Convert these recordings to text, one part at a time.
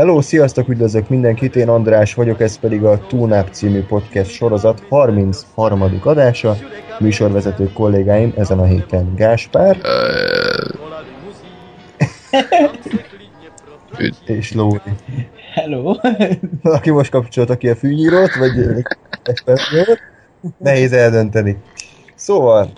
Hello, sziasztok, üdvözlök mindenkit, én András vagyok, ez pedig a Túnáp című podcast sorozat 33. adása. Műsorvezető kollégáim ezen a héten Gáspár és Lóri. Hello! Aki most kapcsolta ki a fűnyírót, vagy nehéz eldönteni. Szóval,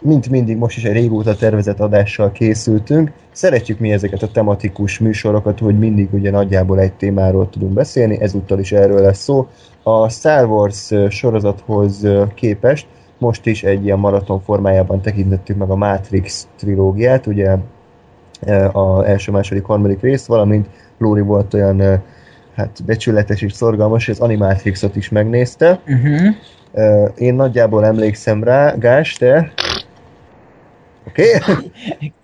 mint mindig most is egy régóta tervezett adással készültünk. Szeretjük mi ezeket a tematikus műsorokat, hogy mindig ugye nagyjából egy témáról tudunk beszélni, ezúttal is erről lesz szó. A Star Wars sorozathoz képest most is egy ilyen maraton formájában tekintettük meg a Matrix trilógiát, ugye a első, második, harmadik rész, valamint Lóri volt olyan hát becsületes és szorgalmas, hogy az Animatrixot is megnézte. Uh-huh. Én nagyjából emlékszem rá, Gás, te? Oké? Okay?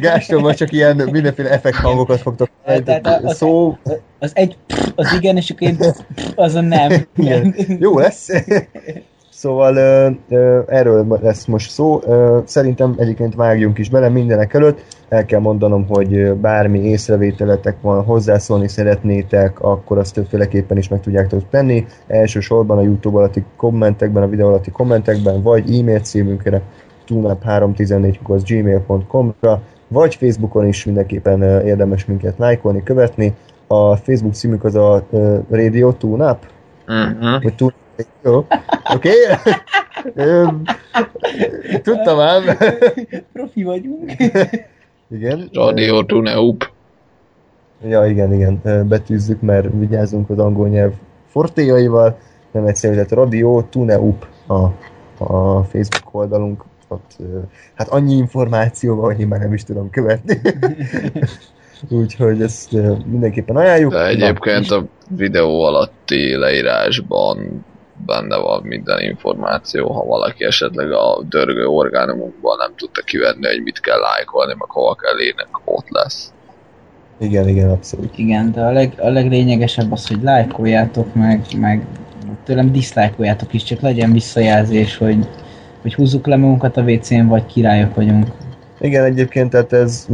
Gástól majd csak ilyen mindenféle effekt hangokat fogtok. Tehát az, szó... az egy az igen, és akkor én az a nem. Igen. Jó lesz. Szóval erről lesz most szó. Szerintem egyébként vágjunk is bele mindenek előtt. El kell mondanom, hogy bármi észrevételetek van, hozzászólni szeretnétek, akkor azt többféleképpen is meg tudjátok tenni. Elsősorban a YouTube alatti kommentekben, a videó alatti kommentekben, vagy e-mail címünkre tunap314 gmail.com-ra, vagy Facebookon is mindenképpen érdemes minket lájkolni, követni. A Facebook címük az a Radio Tunap, uh-huh. vagy Tunap jó. Oké? Okay? Tudtam ám. Profi vagyunk. Igen. Radio Tuneup. Ja, igen, igen. Betűzzük, mert vigyázzunk az angol nyelv fortéjaival. Nem egyszerű, tehát Radio Tuneup a, a Facebook oldalunk. Ott, hát annyi információ van, hogy én már nem is tudom követni. Úgyhogy ezt mindenképpen ajánljuk. De egyébként a videó alatti leírásban benne van minden információ, ha valaki esetleg a dörgő orgánumokban nem tudta kivenni, hogy mit kell lájkolni, meg hova kell írni, ott lesz. Igen, igen, abszolút. Igen, de a, leg, a leglényegesebb az, hogy lájkoljátok meg, meg tőlem diszlájkoljátok is, csak legyen visszajelzés, hogy, hogy húzzuk le magunkat a WC-n, vagy királyok vagyunk. Igen, egyébként, tehát ez,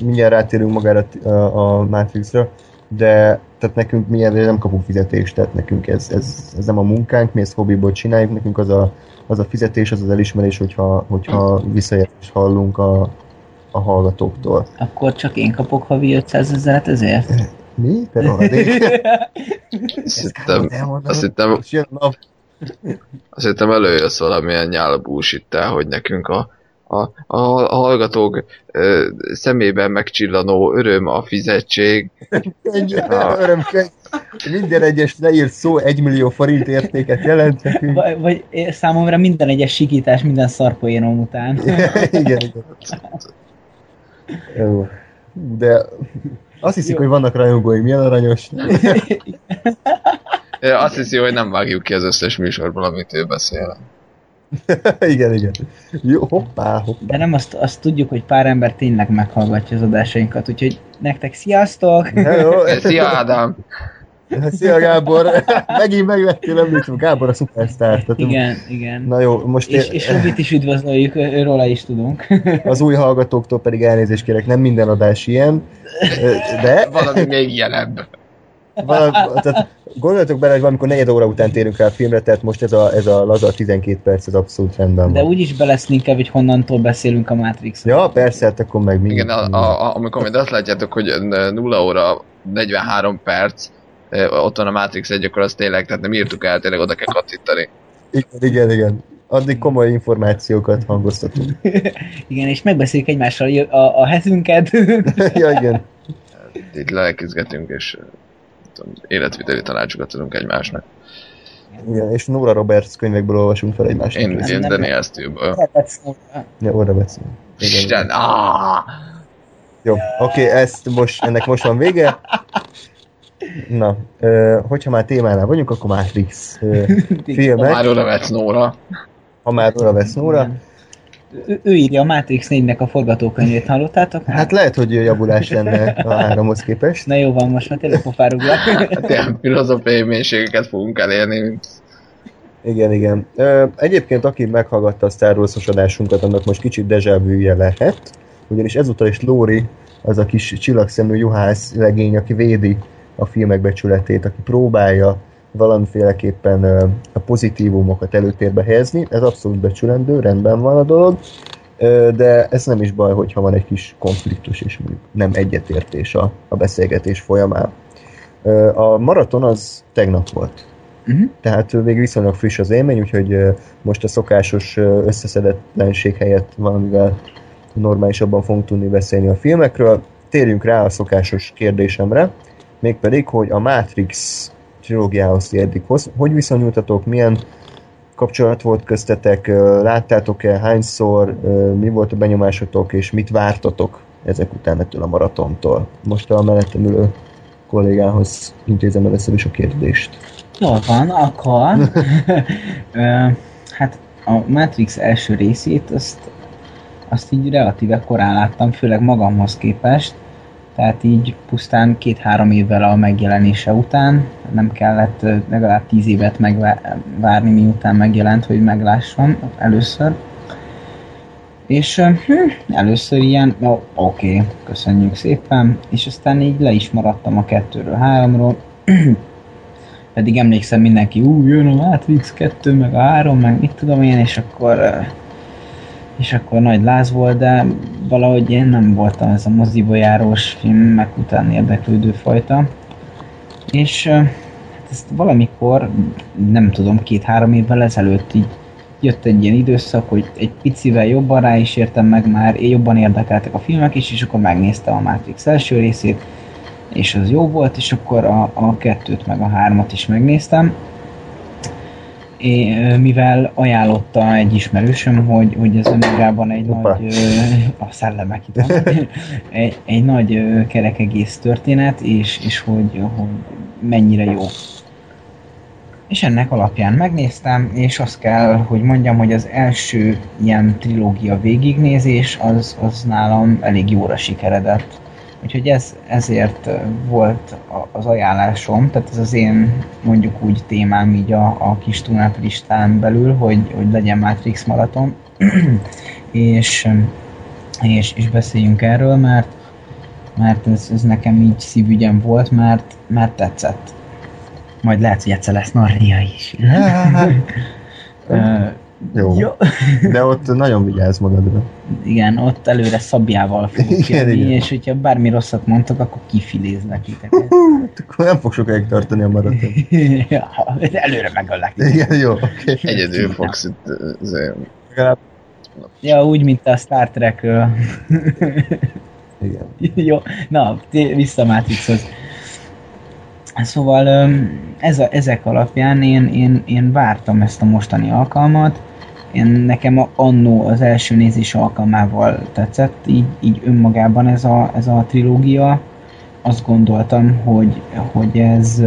mindjárt rátérünk magára a, a Matrixra, de tehát nekünk mi nem kapunk fizetést, tehát nekünk ez, ez, ez nem a munkánk, mi ezt hobbiból csináljuk, nekünk az a, az a fizetés, az az elismerés, hogyha, hogyha visszajelzést hallunk a, a hallgatóktól. Akkor csak én kapok havi 500 ezeret ezért? Mi? Te rohadék? Azt hittem, azt hittem, azt hittem előjössz valamilyen nyálbúsítál, hogy nekünk a a, a, a hallgatók ö, szemében megcsillanó öröm a fizetség. Egy a... öröm, minden egyes leírt szó egy millió forint értéket jelent nekünk. Vagy, vagy számomra minden egyes sikítás minden szarpoénom után. igen, igen. Jó. De azt hiszik, Jó. hogy vannak rajongói, milyen aranyos. azt hiszi, hogy nem vágjuk ki az összes műsorból, amit ő beszél. igen, igen. Jó, hoppá, hoppá. De nem azt, azt tudjuk, hogy pár ember tényleg meghallgatja az adásainkat, úgyhogy nektek sziasztok! Hello. Szia Ádám! Szia Gábor! Megint megvettél, említsem, Gábor a szupersztár. Tehát, igen, igen. Na jó, most... És, és Robit is üdvözöljük, őróla is tudunk. Az új hallgatóktól pedig elnézést kérek, nem minden adás ilyen, de... Valami még jelebb. Valami, tehát gondoljatok bele, hogy valamikor negyed óra után térünk rá a filmre, tehát most ez a, ez a laza 12 perc, ez abszolút rendben van. De úgyis belesz inkább, hogy honnantól beszélünk a matrix Ja, persze, hát akkor meg mi. Igen, a, a, amikor majd azt látjátok, hogy 0 óra 43 perc, ott van a Matrix 1, akkor azt tényleg, tehát nem írtuk el, tényleg oda kell kattintani. Igen, igen, igen. Addig komoly információkat hangoztatunk. igen, és megbeszéljük egymással a, a hetünket. ja, igen. Itt lelkizgetünk, és tudom, életviteli tanácsokat tudunk egymásnak. Igen, és Nora Roberts könyvekből olvasunk fel egymásnak. Én, én Daniel Steele-ből. Ja, oda beszél. Isten, ah! Jó, oké, okay, ezt most, ennek most van vége. Na, ö, hogyha már témánál vagyunk, akkor Matrix ö, filmek. Ha már oda vesz Nóra. Ha már oda vesz Nóra. Ő, ő írja a Matrix 4-nek a forgatókönyvét, hallottátok? Hát lehet, hogy javulás lenne a háromhoz képest. Na jó van, most már tényleg pofáruglak. Hát ilyen filozófiai mélységeket fogunk elérni, mint igen, igen. Egyébként, aki meghallgatta a Star Wars adásunkat, annak most kicsit vu lehet, ugyanis ezúttal is Lóri, az a kis csillagszemű juhász legény, aki védi a filmek becsületét, aki próbálja valamiféleképpen a pozitívumokat előtérbe helyezni. Ez abszolút becsülendő, rendben van a dolog, de ez nem is baj, hogyha van egy kis konfliktus és nem egyetértés a, a beszélgetés folyamán. A maraton az tegnap volt. Uh-huh. Tehát végig viszonylag friss az élmény, úgyhogy most a szokásos összeszedetlenség helyett valamivel normálisabban fogunk tudni beszélni a filmekről. Térjünk rá a szokásos kérdésemre, mégpedig, hogy a Matrix trilógiához eddig hogy viszonyultatok, milyen kapcsolat volt köztetek, láttátok-e, hányszor, mi volt a benyomásotok, és mit vártatok ezek után ettől a maratontól? Most a mellettem ülő kollégához intézem először is a kérdést. Jól van, akkor hát a Matrix első részét azt, azt így relatíve korán láttam, főleg magamhoz képest, tehát így pusztán két-három évvel a megjelenése után, nem kellett legalább tíz évet megvárni, miután megjelent, hogy meglássam először. És hm, először ilyen, oké, okay, köszönjük szépen, és aztán így le is maradtam a kettőről, háromról, pedig emlékszem mindenki, ú, jön a Matrix 2, meg a 3, meg mit tudom én, és akkor és akkor nagy láz volt, de valahogy én nem voltam ez a moziba járós filmek után érdeklődő fajta. És hát ezt valamikor, nem tudom, két-három évvel ezelőtt így jött egy ilyen időszak, hogy egy picivel jobban rá is értem meg már, jobban érdekeltek a filmek is, és akkor megnéztem a Matrix első részét, és az jó volt, és akkor a, a kettőt meg a hármat is megnéztem. É, mivel ajánlotta egy ismerősöm, hogy, hogy ez önmagában egy Opa. nagy, a szellemek itt egy, egy nagy kerekegész történet, és, és hogy, hogy mennyire jó. És ennek alapján megnéztem, és azt kell, hogy mondjam, hogy az első ilyen trilógia végignézés az, az nálam elég jóra sikeredett. Úgyhogy ez, ezért volt az ajánlásom, tehát ez az én mondjuk úgy témám így a, a kis tunáp listán belül, hogy, hogy legyen Matrix maraton, és, és, és beszéljünk erről, mert, mert ez, ez nekem így szívügyem volt, mert, mert tetszett. Majd lehet, hogy egyszer lesz Narnia is. Jó. Jó. De ott nagyon vigyázz magadra. Igen, ott előre szabjával fogok igen, jönni, igen. és hogyha bármi rosszat mondtok, akkor kifilézlek titeket. akkor nem fog sokáig tartani a maraton. ja, előre megöllek. Igen, jó. Okay. Egyedül fogsz itt Legalább. Ja, úgy, mint a Star Trek-ről. Igen. Jó, na, vissza Matrixhoz. Szóval ez a, ezek alapján én, én, én vártam ezt a mostani alkalmat, én nekem a, annó az első nézés alkalmával tetszett, így, így önmagában ez a, ez a trilógia. Azt gondoltam, hogy, hogy ez,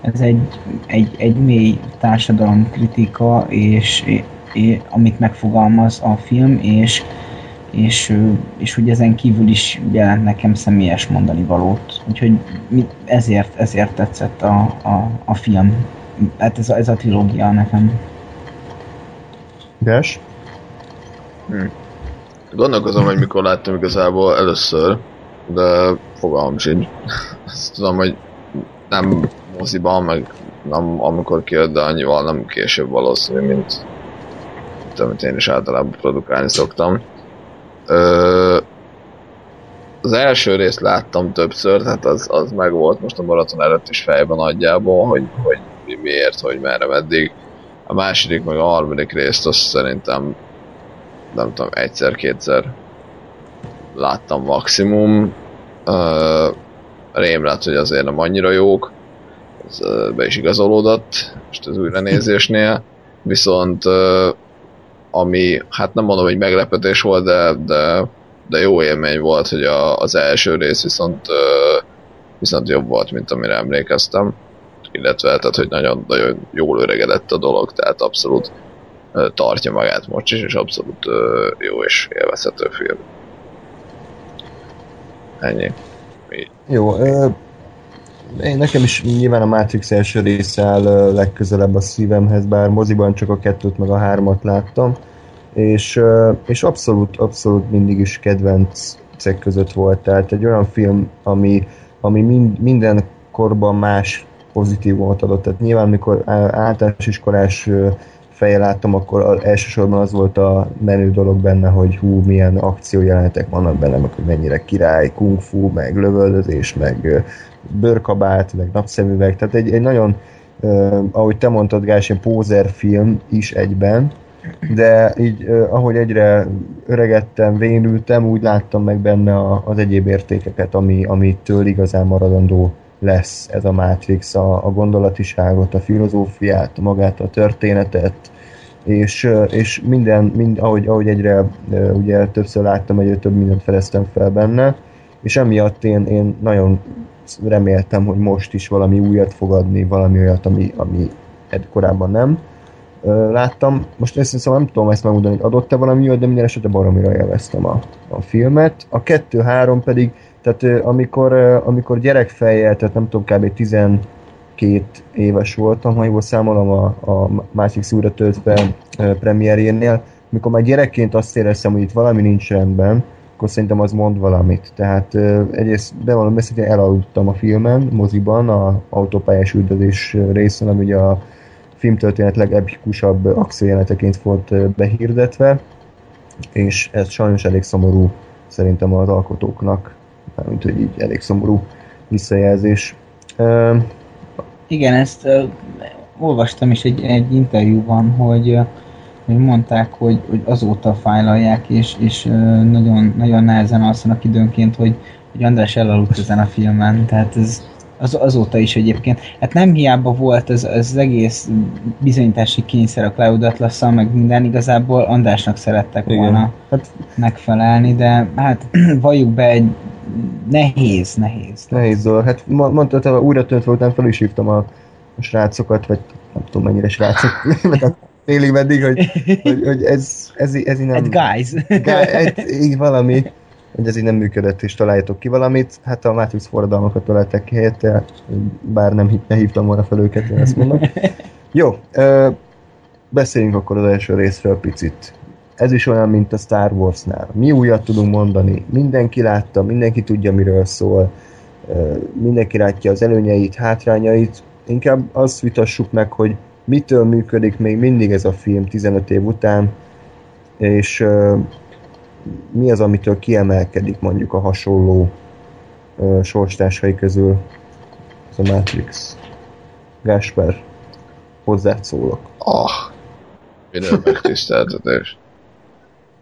ez egy, egy, egy mély társadalomkritika, és, és amit megfogalmaz a film, és, és, és hogy ezen kívül is jelent nekem személyes mondani valót. Úgyhogy ezért, ezért tetszett a, a, a film. Hát ez a, ez a trilógia nekem. Ges? Hm. Gondolkozom, hogy mikor láttam igazából először, de fogalmam sincs. Azt tudom, hogy nem moziban, meg nem amikor kijött, de annyival nem később valószínű, mint amit én is általában produkálni szoktam. Ö, az első részt láttam többször, tehát az, az meg volt most a maraton előtt is fejben nagyjából, hogy, hogy miért, hogy merre, meddig. A második, meg a harmadik részt azt szerintem nem tudom, egyszer-kétszer láttam maximum. Uh, rém lett, hogy azért nem annyira jók. Ez uh, be is igazolódott most az újranézésnél. Viszont ami, hát nem mondom, hogy meglepetés volt, de, de, de jó élmény volt, hogy a, az első rész viszont, viszont jobb volt, mint amire emlékeztem. Illetve, tehát, hogy nagyon, nagyon jól öregedett a dolog, tehát abszolút tartja magát most is, és abszolút jó és élvezhető film. Ennyi. Mi? Jó, én nekem is nyilván a Matrix első része áll legközelebb a szívemhez, bár moziban csak a kettőt meg a hármat láttam, és, és abszolút, abszolút mindig is kedvenc között volt, tehát egy olyan film, ami, ami mind, minden korban más pozitívumot adott, tehát nyilván mikor általános iskolás fejjel láttam, akkor elsősorban az volt a menő dolog benne, hogy hú, milyen akciójelenetek vannak benne, meg hogy mennyire király, kung fu, meg lövöldözés, meg bőrkabát, meg napszemüveg, tehát egy, egy nagyon, uh, ahogy te mondtad, Gás, egy pózer film is egyben, de így uh, ahogy egyre öregettem, vénültem, úgy láttam meg benne a, az egyéb értékeket, ami, amitől igazán maradandó lesz ez a Matrix, a, a gondolatiságot, a filozófiát, magát a történetet, és, és minden, mind, ahogy, ahogy egyre ugye többször láttam, egyre több mindent fedeztem fel benne, és emiatt én, én nagyon reméltem, hogy most is valami újat fog adni, valami olyat, ami, ami korábban nem láttam. Most ezt szóval nem tudom ezt megmondani, hogy adott-e valami olyat, de minden esetre baromira élveztem a, a filmet. A kettő-három pedig, tehát amikor, amikor gyerekfejjel, tehát nem tudom, kb. 12 éves voltam, ha jól számolom a, a másik szúra töltve premierjénél, amikor már gyerekként azt éreztem, hogy itt valami nincs rendben, akkor szerintem az mond valamit. Tehát egyrészt bevallom hogy elaludtam a filmen, moziban, a autópályás üldözés részen, ami ugye a filmtörténet legepikusabb akciójeleneteként volt behirdetve, és ez sajnos elég szomorú szerintem az alkotóknak, mint hogy így elég szomorú visszajelzés. Igen, ezt uh, olvastam is egy, egy interjúban, hogy hogy mondták, hogy, hogy azóta fájlalják, és, és nagyon, nagyon nehezen alszanak időnként, hogy, hogy András elaludt ezen a filmen, tehát ez az, azóta is egyébként. Hát nem hiába volt ez, ez az egész bizonyítási kényszer a Cloud atlas meg minden, igazából Andrásnak szerettek Igen. volna hát, megfelelni, de hát valljuk be egy nehéz, nehéz. Nehéz dolog. Hát mondtad, hogy újra tölt voltam, fel is hívtam a, a srácokat, vagy nem tudom mennyire srácok, félig meddig, hogy, hogy, hogy ez, ez, ez, ez így nem... guys. Guy, így valami, hogy ez így nem működött, és találjátok ki valamit. Hát a Matrix forradalmakat találtak ki helyette, bár nem ne hívtam volna fel őket, én ezt mondom. Jó, ö, beszéljünk akkor az első részről picit. Ez is olyan, mint a Star Wars-nál. Mi újat tudunk mondani? Mindenki látta, mindenki tudja, miről szól, mindenki látja az előnyeit, hátrányait. Inkább azt vitassuk meg, hogy mitől működik még mindig ez a film 15 év után, és mi az, amitől kiemelkedik mondjuk a hasonló sorstársai közül ez a Matrix. Gásper, hozzád szólok. Ah, minden megtiszteltetés.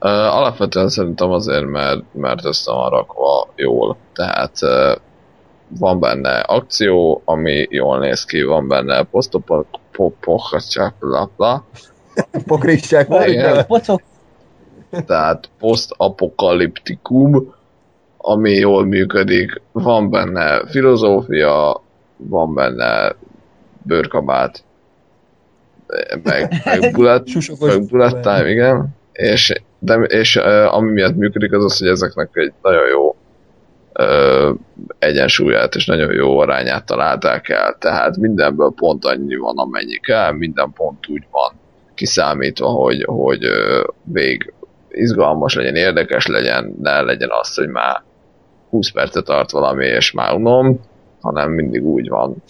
Uh, alapvetően szerintem azért, mert, mert ezt van rakva jól. Tehát uh, van benne akció, ami jól néz ki, van benne posztopok, popochacsapla. Pokricsák Pocok. Tehát post-apokaliptikum, ami jól működik. Van benne filozófia, van benne bőrkabát, meg, meg bullet, meg bullet time, igen. És, de, és uh, ami miatt működik, az az, hogy ezeknek egy nagyon jó uh, egyensúlyát és nagyon jó arányát találták el, tehát mindenből pont annyi van, amennyi kell, minden pont úgy van kiszámítva, hogy, hogy uh, vég izgalmas legyen, érdekes legyen, ne legyen az, hogy már 20 percet tart valami, és már unom, hanem mindig úgy van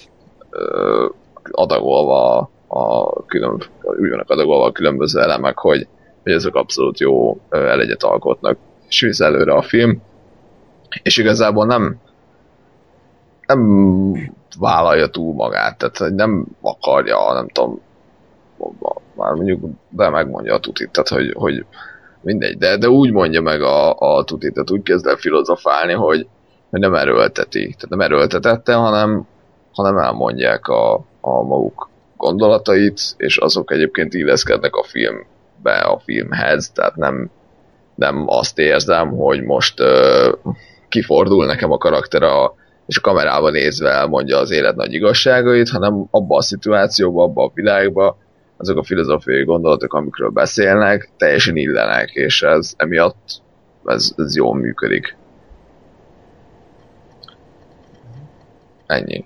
uh, adagolva a külön, úgy vannak adagolva a különböző elemek, hogy, hogy ezek abszolút jó elegyet alkotnak, és visz előre a film és igazából nem nem vállalja túl magát, tehát nem akarja, nem tudom, már mondjuk be megmondja a tutit, tehát hogy, hogy mindegy, de, de úgy mondja meg a, a tutit, tehát úgy kezd el filozofálni, hogy, hogy nem erőlteti, tehát nem erőltetette, hanem, hanem elmondják a, a maguk gondolatait, és azok egyébként illeszkednek a filmbe, a filmhez, tehát nem, nem azt érzem, hogy most uh, kifordul nekem a karakter a, és a kamerában nézve elmondja az élet nagy igazságait, hanem abba a szituációba, abba a világba azok a filozófiai gondolatok, amikről beszélnek, teljesen illenek, és ez emiatt ez, ez jól működik. Ennyi.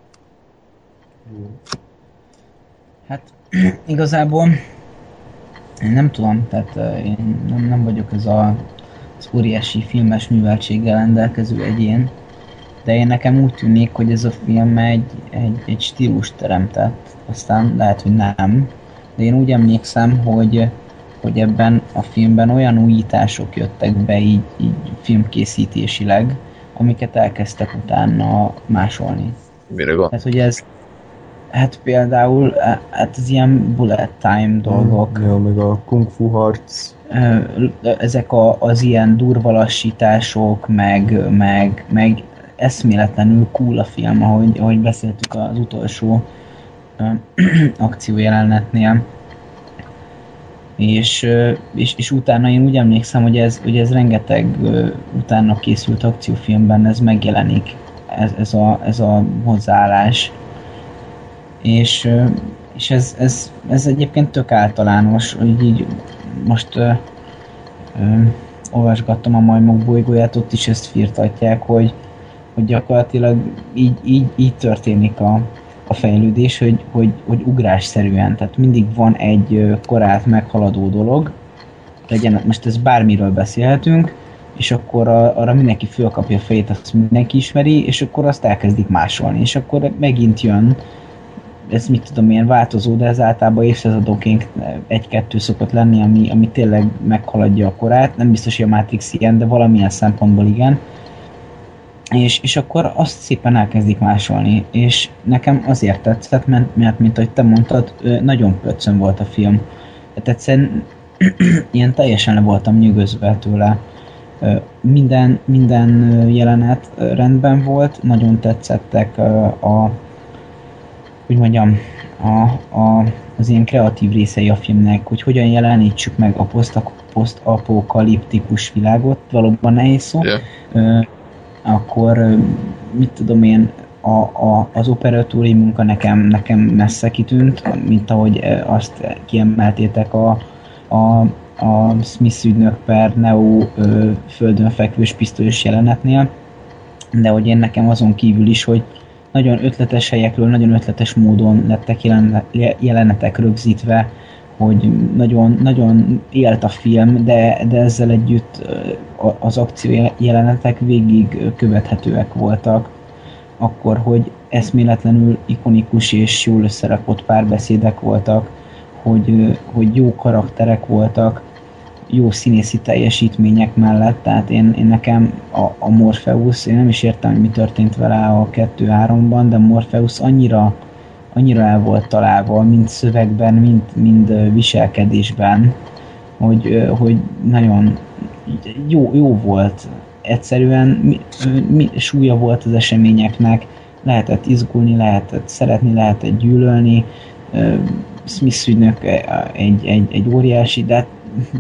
Hát igazából én nem tudom, tehát én nem, nem vagyok ez a, az óriási filmes műveltséggel rendelkező egyén, de én nekem úgy tűnik, hogy ez a film egy, egy, egy stílus teremtett, aztán lehet, hogy nem, de én úgy emlékszem, hogy, hogy ebben a filmben olyan újítások jöttek be így, így filmkészítésileg, amiket elkezdtek utána másolni. Mire gond? Hát, hogy ez, hát például, hát az ilyen bullet time dolgok. Ja, meg a kung fu harc. Ezek a, az ilyen durva lassítások, meg, meg, meg eszméletlenül cool a film, ahogy, ahogy beszéltük az utolsó akciójelenetnél. És, és, és utána én úgy emlékszem, hogy ez, hogy ez rengeteg utána készült akciófilmben ez megjelenik, ez, ez, a, ez a hozzáállás. És, és ez, ez, ez egyébként tök általános, hogy így most ö, ö, olvasgattam a majmok bolygóját, ott is ezt firtatják, hogy, hogy gyakorlatilag így, így, így történik a, a fejlődés, hogy, hogy, hogy ugrásszerűen, tehát mindig van egy korát meghaladó dolog, legyen, most ez bármiről beszélhetünk, és akkor a, arra mindenki fölkapja a fejét, azt mindenki ismeri, és akkor azt elkezdik másolni, és akkor megint jön, ez mit tudom, ilyen változó, de ez általában évszázadonként egy-kettő szokott lenni, ami, ami tényleg meghaladja a korát, nem biztos, hogy a Matrix ilyen, de valamilyen szempontból igen, és, és akkor azt szépen elkezdik másolni, és nekem azért tetszett, mert, mert mint ahogy te mondtad, nagyon pöccön volt a film. Tehát egyszerűen ilyen teljesen le voltam nyugodva tőle. Minden, minden jelenet rendben volt, nagyon tetszettek a, hogy mondjam, a, a, az ilyen kreatív részei a filmnek, hogy hogyan jelenítsük meg a posztapokaliptikus világot, valóban nehéz szó. Yeah akkor mit tudom én, a, a, az operatúri munka nekem, nekem messze kitűnt, mint ahogy azt kiemeltétek a, a, a Smith ügynök per Neo ö, földön fekvős pisztolyos jelenetnél, de hogy én nekem azon kívül is, hogy nagyon ötletes helyekről, nagyon ötletes módon lettek jelenetek rögzítve, hogy nagyon, nagyon élt a film, de, de ezzel együtt az akció jelenetek végig követhetőek voltak. Akkor, hogy eszméletlenül ikonikus és jól összerakott párbeszédek voltak, hogy, hogy jó karakterek voltak, jó színészi teljesítmények mellett, tehát én, én nekem a, a Morpheus, én nem is értem, hogy mi történt vele a 2-3-ban, de Morpheus annyira annyira el volt találva, mind szövegben, mind, mind viselkedésben, hogy, hogy nagyon jó, jó volt. Egyszerűen mi, mi, súlya volt az eseményeknek, lehetett izgulni, lehetett szeretni, lehetett gyűlölni. Smith ügynök egy, egy, egy óriási, de,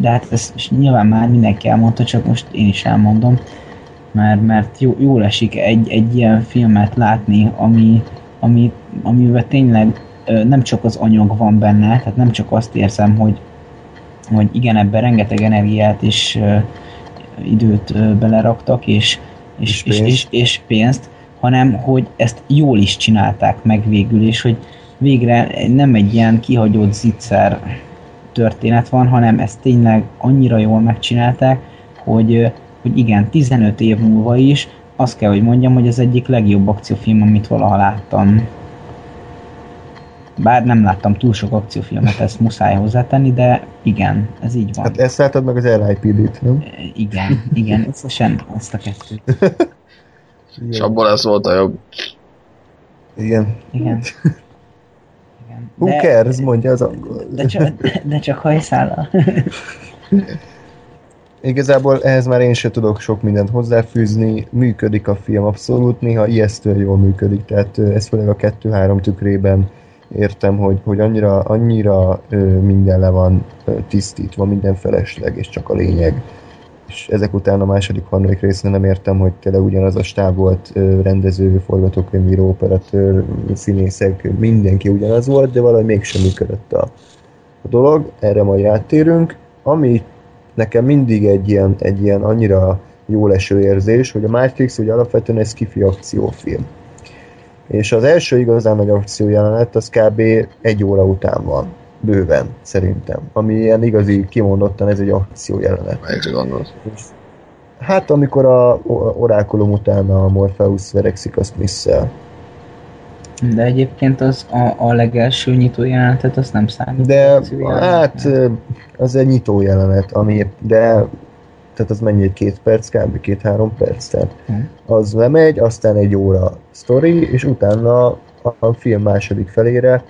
de hát ezt nyilván már mindenki elmondta, csak most én is elmondom, mert, mert jó, jól esik egy, egy ilyen filmet látni, ami, ami, amivel tényleg nem csak az anyag van benne, tehát nem csak azt érzem, hogy, hogy igen, ebben rengeteg energiát és uh, időt uh, beleraktak, és, és, és, pénzt. és, és pénzt, hanem hogy ezt jól is csinálták meg végül, és hogy végre nem egy ilyen kihagyott zicser történet van, hanem ezt tényleg annyira jól megcsinálták, hogy, hogy igen, 15 év múlva is azt kell, hogy mondjam, hogy az egyik legjobb akciófilm, amit valaha láttam. Bár nem láttam túl sok akciófilmet, ezt muszáj hozzátenni, de igen, ez így van. Hát ezt láttad meg az LIPD-t, nem? Igen, igen, sem azt a kettőt. És abból ez volt a jobb. Igen. Igen. Who cares, mondja az angol. De csak, de csak hajszállal. Igazából ehhez már én sem tudok sok mindent hozzáfűzni, működik a film abszolút, néha ijesztően jól működik, tehát ez főleg a kettő-három tükrében értem, hogy, hogy annyira, annyira ö, minden le van ö, tisztítva, minden felesleg, és csak a lényeg. És ezek után a második, harmadik részén nem értem, hogy tényleg ugyanaz a stáb volt, rendező, forgatókönyvíró, operatőr, színészek, mindenki ugyanaz volt, de valahogy mégsem működött a, a dolog, erre majd áttérünk. Ami nekem mindig egy ilyen, egy ilyen annyira jó leső érzés, hogy a Matrix ugye alapvetően egy skifi akciófilm. És az első igazán nagy akciójelenet az kb. egy óra után van. Bőven, szerintem. Ami ilyen igazi, kimondottan ez egy akciójelenet. Melyikre gondolsz? Hát amikor a orákulum után a Morpheus verekszik a smith De egyébként az a, a legelső nyitó jelenetet azt nem számít. De hát az egy nyitó jelenet, ami, de tehát az mennyi, egy két perc, kb. két-három perc, tehát hmm. az lemegy, aztán egy óra sztori, és utána a film második felére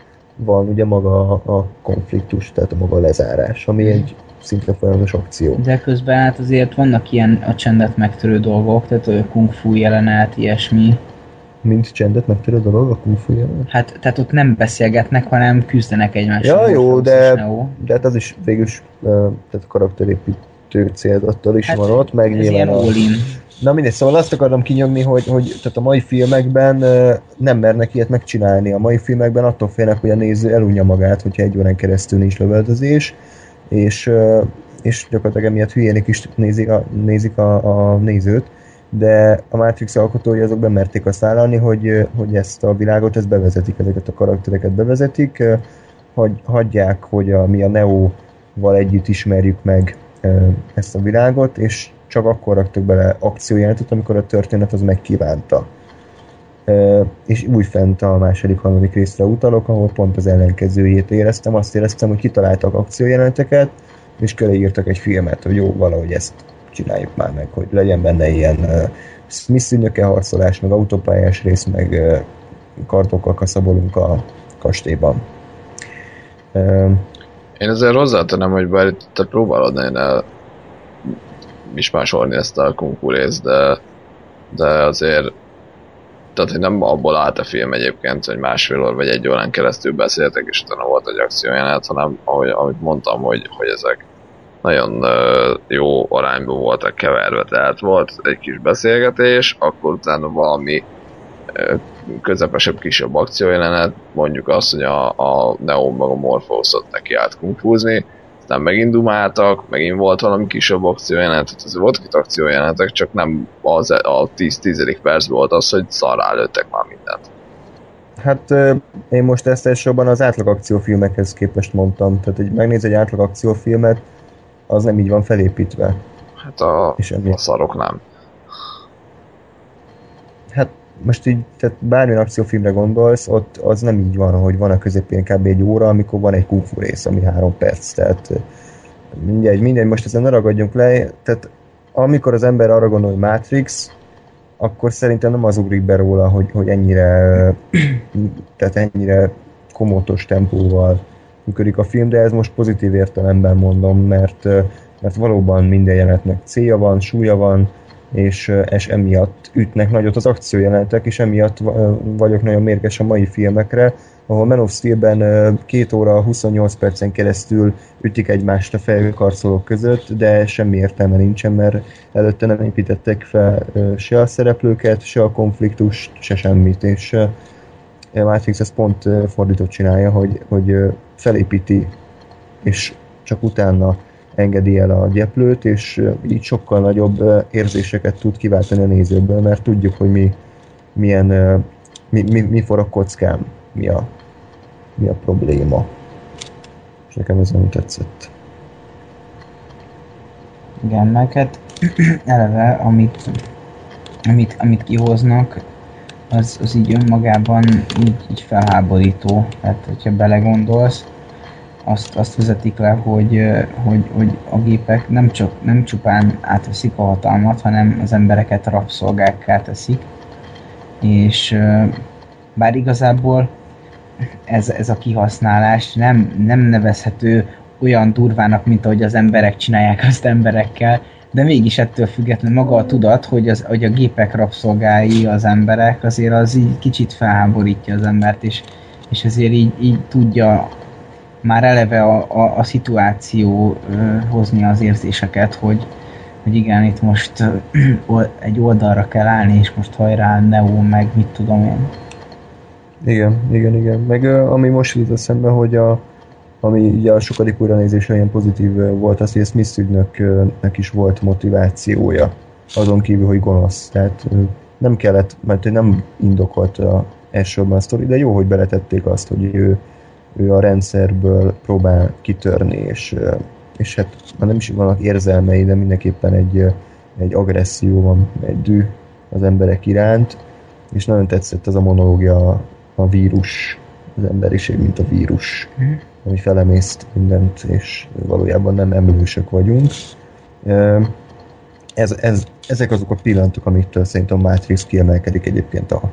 van ugye maga a konfliktus, tehát a maga a lezárás, ami egy szinte folyamatos akció. De közben hát azért vannak ilyen a csendet megtörő dolgok, tehát a kung fu jelenet, ilyesmi. Mint csendet megtörő dolog a kung fu jelenet? Hát, tehát ott nem beszélgetnek, hanem küzdenek egymással. Ja, jó, de, de hát az is végül is tehát karakterépítő célzattal is hát, van ott, meg nyilván a... Na mindegy, szóval azt akarom kinyomni, hogy, hogy tehát a mai filmekben nem mernek ilyet megcsinálni. A mai filmekben attól félnek, hogy a néző elunja magát, hogyha egy órán keresztül nincs lövöldözés, és, és gyakorlatilag emiatt hülyének is nézik a, nézik a, a nézőt, de a Matrix alkotói azok bemerték azt vállalni, hogy, hogy ezt a világot, ezt bevezetik, ezeket a karaktereket bevezetik, hogy hagyják, hogy a, mi a Neo-val együtt ismerjük meg ezt a világot, és csak akkor raktak bele akciójelentet, amikor a történet az megkívánta. És újfent a második, harmadik részre utalok, ahol pont az ellenkezőjét éreztem. Azt éreztem, hogy kitaláltak akciójelenteket, és körülírtak egy filmet, hogy jó, valahogy ezt csináljuk már meg, hogy legyen benne ilyen uh, Smith harcolás, meg autópályás rész, meg kartokkal kaszabolunk a kastélyban. Én azért hozzátenem, hogy bár te próbálod el mismásolni ezt a kung de, de azért tehát, hogy nem abból állt a film egyébként, hogy másfél óra vagy egy órán keresztül beszéltek, és utána volt egy akciójánát, hanem ahogy, ahogy mondtam, hogy, hogy ezek nagyon jó arányban voltak keverve, tehát volt egy kis beszélgetés, akkor utána valami közepesebb, kisebb akciójelenet, mondjuk azt, hogy a, a Neo meg a Morpheus-ot neki állt kungfúzni, aztán megint dumáltak, megint volt valami kisebb akciójelenet, tehát azért volt két akciójelenetek, csak nem az a 10-10 perc volt az, hogy szarrá lőttek már mindent. Hát én most ezt elsősorban az átlag akciófilmekhez képest mondtam, tehát hogy megnéz egy átlag akciófilmet, az nem így van felépítve. Hát a, És a szarok nem. Most így, tehát bármilyen akciófilmre gondolsz, ott az nem így van, hogy van a közepén kb. egy óra, amikor van egy kung fu rész, ami három perc, tehát mindegy, mindegy, most ezen ne ragadjunk le, tehát amikor az ember arra gondol, hogy Matrix, akkor szerintem nem az ugrik be róla, hogy, hogy ennyire, tehát ennyire komótos tempóval működik a film, de ez most pozitív értelemben mondom, mert, mert valóban minden jelenetnek célja van, súlya van, és, és emiatt ütnek nagyot az akciójelenetek, és emiatt vagyok nagyon mérges a mai filmekre, ahol Man of Steel-ben 2 óra 28 percen keresztül ütik egymást a felhőkarcolók között, de semmi értelme nincsen, mert előtte nem építettek fel se a szereplőket, se a konfliktust, se semmit, és a Matrix ezt pont fordított csinálja, hogy, hogy felépíti, és csak utána engedi el a gyeplőt, és így sokkal nagyobb érzéseket tud kiváltani a nézőből, mert tudjuk, hogy mi, milyen, mi, mi, mi forog kockám, mi a, mi a probléma. És nekem ez nem tetszett. Igen, meg hát eleve, amit, amit, amit kihoznak, az, az így önmagában így, így felháborító. Tehát, hogyha belegondolsz, azt, azt vezetik le, hogy, hogy, hogy a gépek nem, csak, nem csupán átveszik a hatalmat, hanem az embereket rabszolgákká teszik. És bár igazából ez, ez a kihasználás nem, nem nevezhető olyan durvának, mint ahogy az emberek csinálják azt emberekkel, de mégis ettől függetlenül maga a tudat, hogy, az, hogy a gépek rabszolgái az emberek, azért az így kicsit felháborítja az embert, és, és ezért így, így tudja már eleve a, a, a szituáció ö, hozni az érzéseket, hogy, hogy igen, itt most ö, egy oldalra kell állni, és most hajrá, Neo, meg mit tudom én. Igen, igen, igen. Meg ami most jut eszembe, hogy a, ami ugye a sokadik újranézésre ilyen pozitív volt az, hogy a Smith ügynöknek is volt motivációja, azon kívül, hogy gonosz. Tehát nem kellett, mert nem indokolt a elsőben a sztori, de jó, hogy beletették azt, hogy ő, ő a rendszerből próbál kitörni, és, és hát nem is vannak érzelmei, de mindenképpen egy, egy agresszió van, egy dű az emberek iránt, és nagyon tetszett az a monológia a vírus, az emberiség, mint a vírus, mm. ami felemészt mindent, és valójában nem emlősök vagyunk. Ez, ez, ezek azok a pillanatok, amiktől szerintem a Matrix kiemelkedik egyébként a,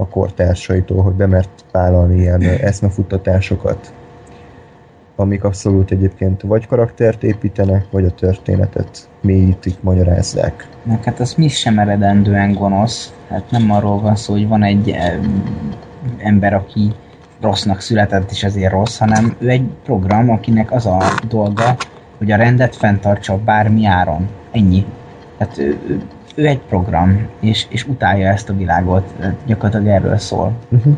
a kortársaitól, hogy bemert vállalni ilyen eszmefuttatásokat, amik abszolút egyébként vagy karaktert építenek, vagy a történetet mélyítik, magyarázzák. Na, hát az mi sem eredendően gonosz. Hát nem arról van szó, hogy van egy ember, aki rossznak született, és ezért rossz, hanem ő egy program, akinek az a dolga, hogy a rendet fenntartsa bármi áron. Ennyi. Tehát ő, egy program, és, és utálja ezt a világot. Gyakorlatilag erről szól. Uh-huh.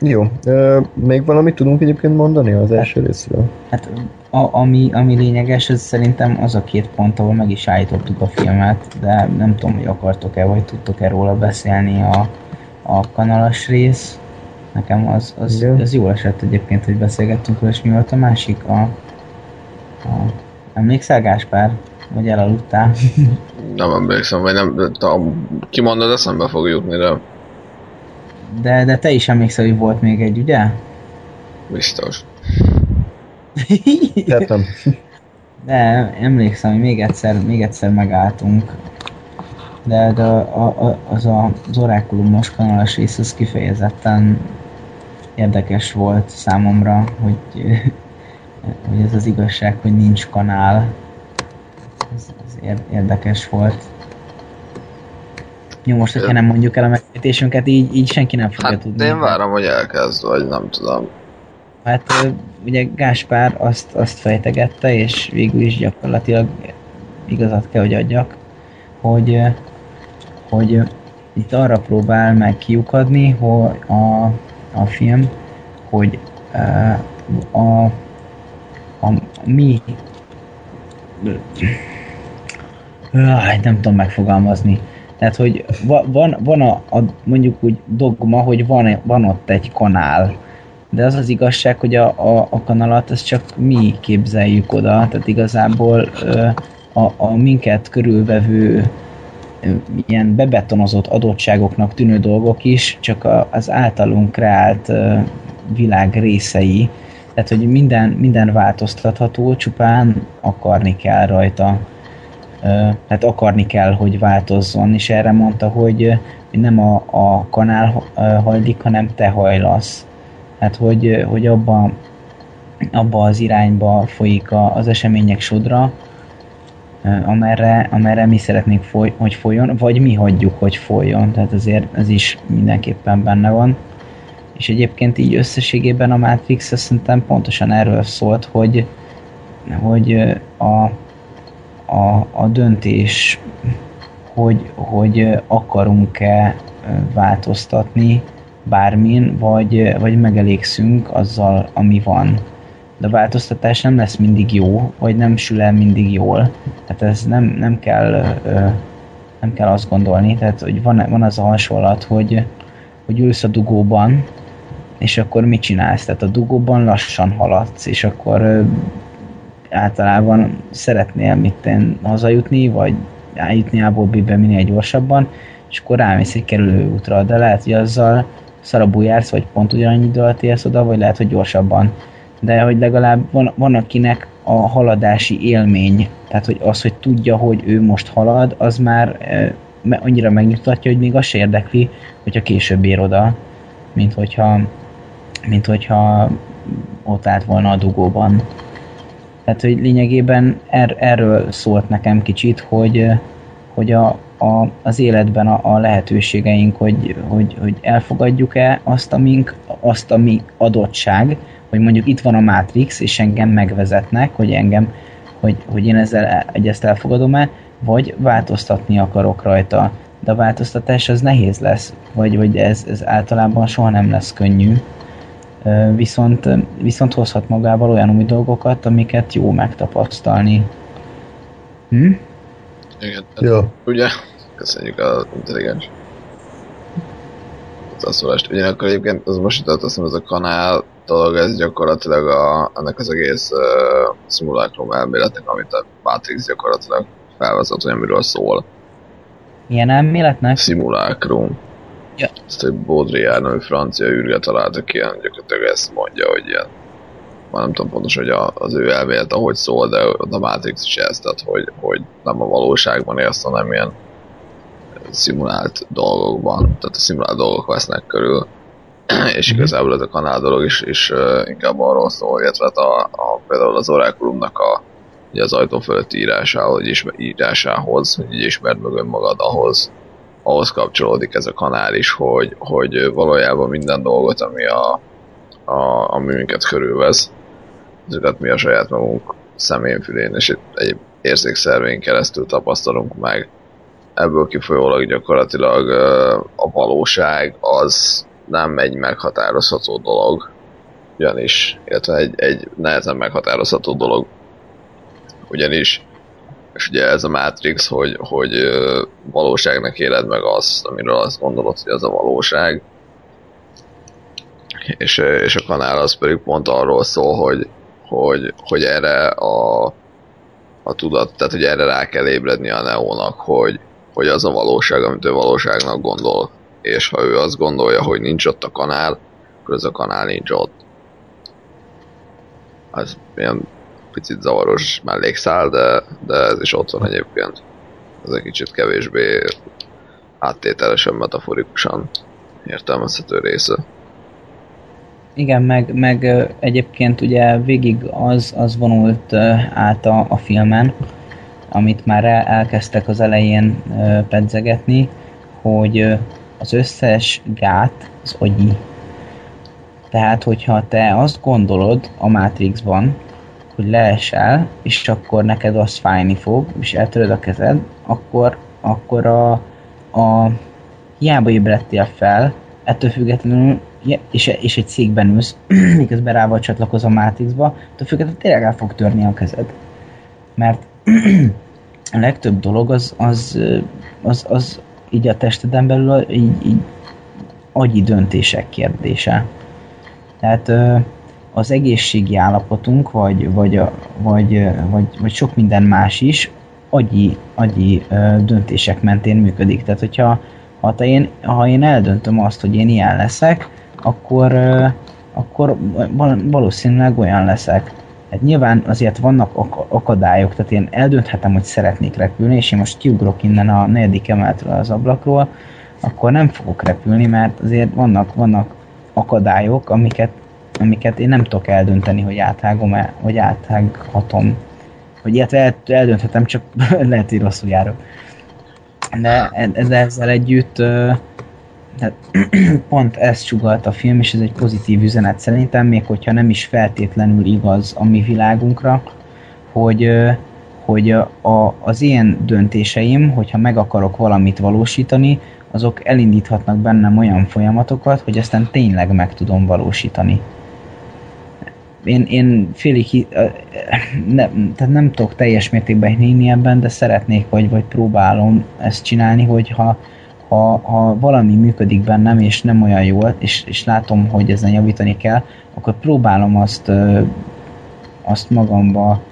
Jó. Uh, még valamit tudunk egyébként mondani az első hát, részről? Hát a, ami, ami lényeges, ez szerintem az a két pont, ahol meg is állítottuk a filmet, de nem tudom, hogy akartok-e, vagy tudtok-e róla beszélni a, a kanalas rész. Nekem az, az, az jó esett egyébként, hogy beszélgettünk és mi volt a másik? A, a, emlékszel Gáspár? Vagy elaludtál? nem emlékszem, vagy nem, kimondod, eszembe fog jutni, de... De, de te is emlékszel, hogy volt még egy, ugye? Biztos. Értem. De emlékszem, hogy még egyszer, még egyszer megálltunk. De, de a, a, az a, az orákulumos kanalas rész az kifejezetten érdekes volt számomra, hogy, hogy ez az igazság, hogy nincs kanál. Ez, ez érdekes volt. Jó, most, hogyha nem mondjuk el a megfejtésünket, így, így senki nem fogja hát, tudni. én várom, hogy elkezd, vagy nem tudom. Hát ugye Gáspár azt, azt fejtegette, és végül is gyakorlatilag igazat kell, hogy adjak, hogy, hogy itt arra próbál meg kiukadni, hogy a, a film, hogy a, a, a mi nem tudom megfogalmazni. Tehát, hogy van, van a, a, mondjuk úgy dogma, hogy van, van ott egy kanál, de az az igazság, hogy a, a, a kanalat az csak mi képzeljük oda, tehát igazából a, a minket körülvevő ilyen bebetonozott adottságoknak tűnő dolgok is csak az általunk kreált világ részei, tehát hogy minden, minden változtatható, csupán akarni kell rajta. Tehát akarni kell, hogy változzon, és erre mondta, hogy nem a, a kanál hajlik, hanem te hajlasz. Hát, hogy, hogy abba, abba az irányba folyik a, az események sodra, amerre, amerre mi szeretnénk, foly, hogy folyjon, vagy mi hagyjuk, hogy folyjon. Tehát azért ez is mindenképpen benne van. És egyébként így összességében a Matrix szerintem pontosan erről szólt, hogy, hogy a, a, a döntés, hogy, hogy akarunk-e változtatni bármin, vagy, vagy megelégszünk azzal, ami van. De a változtatás nem lesz mindig jó, vagy nem sül el mindig jól. Tehát ez nem, nem kell nem kell azt gondolni, tehát hogy van, van az a hasonlat, hogy, hogy ülsz a dugóban, és akkor mit csinálsz? Tehát a dugóban lassan haladsz, és akkor általában szeretnél mit hazajutni, vagy eljutni A-ból B-be minél gyorsabban, és akkor rámész egy kerülő útra, de lehet, hogy azzal szarabul jársz, vagy pont ugyanannyi idő alatt érsz oda, vagy lehet, hogy gyorsabban. De hogy legalább van, van akinek a haladási élmény, tehát hogy az, hogy tudja, hogy ő most halad, az már e, annyira megnyugtatja, hogy még az se érdekli, hogyha később ér oda, mint hogyha, mint hogyha ott állt volna a dugóban. Tehát, hogy lényegében er, erről szólt nekem kicsit, hogy, hogy a, a, az életben a, a lehetőségeink, hogy, hogy, hogy elfogadjuk-e azt, amink, azt, ami adottság, hogy mondjuk itt van a Matrix, és engem megvezetnek, hogy engem, hogy, hogy én ezzel egy ezt elfogadom-e, vagy változtatni akarok rajta. De a változtatás az nehéz lesz, vagy, vagy ez, ez általában soha nem lesz könnyű. Viszont, viszont hozhat magával olyan új dolgokat, amiket jó megtapasztalni. Hm? Igen. Jó. Ugye? Köszönjük az intelligens hozzászólást. Ugyanakkor egyébként az most jutott, azt ez a kanál dolog, ez gyakorlatilag a, ennek az egész uh, szimulákrum elméletnek, amit a Matrix gyakorlatilag felvezet, hogy amiről szól. Milyen elméletnek? Szimulákrum. Ja. Ezt, hogy Baudrillard, ami francia űrge találtak ki, gyakorlatilag ezt mondja, hogy ilyen már nem tudom pontosan, hogy a, az ő elmélet ahogy szól, de a Matrix is ez, tehát hogy, hogy nem a valóságban élsz, hanem ilyen szimulált dolgokban, tehát a szimulált dolgok vesznek körül, és mm-hmm. igazából ez a kanál dolog is, is uh, inkább arról szól, illetve hát a, a, például az Oraculumnak a, ugye az ajtó fölött írásához, hogy ismer, írásához, hogy így ismerd meg önmagad, ahhoz, ahhoz kapcsolódik ez a kanál is, hogy, hogy valójában minden dolgot, ami, a, a, ami minket körülvesz, ezeket mi a saját magunk szemén, fülén és egy érzékszervén keresztül tapasztalunk meg, ebből kifolyólag gyakorlatilag a valóság az nem egy meghatározható dolog, ugyanis, illetve egy, egy nehezen meghatározható dolog, ugyanis, és ugye ez a Matrix, hogy, hogy valóságnak éled meg azt, amiről azt gondolod, hogy az a valóság, és, és a kanál az pedig pont arról szól, hogy, hogy, hogy erre a, a tudat, tehát hogy erre rá kell ébredni a neónak, hogy, hogy az a valóság, amit ő valóságnak gondol. És ha ő azt gondolja, hogy nincs ott a kanál, akkor ez a kanál nincs ott. Ez ilyen picit zavaros mellékszál, de, de ez is ott van egyébként. Ez egy kicsit kevésbé áttételesen, metaforikusan értelmezhető része. Igen, meg, meg egyébként ugye végig az, az vonult át a, a filmen, amit már elkezdtek az elején pedzegetni, hogy az összes gát az agyi. Tehát, hogyha te azt gondolod a Matrixban, hogy leesel, és akkor neked az fájni fog, és eltöröd a kezed, akkor, akkor a, a hiába ébredtél fel, ettől függetlenül, és, és egy cégben ülsz, miközben rá vagy csatlakozom a Matrixba, ettől függetlenül tényleg el fog törni a kezed. Mert a legtöbb dolog az, az, az, az így a testeden belül így, így agyi döntések kérdése. Tehát az egészségi állapotunk, vagy, vagy, vagy, vagy, vagy sok minden más is agyi, agyi döntések mentén működik. Tehát, hogyha ha, te én, ha én eldöntöm azt, hogy én ilyen leszek, akkor, akkor valószínűleg olyan leszek. Hát nyilván azért vannak ak- akadályok, tehát én eldönthetem, hogy szeretnék repülni, és én most kiugrok innen a negyedik emeletről az ablakról, akkor nem fogok repülni, mert azért vannak, vannak akadályok, amiket, amiket én nem tudok eldönteni, hogy áthágom-e, vagy áthághatom. Vagy ilyet el, eldönthetem, csak lehet, hogy rosszul járok. De ezzel együtt tehát pont ezt sugalt a film, és ez egy pozitív üzenet szerintem, még hogyha nem is feltétlenül igaz a mi világunkra, hogy, hogy a, az én döntéseim, hogyha meg akarok valamit valósítani, azok elindíthatnak bennem olyan folyamatokat, hogy aztán tényleg meg tudom valósítani. Én, én félig, ne, tehát nem tudok teljes mértékben hinni ebben, de szeretnék, vagy, vagy próbálom ezt csinálni, hogyha ha, ha valami működik bennem, és nem olyan jól, és, és látom, hogy ezen javítani kell, akkor próbálom azt, azt magamba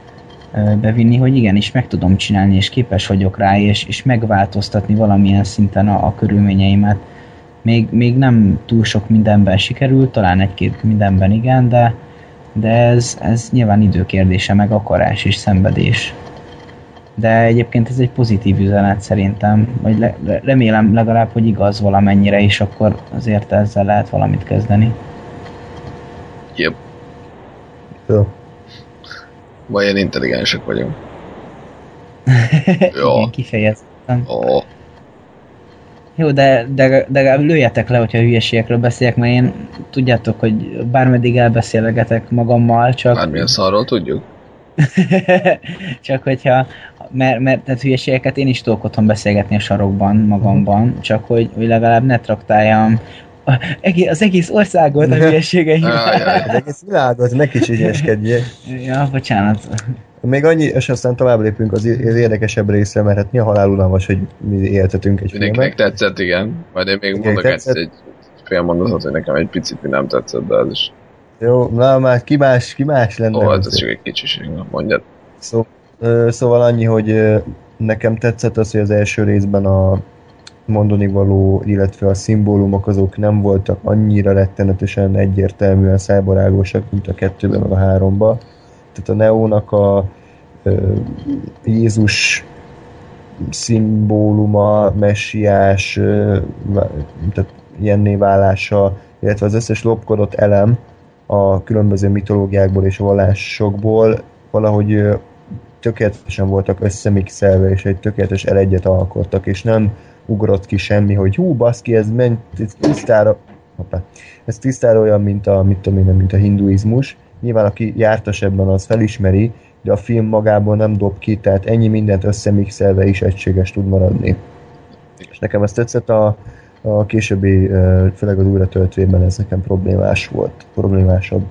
bevinni, hogy igenis meg tudom csinálni, és képes vagyok rá, és, és megváltoztatni valamilyen szinten a, a körülményeimet. Még, még nem túl sok mindenben sikerült, talán egy-két mindenben igen, de, de ez, ez nyilván időkérdése, meg akarás és szenvedés de egyébként ez egy pozitív üzenet szerintem, vagy le, remélem legalább, hogy igaz valamennyire, és akkor azért ezzel lehet valamit kezdeni. Yep. Jó. Vagy ilyen intelligensek vagyunk. Jó. Igen, kifejezetten. Oh. Jó, de, de, de lőjetek le, hogyha hülyeségekről beszélek, mert én tudjátok, hogy bármeddig elbeszélgetek magammal, csak... Bármilyen szarról tudjuk. csak hogyha, mert, mert tehát hülyeségeket én is tudok otthon beszélgetni a sarokban magamban, csak hogy, hogy legalább ne traktáljam az egész országot a hülyesége Az egész világot, ne kis ügyeskedjél. Ja, bocsánat. Még annyi, és aztán tovább lépünk az érdekesebb részre, mert hát mi a halál unalmas, hogy mi éltetünk egy Mindenkinek filmet. tetszett, igen. Majd én még mondok egy, egy fél mondatot, hogy nekem egy picit mi nem tetszett, de az is. Jó, na már ki más, ki más lenne. Ó, hát ez csak egy kicsiség, mondjad. Szó, szóval annyi, hogy nekem tetszett az, hogy az első részben a mondani való, illetve a szimbólumok azok nem voltak annyira rettenetesen egyértelműen szájbarágosak, mint a kettőben, meg a háromban. Tehát a Neónak a ö, Jézus szimbóluma, messiás, ö, tehát ilyenné válása, illetve az összes lopkodott elem a különböző mitológiákból és vallásokból valahogy tökéletesen voltak összemixelve, és egy tökéletes elegyet alkottak, és nem ugrott ki semmi, hogy hú, baszki, ez, ment, ez tisztára, hoppá, ez tisztára olyan, mint a, mit tudom én, mint a hinduizmus. Nyilván, aki jártas ebben, az felismeri, de a film magából nem dob ki, tehát ennyi mindent összemixelve is egységes tud maradni. És nekem ez tetszett a, a későbbi, főleg az újratöltőjében ez nekem problémás volt, problémásabb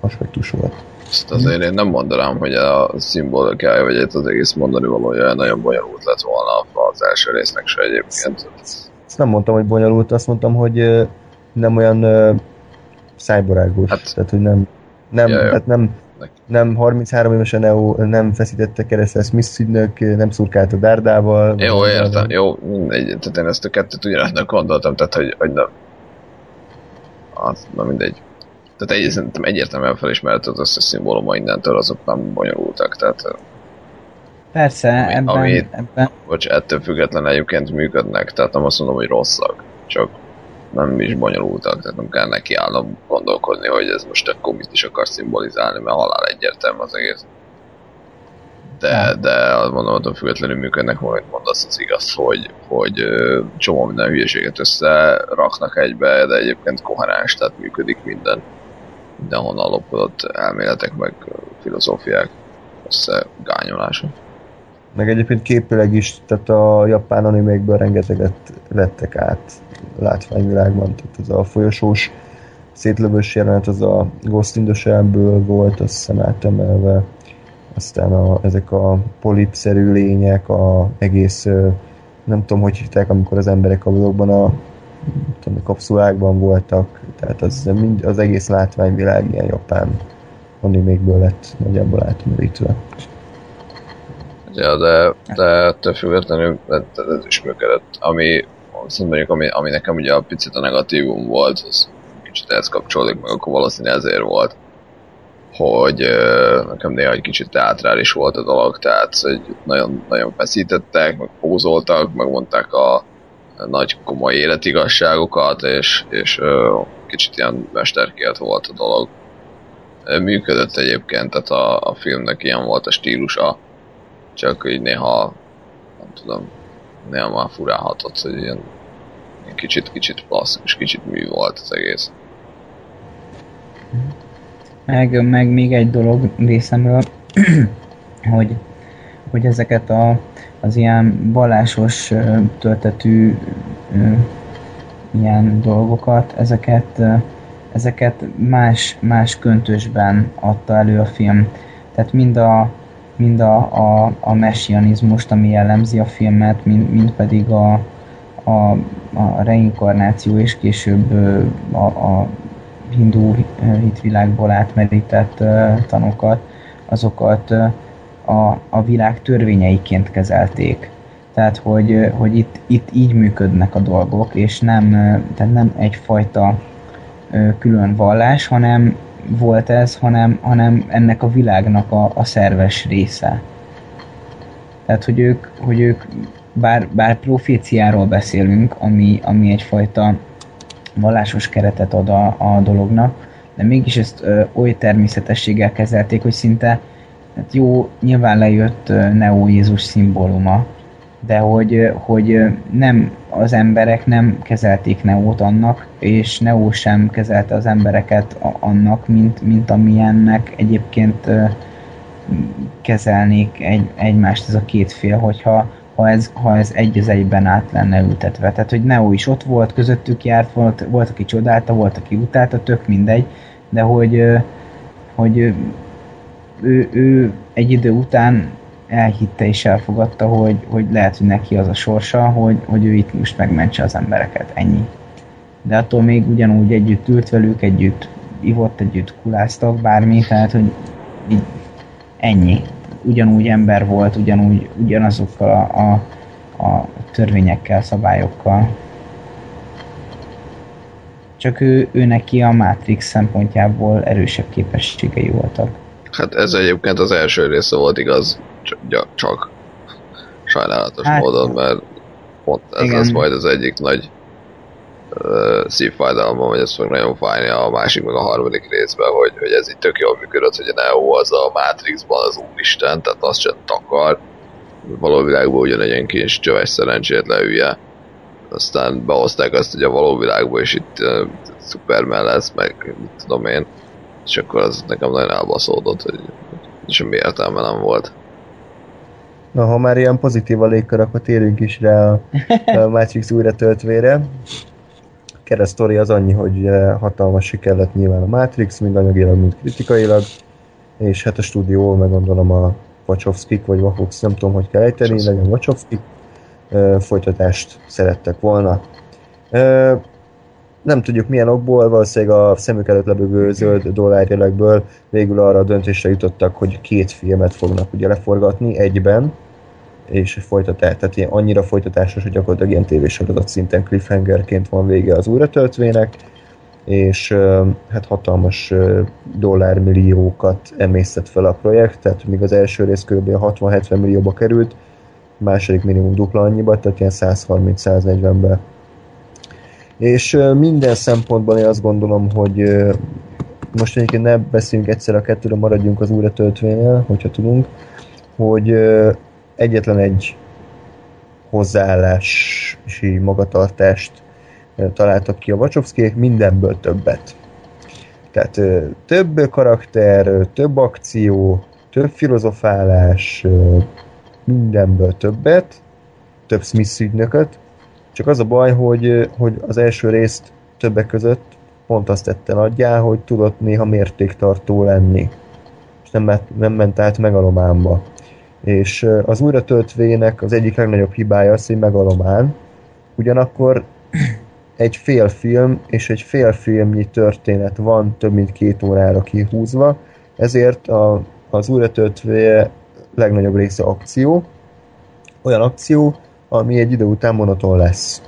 aspektus volt. Ezt azért én nem mondanám, hogy a szimbolikája, vagy az egész mondani valója nagyon bonyolult lett volna az első résznek se egyébként. Ezt nem mondtam, hogy bonyolult, azt mondtam, hogy nem olyan szájborágos. Hát, tehát, hogy nem, nem, ja, tehát nem, nem 33 évesen EU nem feszítette keresztül Smith ügynök, nem szurkált a dárdával. Jó, értem, jó, mindegy, tehát én ezt a kettőt ugyanaznak gondoltam, tehát hogy, hogy nem. Az, na mindegy. Tehát egy, szerintem egyértelműen felismerhető az összes szimbóluma innentől, azok nem bonyolultak, tehát... Persze, ami, ebben, ami, ebben... Bocs, ettől független egyébként működnek, tehát nem azt mondom, hogy rosszak, csak nem is bonyolultak, tehát nem kell neki állnom gondolkodni, hogy ez most akkor mit is akar szimbolizálni, mert halál egyértelmű az egész. De, de mondom, hogy függetlenül működnek, hogy mondasz az igaz, hogy, hogy csomó minden hülyeséget összeraknak egybe, de egyébként koherens, tehát működik minden mindenhonnan lopodott elméletek, meg filozófiák összegányolása. Meg egyébként képileg is, tehát a japán animékből rengeteget vettek át látványvilágban, tehát az a folyosós szétlövős jelenet, az a Ghost in the Shell-ből volt, azt hiszem átemelve, aztán a, ezek a polipszerű lények, a egész, nem tudom, hogy hívták, amikor az emberek a a tudom, kapszulákban voltak, tehát az, mind, az egész látványvilág ilyen japán animékből lett nagyjából átmerítve. Ja, de, de ettől függetlenül ez is működött. Ami, mondjuk, ami, ami nekem ugye a picit a negatívum volt, az kicsit ehhez kapcsolódik, meg akkor valószínűleg ezért volt, hogy nekem néha egy kicsit teátrális volt a dolog, tehát hogy nagyon, nagyon feszítettek, meg pózoltak, meg mondták a, nagy komoly életigasságokat, és, és ö, kicsit ilyen mesterkélt volt a dolog. Működött egyébként, tehát a, a filmnek ilyen volt a stílusa, csak így néha, nem tudom, néha már furálhatott, hogy ilyen, ilyen kicsit, kicsit klasszikus, kicsit mű volt az egész. Meg, meg még egy dolog részemről, hogy, hogy ezeket a az ilyen vallásos töltetű ilyen dolgokat, ezeket, ezeket más, más köntösben adta elő a film. Tehát mind a, mind a, a, a messianizmust, ami jellemzi a filmet, mind, mind pedig a, a, a reinkarnáció és később a, a hindu hitvilágból átmerített tanokat, azokat a, a világ törvényeiként kezelték. Tehát, hogy, hogy itt, itt így működnek a dolgok, és nem, tehát nem egyfajta külön vallás, hanem volt ez, hanem, hanem ennek a világnak a, a szerves része. Tehát, hogy ők, hogy ők bár, bár proféciáról beszélünk, ami, ami egyfajta vallásos keretet ad a, a dolognak, de mégis ezt ö, oly természetességgel kezelték, hogy szinte hát jó, nyilván lejött Neo Jézus szimbóluma, de hogy, hogy nem az emberek nem kezelték Neót annak, és Neo sem kezelte az embereket annak, mint, mint amilyennek egyébként kezelnék egy, egymást ez a két fél, hogyha ha ez, ha ez egy az egyben át lenne ültetve. Tehát, hogy Neo is ott volt, közöttük járt, volt, volt aki csodálta, volt, aki utálta, tök mindegy, de hogy, hogy ő, ő egy idő után elhitte és elfogadta, hogy, hogy lehet, hogy neki az a sorsa, hogy, hogy ő itt most megmentse az embereket. Ennyi. De attól még ugyanúgy együtt ült velük, együtt ivott, együtt kuláztak, bármi, tehát, hogy így ennyi. Ugyanúgy ember volt, ugyanúgy, ugyanazokkal a, a, a törvényekkel, szabályokkal. Csak ő, ő neki a Matrix szempontjából erősebb képességei voltak. Hát ez egyébként az első része volt igaz, csak, csak sajnálatos hát, módon, mert pont ez igen. lesz majd az egyik nagy uh, szívfájdalma, hogy ez fog nagyon fájni a másik meg a harmadik részben, hogy, hogy ez így tök jól működött, hogy a Neo az a Matrixban az úristen, tehát azt sem takar, való világban ugyan egy ilyen kis csöves szerencsét leülje. Aztán behozták azt, hogy a való világban is itt uh, Superman lesz, meg mit tudom én, és akkor az nekem nagyon elbaszódott, hogy semmi értelme nem volt. Na, ha már ilyen pozitív a légkör, akkor térjünk is rá a, a Matrix újra töltvére. A keresztori az annyi, hogy hatalmas siker lett nyilván a Matrix, mind anyagilag, mind kritikailag, és hát a stúdió, meg gondolom a Wachowski vagy Wachowski, nem tudom, hogy kell ejteni, legyen Wachowski, folytatást szerettek volna nem tudjuk milyen okból, valószínűleg a szemük előtt lebegő zöld dollárjelekből végül arra a döntésre jutottak, hogy két filmet fognak ugye leforgatni egyben, és folytatás, tehát ilyen annyira folytatásos, hogy gyakorlatilag ilyen tévésorozat szinten cliffhangerként van vége az újratöltvének, és hát hatalmas dollármilliókat emésztett fel a projekt, tehát míg az első rész kb. 60-70 millióba került, a második minimum dupla annyiba, tehát ilyen 130-140-be és minden szempontban én azt gondolom, hogy most egyébként ne beszéljünk egyszer a kettőről, maradjunk az újra töltvénél, hogyha tudunk, hogy egyetlen egy hozzáállási magatartást találtak ki a Wachowskiék, mindenből többet. Tehát több karakter, több akció, több filozofálás, mindenből többet, több Smith ügynököt, csak az a baj, hogy, hogy az első részt többek között pont azt tette nagyjá, hogy tudott néha mértéktartó lenni. És nem, nem ment át megalomámba. És az újratöltvének az egyik legnagyobb hibája az, hogy megalomán. Ugyanakkor egy fél film és egy fél filmnyi történet van több mint két órára kihúzva, ezért a, az újratöltvé legnagyobb része akció, olyan akció, ami egy idő után monoton lesz.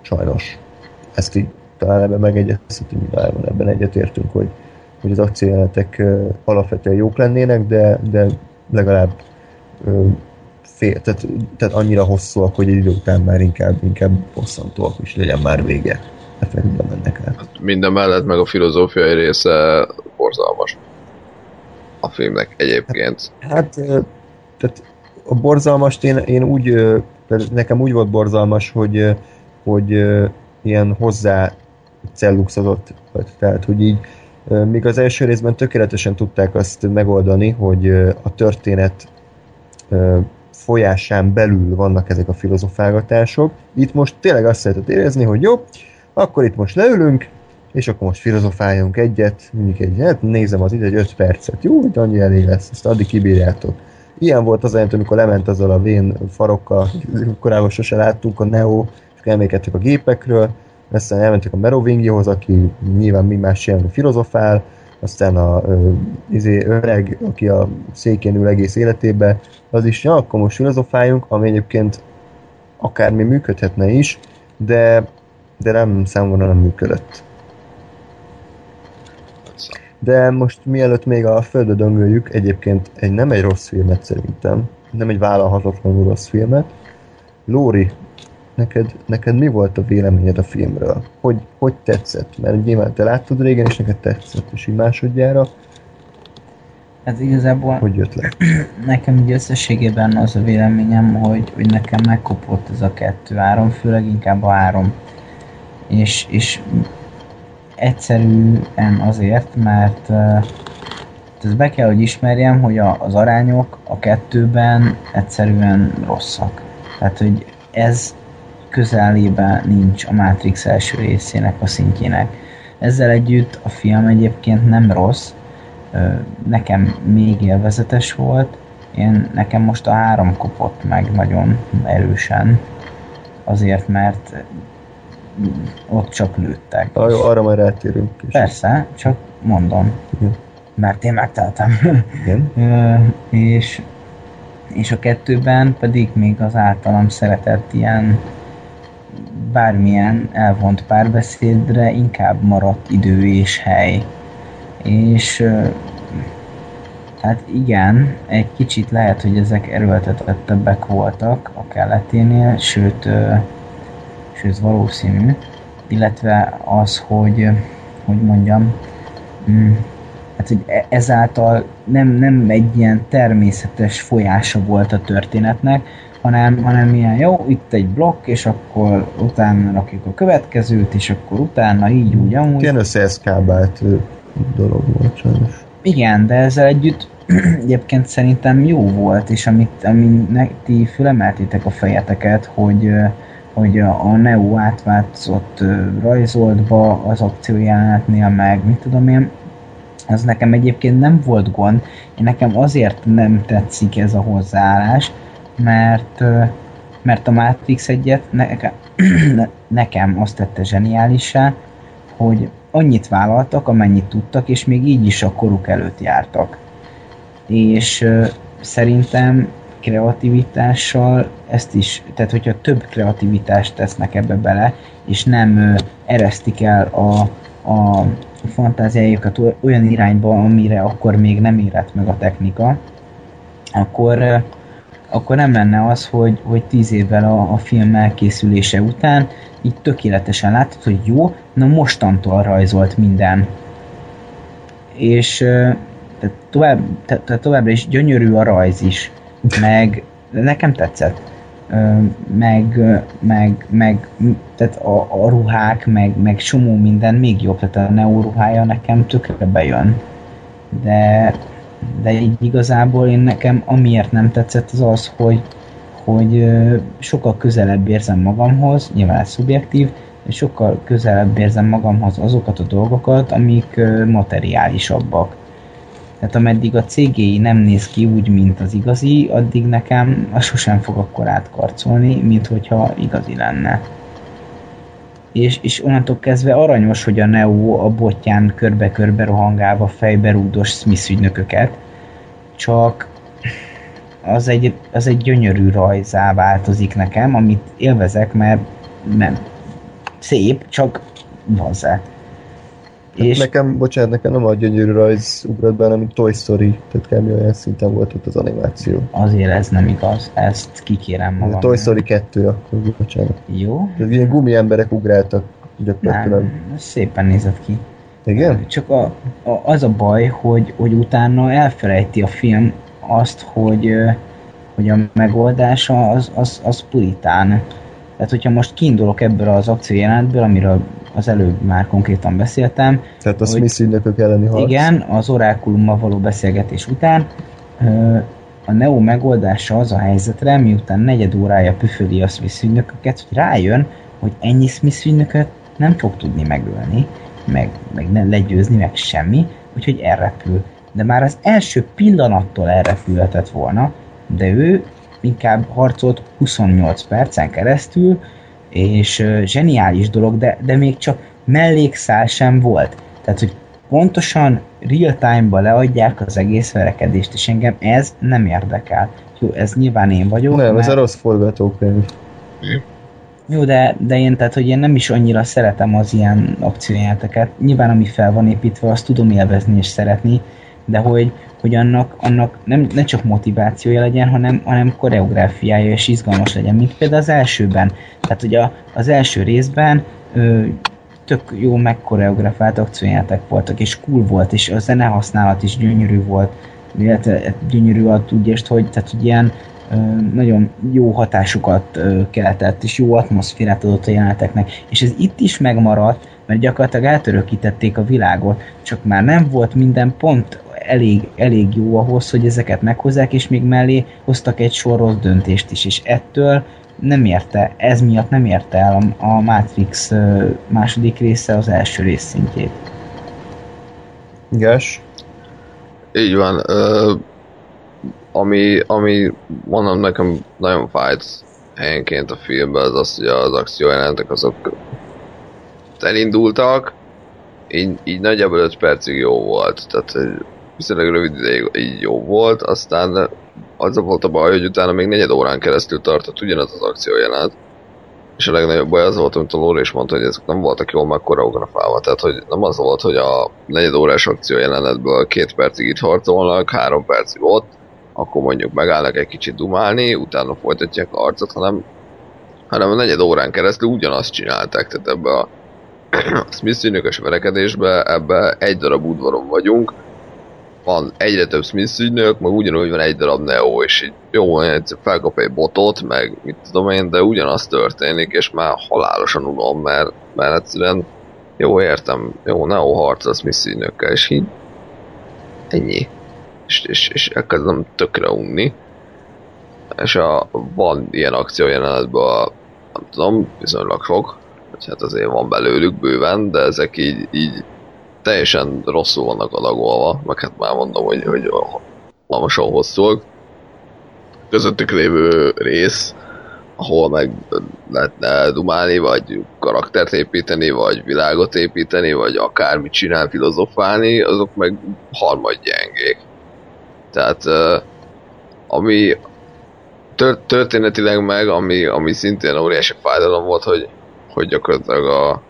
Sajnos. Ezt így talán ebben megegyezhetünk, mindjárt ebben egyetértünk, hogy, hogy az akciójelenetek alapvetően jók lennének, de, de legalább fél, tehát, tehát annyira hosszúak, hogy egy idő után már inkább, inkább bosszantóak, és legyen már vége. Effektíven mennek el. Hát minden mellett meg a filozófiai része borzalmas a filmnek egyébként. Hát, hát tehát a borzalmast én, én úgy nekem úgy volt borzalmas, hogy, hogy ilyen hozzá celluxozott, tehát hogy így míg az első részben tökéletesen tudták azt megoldani, hogy a történet folyásán belül vannak ezek a filozofálgatások. Itt most tényleg azt lehetett érezni, hogy jó, akkor itt most leülünk, és akkor most filozofáljunk egyet, mondjuk egy, hát nézem az ide egy 5 percet, jó, hogy annyi elég lesz, ezt addig kibírjátok. Ilyen volt az olyan, amikor lement azzal a vén farokkal, korábban sose láttunk a Neo, és emlékeztek a gépekről, aztán elmentek a Merovinghoz, aki nyilván mi más ilyen filozofál, aztán a ö, izé, öreg, aki a székén ül egész életébe, az is, ja, akkor most filozofáljunk, ami egyébként akármi működhetne is, de, de nem számomra nem működött. De most mielőtt még a földre döngöljük, egyébként egy, nem egy rossz filmet szerintem, nem egy vállalhatatlanul rossz filmet. Lóri, neked, neked mi volt a véleményed a filmről? Hogy, hogy tetszett? Mert nyilván te láttad régen, és neked tetszett, és így másodjára. Ez igazából hogy jött le? nekem így összességében az a véleményem, hogy, hogy nekem megkopott ez a kettő áron, főleg inkább a áron. És, és egyszerűen azért, mert ezt be kell, hogy ismerjem, hogy a, az arányok a kettőben egyszerűen rosszak. Tehát, hogy ez közelében nincs a Matrix első részének a szintjének. Ezzel együtt a film egyébként nem rossz, nekem még élvezetes volt, én nekem most a három kopott meg nagyon erősen, azért, mert ott csak lőttek. Ah, jó, arra majd rátérünk. Is. Persze, csak mondom. Igen. Mert én megteltem. Igen. és, és a kettőben pedig még az általam szeretett ilyen bármilyen elvont párbeszédre inkább maradt idő és hely. És hát igen, egy kicsit lehet, hogy ezek erőltetettebbek voltak a kelleténél, sőt, sőt valószínű, illetve az, hogy, hogy mondjam, mm, hát hogy e, ezáltal nem, nem egy ilyen természetes folyása volt a történetnek, hanem, hanem ilyen jó, itt egy blokk, és akkor utána rakjuk a következőt, és akkor utána így úgy amúgy. Ilyen összeeszkábált dolog volt sajnos. Igen, de ezzel együtt egyébként szerintem jó volt, és amit, amit ti fölemeltétek a fejeteket, hogy, hogy a Neo átváltozott rajzoltba az akciójelenetnél meg, mit tudom én, az nekem egyébként nem volt gond, nekem azért nem tetszik ez a hozzáállás, mert, mert a Matrix egyet nekem, nekem azt tette zseniálissá, hogy annyit vállaltak, amennyit tudtak, és még így is a koruk előtt jártak. És szerintem kreativitással ezt is, tehát hogyha több kreativitást tesznek ebbe bele, és nem eresztik el a, a fantáziájukat olyan irányba, amire akkor még nem érett meg a technika, akkor, akkor nem lenne az, hogy, hogy tíz évvel a, a film elkészülése után így tökéletesen látod, hogy jó, na mostantól rajzolt minden. És tehát tovább, tehát továbbra is gyönyörű a rajz is, meg nekem tetszett. Meg, meg, meg tehát a, a ruhák, meg, meg somó minden még jobb, tehát a Neo ruhája nekem tökre bejön. De, de így igazából én nekem amiért nem tetszett az az, hogy, hogy sokkal közelebb érzem magamhoz, nyilván ez szubjektív, és sokkal közelebb érzem magamhoz azokat a dolgokat, amik materiálisabbak. Tehát ameddig a CGI nem néz ki úgy, mint az igazi, addig nekem az sosem fog akkor átkarcolni, mint hogyha igazi lenne. És, és onnantól kezdve aranyos, hogy a Neo a botján körbe-körbe rohangálva fejbe rúdos Smith ügynököket, csak az egy, az egy gyönyörű rajzá változik nekem, amit élvezek, mert nem szép, csak vazzá. Hát és... Nekem, bocsánat, nekem nem a gyönyörű rajz ugrott be, hanem Toy Story, tehát kb. olyan szinten volt ott az animáció. Azért ez nem igaz, ezt kikérem magam. A Toy Story 2 akkor, bocsánat. Jó. Tehát ilyen gumi emberek ugráltak gyakorlatilag. Nem, szépen nézett ki. Igen? Csak a, a, az a baj, hogy, hogy utána elfelejti a film azt, hogy, hogy a megoldása az, az, az puritán. Tehát, hogyha most kiindulok ebből az akciójelentből, amiről az előbb már konkrétan beszéltem. Tehát a Smith ügynökök elleni harc. Igen, az orákulummal való beszélgetés után a Neo megoldása az a helyzetre, miután negyed órája püföli a Smith ügynököket, hogy rájön, hogy ennyi Smith ügynököt nem fog tudni megölni, meg, meg ne legyőzni, meg semmi, úgyhogy elrepül de már az első pillanattól elrepülhetett volna, de ő inkább harcolt 28 percen keresztül, és zseniális dolog, de, de még csak mellékszál sem volt. Tehát, hogy pontosan real time-ba leadják az egész verekedést, és engem ez nem érdekel. Jó, ez nyilván én vagyok. Nem, mert... ez a rossz forgatókönyv. Jó, de, de én, tehát, hogy én nem is annyira szeretem az ilyen akciójáteket. Nyilván, ami fel van építve, azt tudom élvezni és szeretni, de hogy, hogy annak, annak nem, ne csak motivációja legyen, hanem, hanem koreográfiája és izgalmas legyen, mint például az elsőben. Tehát ugye az első részben ö, tök jó megkoreografált akciójátek voltak, és cool volt, és a zene használat is gyönyörű volt, illetve gyönyörű a tudjást, hogy, tehát, hogy ilyen ö, nagyon jó hatásukat ö, keltett, és jó atmoszférát adott a jeleneteknek, és ez itt is megmaradt, mert gyakorlatilag eltörökítették a világot, csak már nem volt minden pont elég, elég jó ahhoz, hogy ezeket meghozzák, és még mellé hoztak egy sor rossz döntést is, és ettől nem érte, ez miatt nem érte el a, a Matrix második része az első rész szintjét. Igaz? Így van. Ö, ami, ami mondom nekem nagyon fájt helyenként a filmben, az az, hogy az akciójelentek azok elindultak, így, így nagyjából 5 percig jó volt, tehát viszonylag rövid ideig így jó volt, aztán az volt a baj, hogy utána még negyed órán keresztül tartott ugyanaz az akciójelenet, és a legnagyobb baj az volt, amit a Lóri is mondta, hogy ezek nem voltak jól meg koreografálva. Tehát, hogy nem az volt, hogy a negyed órás akció jelenetből két percig itt harcolnak, három percig ott, akkor mondjuk megállnak egy kicsit dumálni, utána folytatják a harcot, hanem, hanem a negyed órán keresztül ugyanazt csinálták. Tehát ebbe a Smith verekedésbe, ebbe egy darab udvaron vagyunk, van egyre több Smith ügynök, meg ugyanúgy van egy darab Neo, és így jó, felkap egy botot, meg mit tudom én, de ugyanaz történik, és már halálosan unom, mert, mert egyszerűen jó, értem, jó, Neo harc a Smith ügynökkel, és így ennyi. És, és, és elkezdem tökre unni. És a, van ilyen akció jelenetben, nem tudom, viszonylag sok, hát azért van belőlük bőven, de ezek így, így teljesen rosszul vannak adagolva, meg hát már mondom, hogy, hogy halmasan hosszúak. Közöttük lévő rész, ahol meg lehetne dumálni, vagy karaktert építeni, vagy világot építeni, vagy akármit csinál, filozofálni, azok meg harmad gyengék. Tehát ami történetileg meg, ami, ami szintén óriási fájdalom volt, hogy, hogy gyakorlatilag a,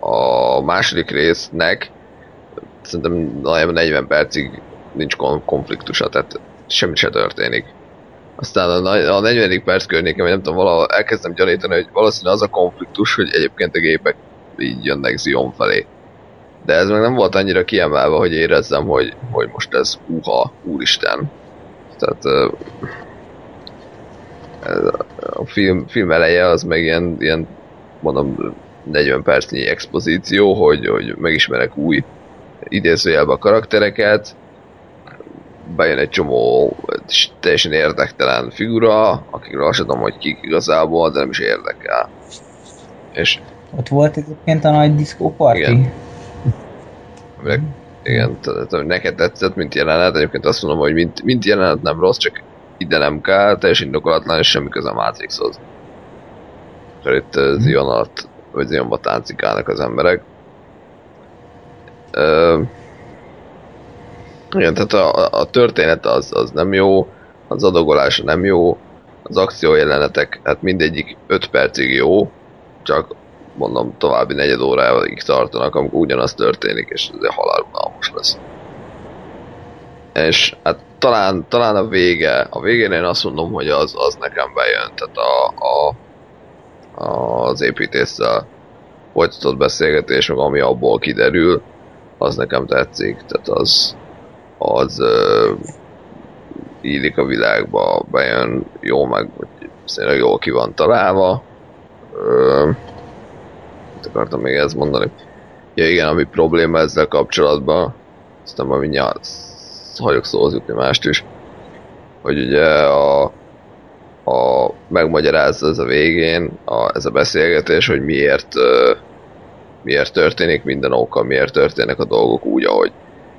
a második résznek szerintem nagyjából 40 percig nincs konfliktusa, tehát semmi se történik. Aztán a, a 40. perc környéken, nem tudom, valahol elkezdtem gyanítani, hogy valószínűleg az a konfliktus, hogy egyébként a gépek így jönnek Zion felé. De ez meg nem volt annyira kiemelve, hogy érezzem, hogy, hogy most ez uha, úristen. Tehát a film, film eleje az meg ilyen, ilyen mondom, 40 percnyi expozíció, hogy, hogy megismerek új idézőjelbe a karaktereket, bejön egy csomó teljesen érdektelen figura, akikről azt tudom, hogy kik igazából, de nem is érdekel. És... Ott volt egyébként a nagy disco party? Igen. Aminek, igen, tehát neked tetszett, mint jelenet, egyébként azt mondom, hogy mint, mint jelenet nem rossz, csak ide nem kell, teljesen indokolatlan, és semmi köze a Matrixhoz. És itt az Zion alatt zionba táncikálnak az emberek. Ö, igen, tehát a, a történet az, az nem jó, az adogolása nem jó, az akciójelenetek, hát mindegyik 5 percig jó, csak mondom további negyed óráig tartanak, amikor ugyanaz történik, és ez halálunalmas lesz. És hát talán, talán a vége, a végén én azt mondom, hogy az, az nekem bejön, tehát a, a az építéssel folytatott beszélgetés, meg ami abból kiderül, az nekem tetszik, tehát az, az uh, illik a világba, bejön jó, meg szerintem jól ki van találva. Uh, mit akartam még ezt mondani? Ja igen, ami probléma ezzel kapcsolatban, aztán majd mindjárt hagyok szóhoz mást is, hogy ugye a a, megmagyarázza ez a végén, a, ez a beszélgetés, hogy miért, miért történik minden oka, miért történnek a dolgok úgy, ahogy.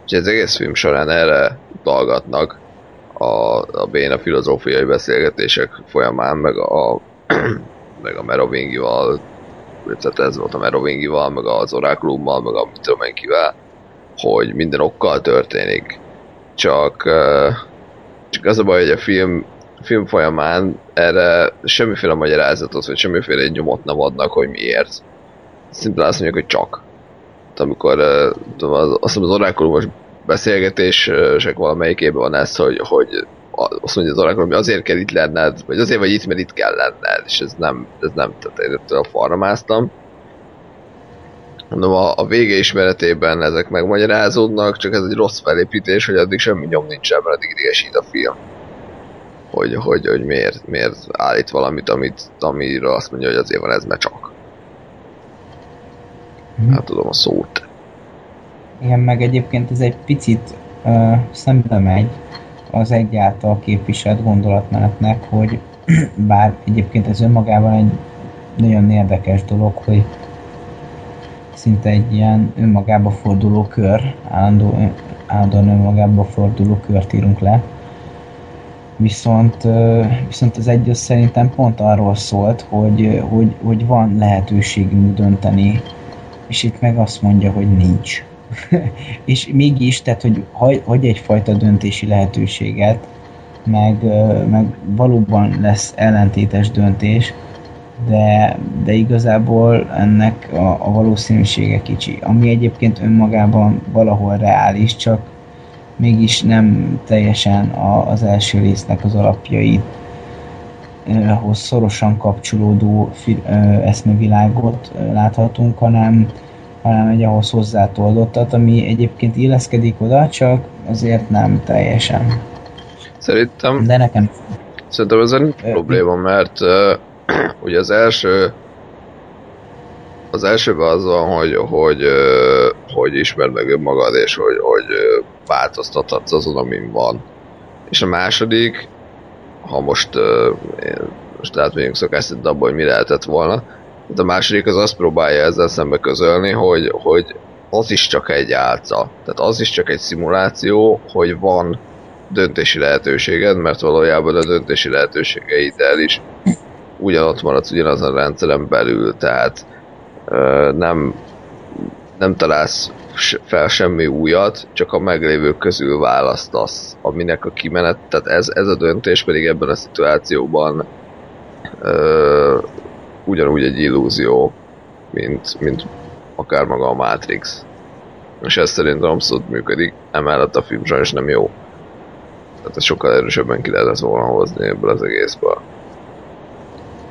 És az egész film során erre utalgatnak a, a béna filozófiai beszélgetések folyamán, meg a, meg a Merovingival, tehát ez volt a Merovingival, meg az Orákulummal, meg a mit tudom kivel, hogy minden okkal történik. Csak, csak az a baj, hogy a film film folyamán erre semmiféle magyarázatot, vagy semmiféle nyomot nem adnak, hogy miért. Szimplán azt mondják, hogy csak. Amikor tudom, az, azt hiszem az orákulumos beszélgetések valamelyikében van ez, hogy, hogy azt mondja az orákulum, hogy azért kell itt lenned, vagy azért vagy itt, mert itt kell lenned, és ez nem, ez nem, tehát én ettől falra másztam. Mondom, a, a vége ismeretében ezek megmagyarázódnak, csak ez egy rossz felépítés, hogy addig semmi nyom nincsen, mert addig idegesít a film hogy, hogy, hogy miért, miért állít valamit, amit, amiről azt mondja, hogy azért van ez, mert csak. Hmm. Hát tudom a szót. Igen, meg egyébként ez egy picit uh, szembe megy az egyáltal képviselt gondolatmenetnek, hogy bár egyébként ez önmagában egy nagyon érdekes dolog, hogy szinte egy ilyen önmagába forduló kör, állandó, állandóan önmagába forduló kört írunk le. Viszont, viszont az egyes szerintem pont arról szólt, hogy, hogy, hogy van lehetőségünk dönteni, és itt meg azt mondja, hogy nincs. és mégis, tehát hogy hagy egyfajta döntési lehetőséget, meg, meg valóban lesz ellentétes döntés, de, de igazából ennek a, a valószínűsége kicsi, ami egyébként önmagában valahol reális, csak mégis nem teljesen a, az első résznek az alapjait hoz szorosan kapcsolódó eszmevilágot láthatunk, hanem, hanem egy ahhoz hozzátoldottat, ami egyébként illeszkedik oda, csak azért nem teljesen. Szerintem... De nekem... Szerintem ez egy probléma, mert uh, ugye az első az elsőben az van, hogy, hogy, uh, hogy ismerd meg önmagad, és hogy, hogy változtathatsz azon, amin van. És a második, ha most, uh, most átmegyünk szokás szerint abban, hogy mi lehetett volna, de a második az azt próbálja ezzel szembe közölni, hogy, hogy az is csak egy álca. Tehát az is csak egy szimuláció, hogy van döntési lehetőséged, mert valójában a döntési lehetőségeiddel is ugyanott maradsz ugyanaz a rendszeren belül, tehát ö, nem, nem találsz fel semmi újat, csak a meglévők közül választasz, aminek a kimenet, tehát ez, ez a döntés pedig ebben a szituációban ö, ugyanúgy egy illúzió, mint, mint akár maga a Matrix. És ez szerintem abszolút működik, emellett a film sajnos nem jó. Tehát ez sokkal erősebben ki lehetett volna hozni ebből az egészből.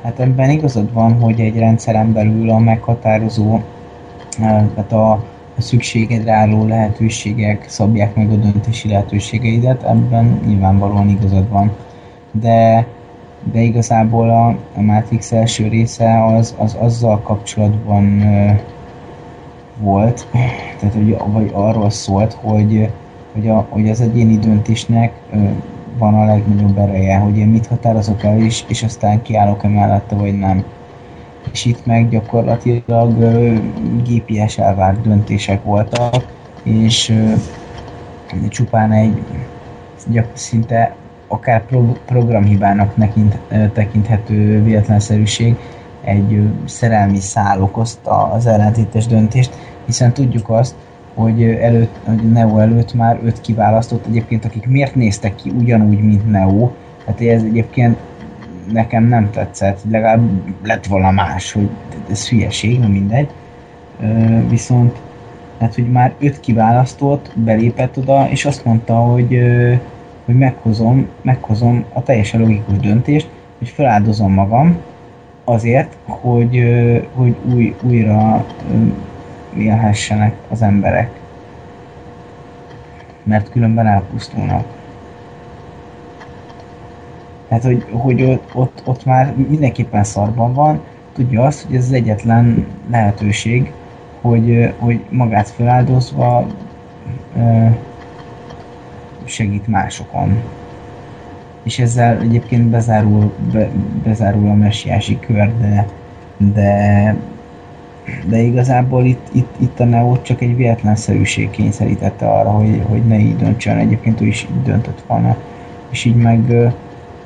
Hát ebben igazad van, hogy egy rendszeren belül a meghatározó, tehát a, a szükségedre álló lehetőségek szabják meg a döntési lehetőségeidet, ebben nyilvánvalóan igazad van. De, de igazából a, a Matrix első része az, az azzal kapcsolatban ö, volt, tehát hogy, vagy arról szólt, hogy hogy, a, hogy az egyéni döntésnek ö, van a legnagyobb ereje, hogy én mit határozok el, és, és aztán kiállok-e mellette, vagy nem. És itt meg gyakorlatilag GPS elvárt döntések voltak, és csupán egy szinte akár pro, programhibának nekint, tekinthető véletlenszerűség egy szerelmi szál okozta az ellentétes döntést, hiszen tudjuk azt, hogy, előtt, hogy Neo előtt már öt kiválasztott egyébként, akik miért néztek ki ugyanúgy, mint Neo. Hát ez egyébként nekem nem tetszett, legalább lett volna más, hogy ez hülyeség, nem mindegy. Viszont hát, hogy már öt kiválasztott, belépett oda, és azt mondta, hogy, hogy meghozom, meghozom a teljesen logikus döntést, hogy feláldozom magam azért, hogy, hogy új, újra élhessenek az emberek. Mert különben elpusztulnak. Tehát, hogy, hogy ott, ott, már mindenképpen szarban van, tudja azt, hogy ez az egyetlen lehetőség, hogy, hogy magát feláldozva segít másokon. És ezzel egyébként bezárul, be, bezárul a messiási kör, de, de de igazából itt, itt, itt a Neo csak egy véletlenszerűség kényszerítette arra, hogy, hogy ne így döntsön, egyébként ő is így döntött volna. És így meg,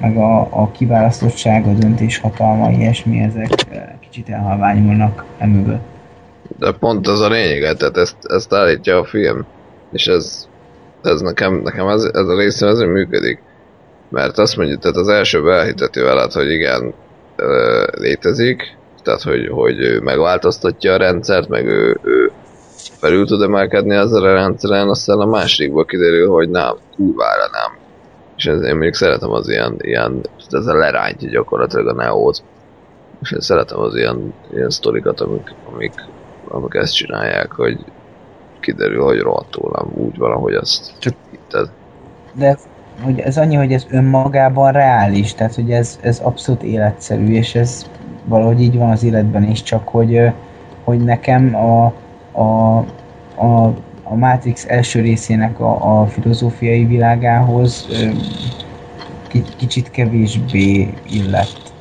meg a, a kiválasztottság, a döntéshatalma, ilyesmi, ezek kicsit elhalványulnak emögött. De pont az a lényeg, tehát ezt, ezt állítja a film, és ez, ez nekem, nekem ez, ez a része azért működik. Mert azt mondjuk, tehát az első elhiteti veled, hogy igen, létezik, tehát hogy, hogy ő megváltoztatja a rendszert, meg ő, ő felül tud emelkedni ezzel a rendszeren, aztán a másikból kiderül, hogy nem, kurvára nem. És ez, én még szeretem az ilyen, ilyen ez a lerántja gyakorlatilag a Neót. És én szeretem az ilyen, ilyen sztorikat, amik, amik, amik ezt csinálják, hogy kiderül, hogy rohadtul úgy van, ahogy azt Csak hitted. De hogy ez annyi, hogy ez önmagában reális, tehát hogy ez, ez abszolút életszerű, és ez valahogy így van az életben is, csak hogy, hogy nekem a, a, a, a Matrix első részének a, a filozófiai világához kicsit kevésbé illet.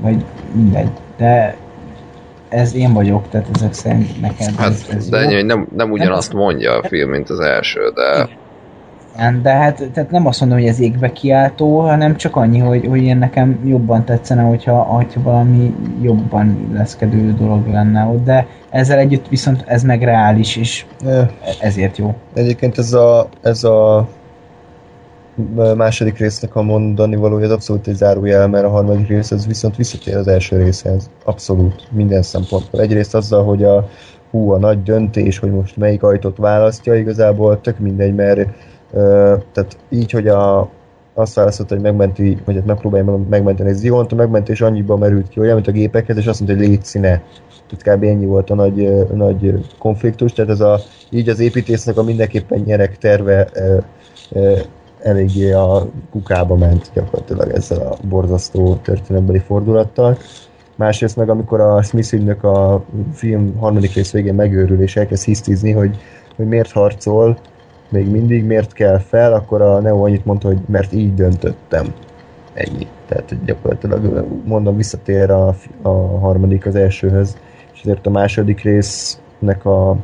Vagy mindegy. De ez én vagyok, tehát ezek szerint neked hát, ez, ez de jó. nem, nem ugyanazt mondja a film, mint az első, de... Igen, de hát tehát nem azt mondom, hogy ez égbe kiáltó, hanem csak annyi, hogy, hogy én nekem jobban tetszene, hogyha, hogyha valami jobban leszkedő dolog lenne ott, de ezzel együtt viszont ez meg reális, és ezért jó. Egyébként ez a, ez a második résznek a mondani valója az abszolút egy zárójel, mert a harmadik rész az viszont visszatér az első részhez. Abszolút, minden szempontból. Egyrészt azzal, hogy a hú, a nagy döntés, hogy most melyik ajtót választja, igazából tök mindegy, mert tehát így, hogy a, azt választotta, hogy megmenti, vagy hát megpróbálja megmenteni Ziont, a megmentés annyiban merült ki, olyan, mint a gépekhez, és azt mondta, hogy légy színe. Tehát kb. ennyi volt a nagy, nagy konfliktus, tehát ez a, így az építésznek a mindenképpen nyerek terve ö, ö, eléggé a kukába ment gyakorlatilag ezzel a borzasztó történetbeli fordulattal. Másrészt meg amikor a Smith ügynök a film harmadik rész végén megőrül és elkezd hisztizni, hogy, hogy miért harcol, még mindig miért kell fel, akkor a Neo annyit mondta, hogy mert így döntöttem. Ennyi. Tehát gyakorlatilag mondom visszatér a, a harmadik az elsőhöz, és ezért a második résznek a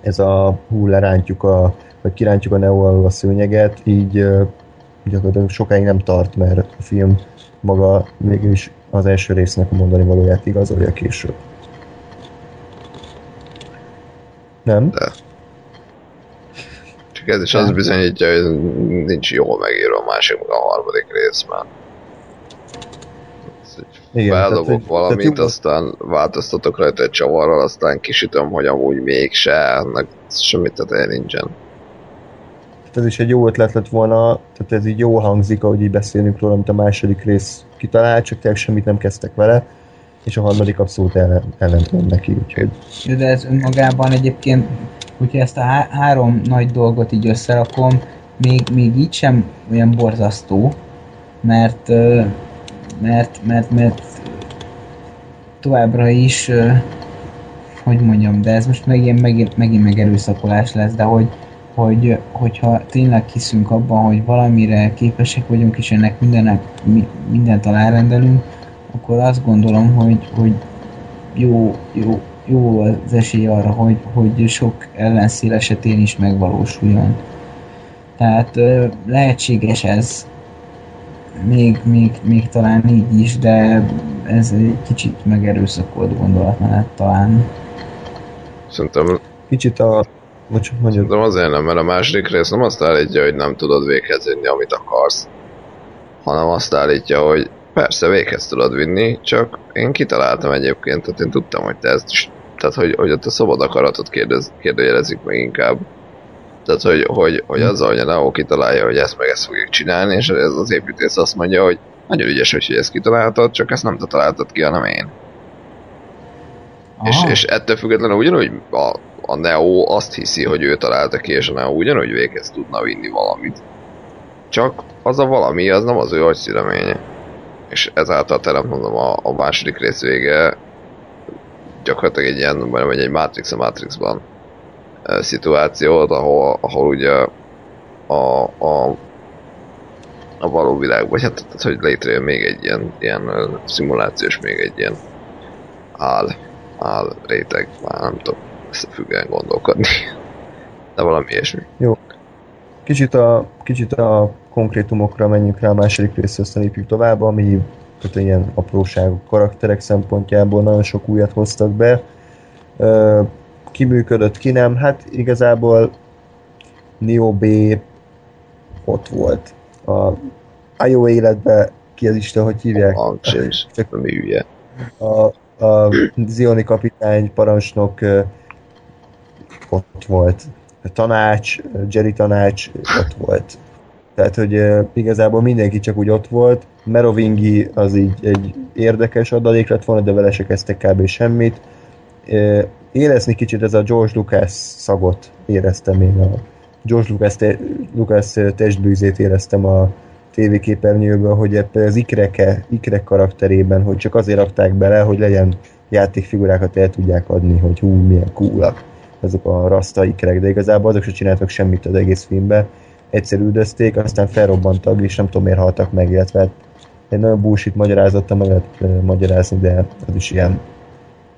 ez a hú, lerántjuk a vagy kirántjuk a Neo alól a szőnyeget, így gyakorlatilag sokáig nem tart, mert a film maga mégis az első résznek a mondani valóját igazolja később. Nem? De. Ez is az bizonyítja, hogy nincs jól megírva a másik, meg a harmadik részben. Igen, tehát, Feldobok hogy- valamit, tehát aztán változtatok rajta egy csavarral, aztán kisütöm, hogy amúgy mégse, ennek semmit teteje nincsen. Tehát ez is egy jó ötlet lett volna, tehát ez így jó hangzik, ahogy így beszélünk róla, amit a második rész kitalált, csak tényleg semmit nem kezdtek vele, és a harmadik abszolút ellen, ellent ment neki, úgyhogy De ez önmagában egyébként, hogyha ezt a há- három nagy dolgot így összerakom, még, még így sem olyan borzasztó, mert, mert, mert, mert továbbra is, hogy mondjam, de ez most megint, megint, megint megerőszakolás lesz, de hogy, hogy, hogyha tényleg hiszünk abban, hogy valamire képesek vagyunk, és ennek mindenek, mi, mindent alárendelünk, akkor azt gondolom, hogy, hogy jó, jó, jó az esély arra, hogy, hogy sok ellenszél esetén is megvalósuljon. Tehát lehetséges ez, még, még, még talán így is, de ez egy kicsit megerőszakolt gondolatmenet talán. Szerintem, kicsit a... Bocs, mondjad. szerintem azért nem, mert a második rész nem azt állítja, hogy nem tudod véghez vinni, amit akarsz, hanem azt állítja, hogy persze véghez tudod vinni, csak én kitaláltam egyébként, tehát én tudtam, hogy te ezt is, tehát hogy, hogy ott a szabad akaratot kérdez, kérdőjelezik meg inkább. Tehát, hogy, hogy, hogy azzal, hogy a Neo kitalálja, hogy ezt meg ezt fogjuk csinálni, és ez az építész azt mondja, hogy nagyon ügyes, hogy ezt kitaláltad, csak ezt nem te találtad ki, hanem én. És, Aha. és ettől függetlenül ugyanúgy a, a Neo azt hiszi, hogy ő találta ki, és a Neo ugyanúgy véghez tudna vinni valamit. Csak az a valami, az nem az ő agyszüleménye. És ezáltal te nem mondom, a, a második rész vége gyakorlatilag egy ilyen, vagy egy Matrix a Matrixban szituációt, ahol, ahol ugye a, a, a való világ, vagy hát tehát, hogy létrejön még egy ilyen, ilyen szimulációs, még egy ilyen áll, áll réteg, már nem tudom összefüggően gondolkodni. De valami ilyesmi. Kicsit a, kicsit a konkrétumokra menjünk rá a második részre, aztán tovább, ami tehát ilyen apróságok, karakterek szempontjából nagyon sok újat hoztak be. Ki működött, ki nem, hát igazából Neo B ott volt. A IO életben ki az Isten, hogy hívják? A sincs, Csak- nem hülye. a, a Zioni kapitány, parancsnok ott volt. A tanács, Jerry tanács ott volt. Tehát, hogy igazából mindenki csak úgy ott volt. Merovingi az így egy érdekes adalék lett volna, de vele se kezdtek kb. semmit. Érezni kicsit ez a George Lucas szagot éreztem én. A George Lucas, te, Lucas testbűzét éreztem a tévéképernyőből, hogy ebben az ikreke, ikrek karakterében, hogy csak azért rakták bele, hogy legyen játékfigurákat el tudják adni, hogy hú, milyen coolak azok a rasta ikrek, de igazából azok se csináltak semmit az egész filmben. Egyszer üldözték, aztán felrobbantak, és nem tudom miért haltak meg, illetve hát egy nagyon bullshit magyarázattal meg lehet magyarázni, de az is ilyen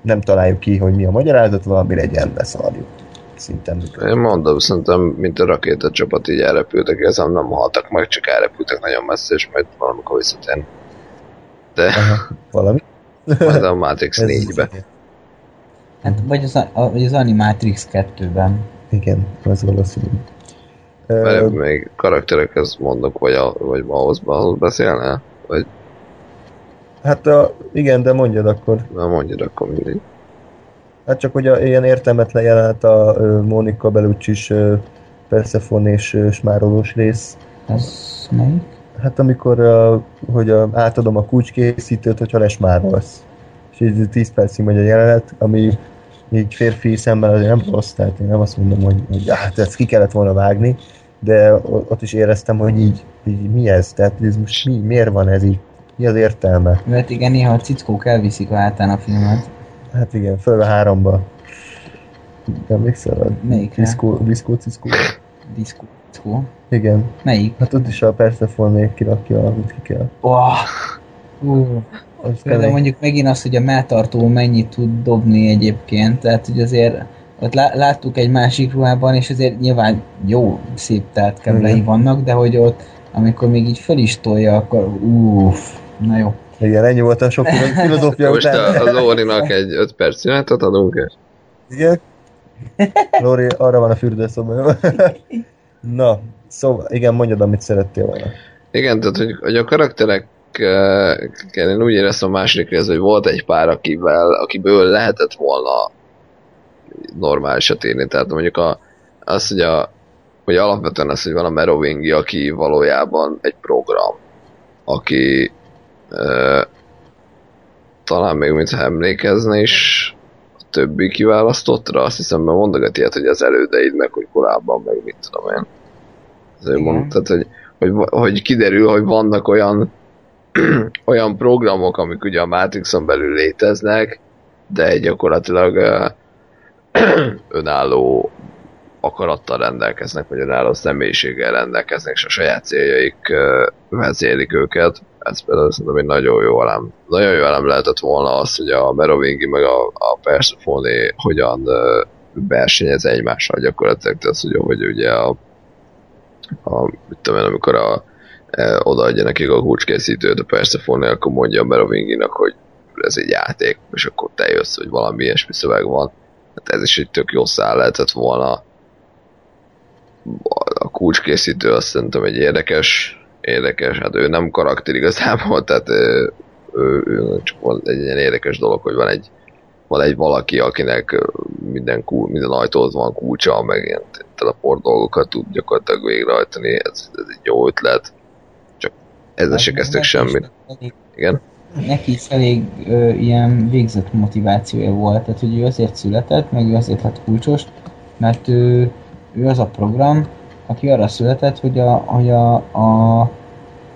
nem találjuk ki, hogy mi a magyarázat, valami legyen, beszarjuk. Szinte Én mondom, szerintem, mint a rakétacsapat így elrepültek, ezzel nem haltak meg, csak elrepültek nagyon messze, és majd valamikor visszatérni. De... Aha, valami? Majd a Matrix 4-be. Hát, vagy az, a, vagy az Animatrix 2-ben. Igen, az valószínű. Mert uh, még karakterekhez mondok, vagy, a, vagy ahhoz, ahhoz beszélne? Vagy... Hát a, igen, de mondjad akkor. Na mondjad akkor mindig. Hát csak hogy a, ilyen értelmetlen jelent a Monika Bellucci-s uh, Persephone és smárolós rész. Ez melyik? Hát amikor, uh, hogy a, átadom a kulcskészítőt, hogyha lesmárolsz. És így 10 percig megy a jelenet, ami így férfi szemmel azért nem rossz, tehát én nem azt mondom, hogy, hogy hát ezt ki kellett volna vágni, de ott is éreztem, hogy így, így mi ez, tehát ez most mi, miért van ez így, mi az értelme? Mert igen, néha a cickók elviszik a hátán a filmet. Hát igen, föl a háromba. Emlékszel a Melyikre? Diszkó, diszkó cickó? Diszkó cickó? Igen. Melyik? Hát ott is a Persephone kirakja, amit ki kell. Oh. Uh. De mondjuk megint az, hogy a melltartó mennyit tud dobni egyébként, tehát hogy azért ott láttuk egy másik ruhában, és azért nyilván jó, szép tehát keblei vannak, de hogy ott, amikor még így fel is tolja, akkor uff, na jó. Igen, ennyi volt a sok filozófia Most után. a, a Lórinak egy 5 perc szünetet adunk -e? Igen. Lóri, arra van a fürdőszoba, Na, szóval, igen, mondjad, amit szerettél volna. Igen, tehát, hogy, hogy a karakterek én úgy éreztem a második rész, hogy volt egy pár, akivel, akiből lehetett volna normálisat írni. Tehát mondjuk a, az, hogy, a, hogy alapvetően az, hogy van a Merovingi, aki valójában egy program, aki e, talán még mintha emlékezne is a többi kiválasztottra, azt hiszem, mert mondogat ilyet, hogy az elődeid, meg hogy korábban, meg mit tudom én. Azért mondtad, hogy, hogy, hogy kiderül, hogy vannak olyan olyan programok, amik ugye a Matrixon belül léteznek, de gyakorlatilag önálló akarattal rendelkeznek, vagy önálló személyiséggel rendelkeznek, és a saját céljaik vezélik őket. Ez például szerintem egy nagyon jó elem. Nagyon jó elem lehetett volna az, hogy a Merovingi meg a, a Persephone hogyan versenyez egymással gyakorlatilag. Tehát, hogy, hogy ugye a, a mit tudom én, amikor a odaadja nekik a kulcskészítőt a Persephone, akkor mondja a Merovinginak, hogy ez egy játék, és akkor te jössz, hogy valami ilyesmi szöveg van. Hát ez is egy tök jó száll lehetett volna. A kulcskészítő azt szerintem egy érdekes, érdekes, hát ő nem karakter igazából, tehát ő, ő, ő csak van egy ilyen érdekes dolog, hogy van egy, van egy valaki, akinek minden, minden ajtóhoz van kulcsa, meg ilyen teleport dolgokat tud gyakorlatilag végrehajtani, ez, ez egy jó ötlet ezzel se kezdtek semmit. Igen. Neki is elég ö, ilyen végzett motivációja volt, tehát hogy ő azért született, meg ő azért lett kulcsos, mert ő, ő az a program, aki arra született, hogy a, hogy a, a,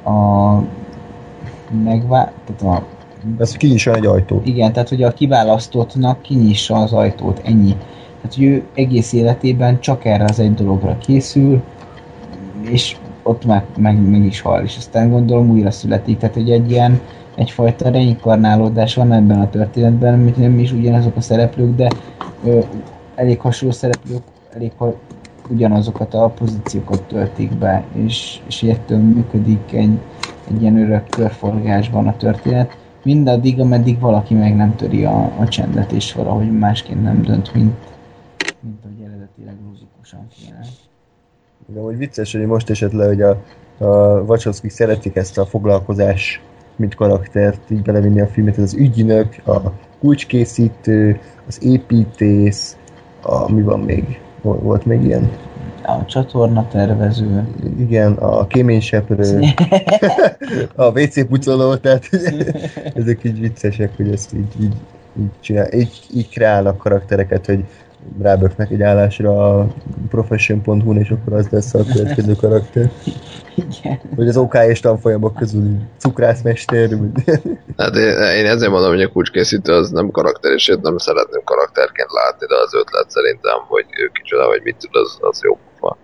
a megvá... Tehát a, ez kinyissa egy ajtót. Igen, tehát hogy a kiválasztottnak kinyissa az ajtót, ennyi. Tehát, hogy ő egész életében csak erre az egy dologra készül, és ott meg, meg, meg is hal, és aztán gondolom újra születik. Tehát, hogy egy ilyen egyfajta reinkarnálódás van ebben a történetben, mint nem is ugyanazok a szereplők, de ö, elég hasonló szereplők, elég ha ugyanazokat a pozíciókat töltik be, és, és ettől működik egy, egy ilyen örök körforgásban a történet, mindaddig, ameddig valaki meg nem töri a, a csendet, és valahogy másként nem dönt, mint, mint ahogy eredetileg logikusan kéne. De hogy vicces, hogy most esett le, hogy a, a Wachowski szeretik ezt a foglalkozás mint karaktert így belevinni a filmet, ez az ügynök, a kulcskészítő, az építész, a, mi van még? Volt még ilyen? A csatorna tervező. Igen, a kéményseprő, a WC pucoló, tehát ezek így viccesek, hogy ezt így, így, így, csinál, így, így kreálnak karaktereket, hogy ráböknek egy állásra a profession.hu-n, és akkor az lesz a következő karakter. Igen. Vagy az OK és tanfolyamok közül cukrászmester. hát én, én ezért mondom, hogy a kulcskészítő az nem karakter, és én nem szeretném karakterként látni, de az ötlet szerintem, hogy ő kicsoda, vagy mit tud, az, az jó pofa.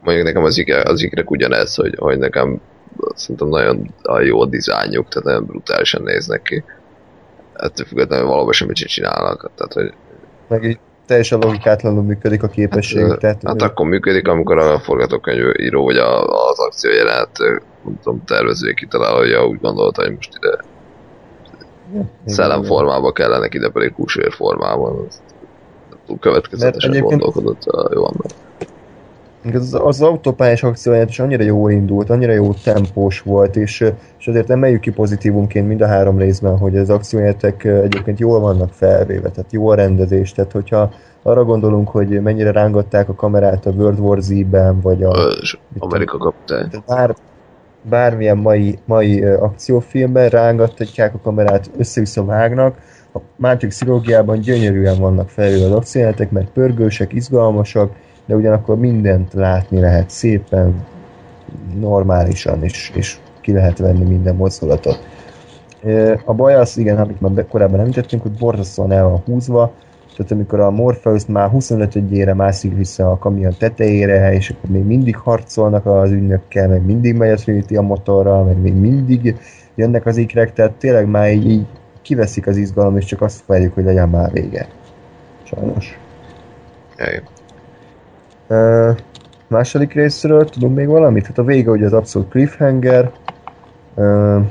mondjuk nekem az, ikre, az ikrek ugyanez, hogy, hogy nekem szerintem nagyon jó a dizájnjuk, tehát nagyon brutálisan néznek ki. Ettől függetlenül valóban semmit sem csinálnak. Tehát, hogy... Meg így teljesen logikátlanul működik a képesség. Hát, tehát, hát akkor működik, amikor a forgatókönyv író vagy a, az akció jelent, nem tudom, tervezője kitalálja, úgy gondolta, hogy most ide szellemformában kellene, ide pedig húsvér formában. Következetesen gondolkodott a jó ember. Az, az autópályás akcióját is annyira jól indult, annyira jó tempós volt, és, és azért emeljük ki pozitívunként mind a három részben, hogy az akciójátek egyébként jól vannak felvéve, tehát jó a rendezés, tehát hogyha arra gondolunk, hogy mennyire rángatták a kamerát a World War Z-ben, vagy a... Amerika kapta. Bár, bármilyen mai, mai akciófilmben rángatják a kamerát, össze-vissza vágnak, a Matrix szilógiában gyönyörűen vannak felvéve az akciójátek, mert pörgősek, izgalmasak, de ugyanakkor mindent látni lehet szépen, normálisan, és, és ki lehet venni minden mozdulatot. A baj az, igen, amit már korábban említettünk, hogy borzasztóan el van húzva, tehát amikor a Morpheus már 25-ére mászik vissza a kamion tetejére, és akkor még mindig harcolnak az ügynökkel, meg mindig megy a Trinity a motorral, meg még mindig jönnek az ikrek, tehát tényleg már így, így kiveszik az izgalom, és csak azt várjuk, hogy legyen már vége. Sajnos. Jaj. Második részről tudom még valamit? Hát a vége ugye az abszolút cliffhanger. Uh,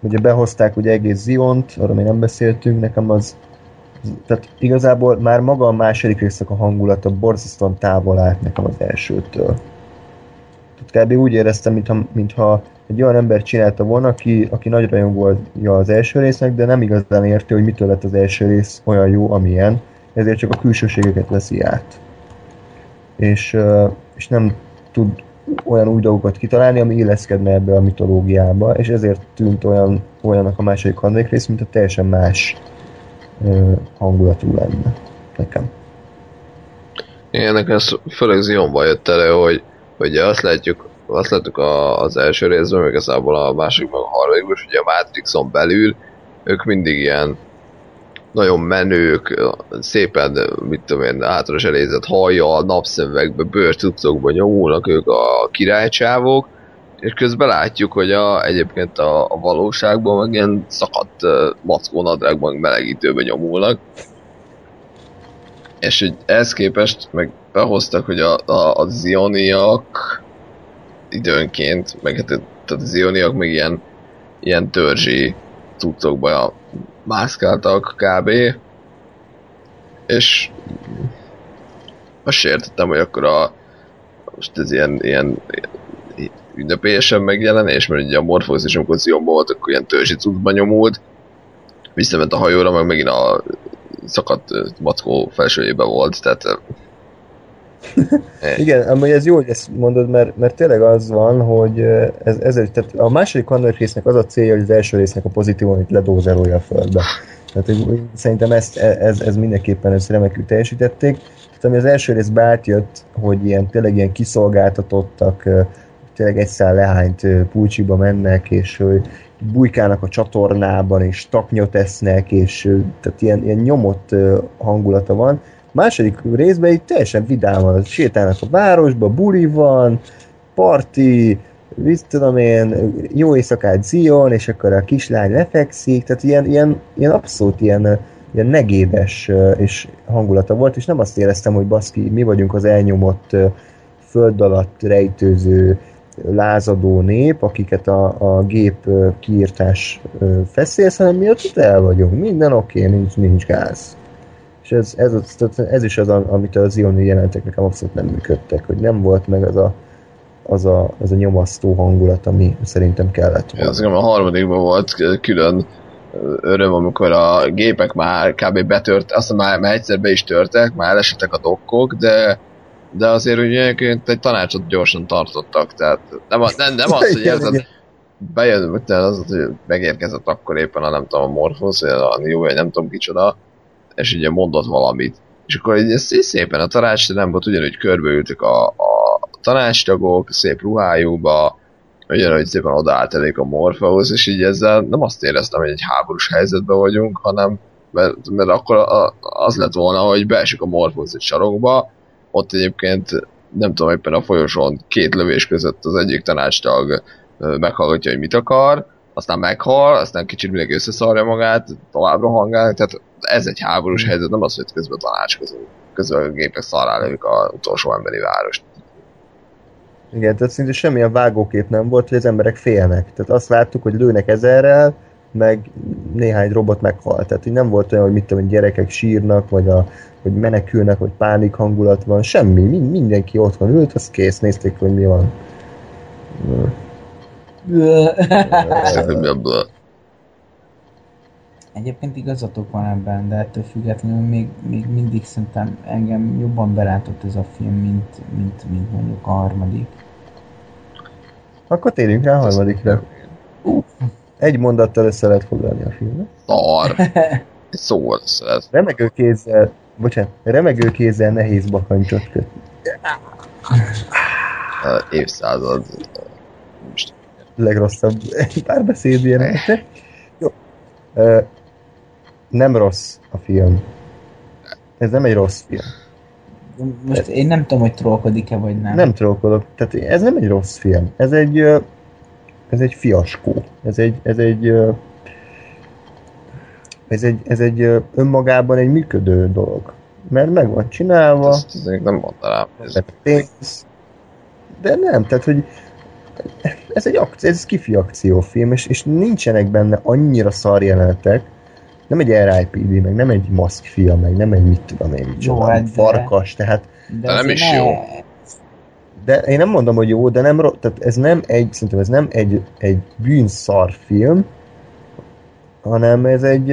ugye behozták ugye egész Ziont, arra még nem beszéltünk, nekem az tehát igazából már maga a második résznek a hangulata borzasztóan távol állt nekem az elsőtől. Tehát kb. úgy éreztem, mintha, mintha egy olyan ember csinálta volna, aki, aki nagy rajongója az első résznek, de nem igazán érti, hogy mitől lett az első rész olyan jó, amilyen, ezért csak a külsőségeket veszi át és, és nem tud olyan új dolgokat kitalálni, ami illeszkedne ebbe a mitológiába, és ezért tűnt olyan, olyannak a második harmadik rész, mint a teljesen más hangulatú lenne nekem. Igen, nekem ez főleg Zionban jött elő, hogy, hogy azt látjuk, azt látjuk az első részben, meg igazából a másodikban, a harmadikban, hogy a Matrixon belül ők mindig ilyen nagyon menők, szépen, mit tudom én, általános elézett hajjal, napszemvekbe, bőrtucokba nyomulnak ők a királycsávok, és közben látjuk, hogy a, egyébként a, a valóságban meg ilyen szakadt uh, melegítőben nyomulnak. És hogy ehhez képest meg behoztak, hogy a, a, a zioniak időnként, meg hát tehát a zioniak meg ilyen, ilyen törzsi cuccokba mászkáltak kb. És azt értettem, hogy akkor a most ez ilyen, ilyen, ilyen ünnepélyesen megjelenés, mert ugye a Morpheus is amikor Zionban volt, akkor ilyen törzsi cuccban nyomult, visszament a hajóra, meg megint a szakadt mackó felsőjébe volt, tehát Igen, amúgy ez jó, hogy ezt mondod, mert, mert tényleg az van, hogy ez, ez, tehát a második harmadik résznek az a célja, hogy az első résznek a pozitívumot ledózerolja a földbe. Tehát szerintem ezt, e, ez, ez mindenképpen ezt remekül teljesítették. Tehát ami az első részben átjött, hogy ilyen tényleg ilyen kiszolgáltatottak, tényleg egy szál lehányt pulcsiba mennek, és hogy bujkálnak a csatornában, és taknyot esznek, és tehát ilyen, ilyen nyomott hangulata van második részben így teljesen vidáman sétálnak a városba, buli van, parti, mit tudom én, jó éjszakát Zion, és akkor a kislány lefekszik, tehát ilyen, ilyen, ilyen abszolút ilyen, ilyen negédes és hangulata volt, és nem azt éreztem, hogy baszki, mi vagyunk az elnyomott föld alatt rejtőző lázadó nép, akiket a, a gép kiírtás feszélsz, hanem mi ott el vagyunk, minden oké, okay, nincs, nincs gáz. És ez, ez, ez, ez is az, amit az Ioni jelentek nekem abszolút nem működtek, hogy nem volt meg az a, az a, az a nyomasztó hangulat, ami szerintem kellett volna. Ez a harmadikban volt külön öröm, amikor a gépek már kb. betört, azt már, már egyszer be is törtek, már elesettek a dokkok, de de azért ugye egy tanácsot gyorsan tartottak, tehát nem, nem, nem az, hogy ez a, bejön, az, hogy megérkezett akkor éppen a nem tudom, a Morphosz, vagy a New, vagy nem tudom kicsoda, és ugye mondott valamit. És akkor így, ez szépen a tanácsteremben ugyanúgy körbeültük a, a tanácstagok, szép ruhájúba, ugyanúgy szépen odaállt elég a Morpheus, és így ezzel nem azt éreztem, hogy egy háborús helyzetben vagyunk, hanem mert, mert akkor az lett volna, hogy beesik a Morpheus egy sarokba, ott egyébként nem tudom, éppen a folyosón két lövés között az egyik tanácstag meghallgatja, hogy mit akar, aztán meghal, aztán kicsit mindenki összeszarja magát, továbbra hangál, tehát ez egy háborús hmm. helyzet, nem az, hogy közben tanácskozunk. Közben a gépek szarrá lövik az utolsó emberi várost. Igen, tehát szinte semmilyen vágókép nem volt, hogy az emberek félnek. Tehát azt láttuk, hogy lőnek ezerrel, meg néhány robot meghalt. Tehát így nem volt olyan, hogy mit tudom, hogy gyerekek sírnak, vagy a, hogy menekülnek, vagy pánik hangulat van, semmi. Mind, mindenki otthon ült, az kész, nézték, hogy mi van. Egyébként igazatok van ebben, de ettől függetlenül még, még mindig szerintem engem jobban belátott ez a film, mint, mint, mint mondjuk a harmadik. Akkor térjünk rá a harmadikra. Egy mondattal össze lehet foglalni a filmet. Szar. Szó össze lehet. Remegő kézzel, bocsánat, remegő kézzel nehéz bakancsot kötni. Évszázad legrosszabb párbeszéd ilyen. Jó. Nem rossz a film. Ez nem egy rossz film. Most én nem tudom, hogy trollkodik-e, vagy nem. Nem trollkodok. Tehát ez nem egy rossz film. Ez egy ez egy fiaskó. Ez egy, ez egy ez egy, ez egy önmagában egy működő dolog. Mert meg van csinálva. Ezt, ezt nem mondanám. Ez pénz. De nem, tehát hogy ez egy akció, ez egy kifi akciófilm, és, és nincsenek benne annyira szar jelenetek, nem egy RIPD, meg nem egy maszkfia, meg nem egy mit tudom én, micsoda, hát de... farkas, tehát... De, de nem is ne... jó. De én nem mondom, hogy jó, de nem, tehát ez nem egy, szerintem ez nem egy, egy bűnszar film, hanem ez egy,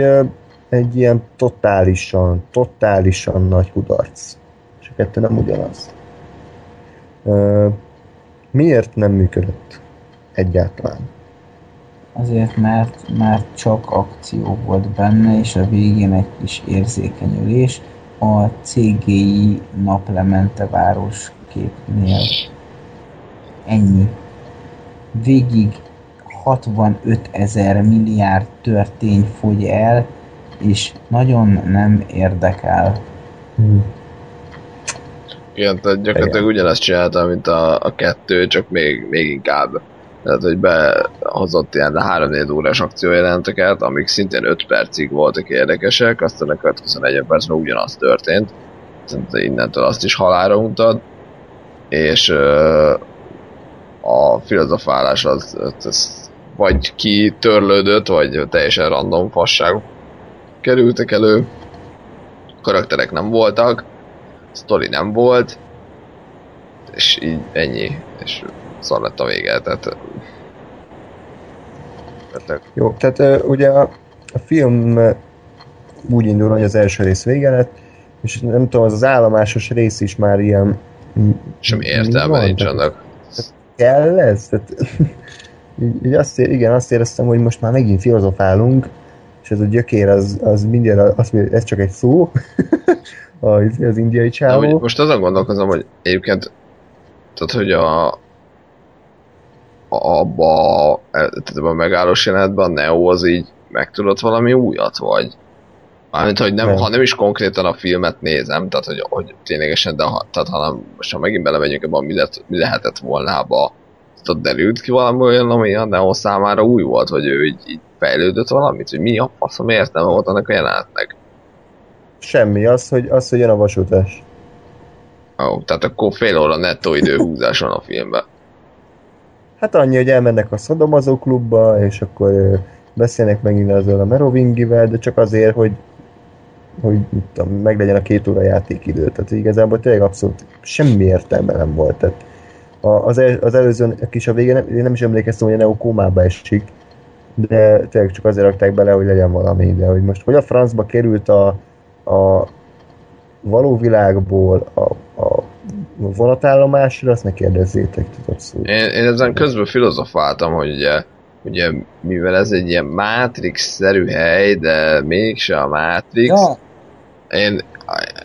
egy ilyen totálisan, totálisan nagy kudarc. És a kettő nem ugyanaz. Miért nem működött egyáltalán? Azért, mert, mert csak akció volt benne, és a végén egy kis érzékenyülés a CGI naplemente városképnél. Ennyi. Végig 65 ezer milliárd történy fogy el, és nagyon nem érdekel. Hmm. Igen, tehát gyakorlatilag ugyanezt csinálta, mint a, a kettő, csak még, még inkább. Tehát, hogy behozott ilyen 3-4 órás akciójelenteket, amik szintén 5 percig voltak érdekesek, aztán a következő 40 percben ugyanaz történt. Tehát innentől azt is halára mutat. És a filozofálás az, az, az vagy ki törlődött, vagy teljesen random fasságok kerültek elő. Karakterek nem voltak, sztori nem volt, és így ennyi, és szar lett a vége, tehát... tehát Jó, tehát ugye a, a film úgy indul, hogy az első rész vége lett, és nem tudom, az az állomásos rész is már ilyen... Sem értelme nincs annak. Kell ez? Tehát, így, azt, igen, azt éreztem, hogy most már megint filozofálunk, és ez a gyökér az, az mindjárt mondja, ez csak egy szó, az, az indiai csávó. most azon gondolkozom, hogy egyébként tehát, hogy a abba, tehát a megállós jelenetben a Neo az így megtudott valami újat, vagy Mármint, hogy nem, nem, ha nem is konkrétan a filmet nézem, tehát hogy, hogy ténylegesen, de ha, tehát hanem most ha megint belemegyünk ebben, mi, lett, mi lehetett volna abba, tehát derült ki valami olyan, ami a Neo számára új volt, hogy ő így, így fejlődött valamit, hogy mi a faszom értelme volt annak a jelenetnek. Semmi, az, hogy, az, hogy jön a vasutás. Ó, oh, tehát akkor fél óra nettó időhúzás van a filmben. Hát annyi, hogy elmennek a szadomazó klubba, és akkor beszélnek megint azzal a Merovingivel, de csak azért, hogy hogy tudom, meg legyen a két óra játékidő. Tehát igazából tényleg abszolút semmi értelme nem volt. Tehát az, el, az előző kis a vége, nem, én nem is emlékeztem, hogy a Neo kómába esik, de tényleg csak azért rakták bele, hogy legyen valami, de hogy most hogy a francba került a, a való világból a, a vonatállomásra, azt ne kérdezzétek, abszolút. Én, én ezen közben filozofáltam, hogy ugye, ugye mivel ez egy ilyen Matrix-szerű hely, de mégse a Matrix, ja. én,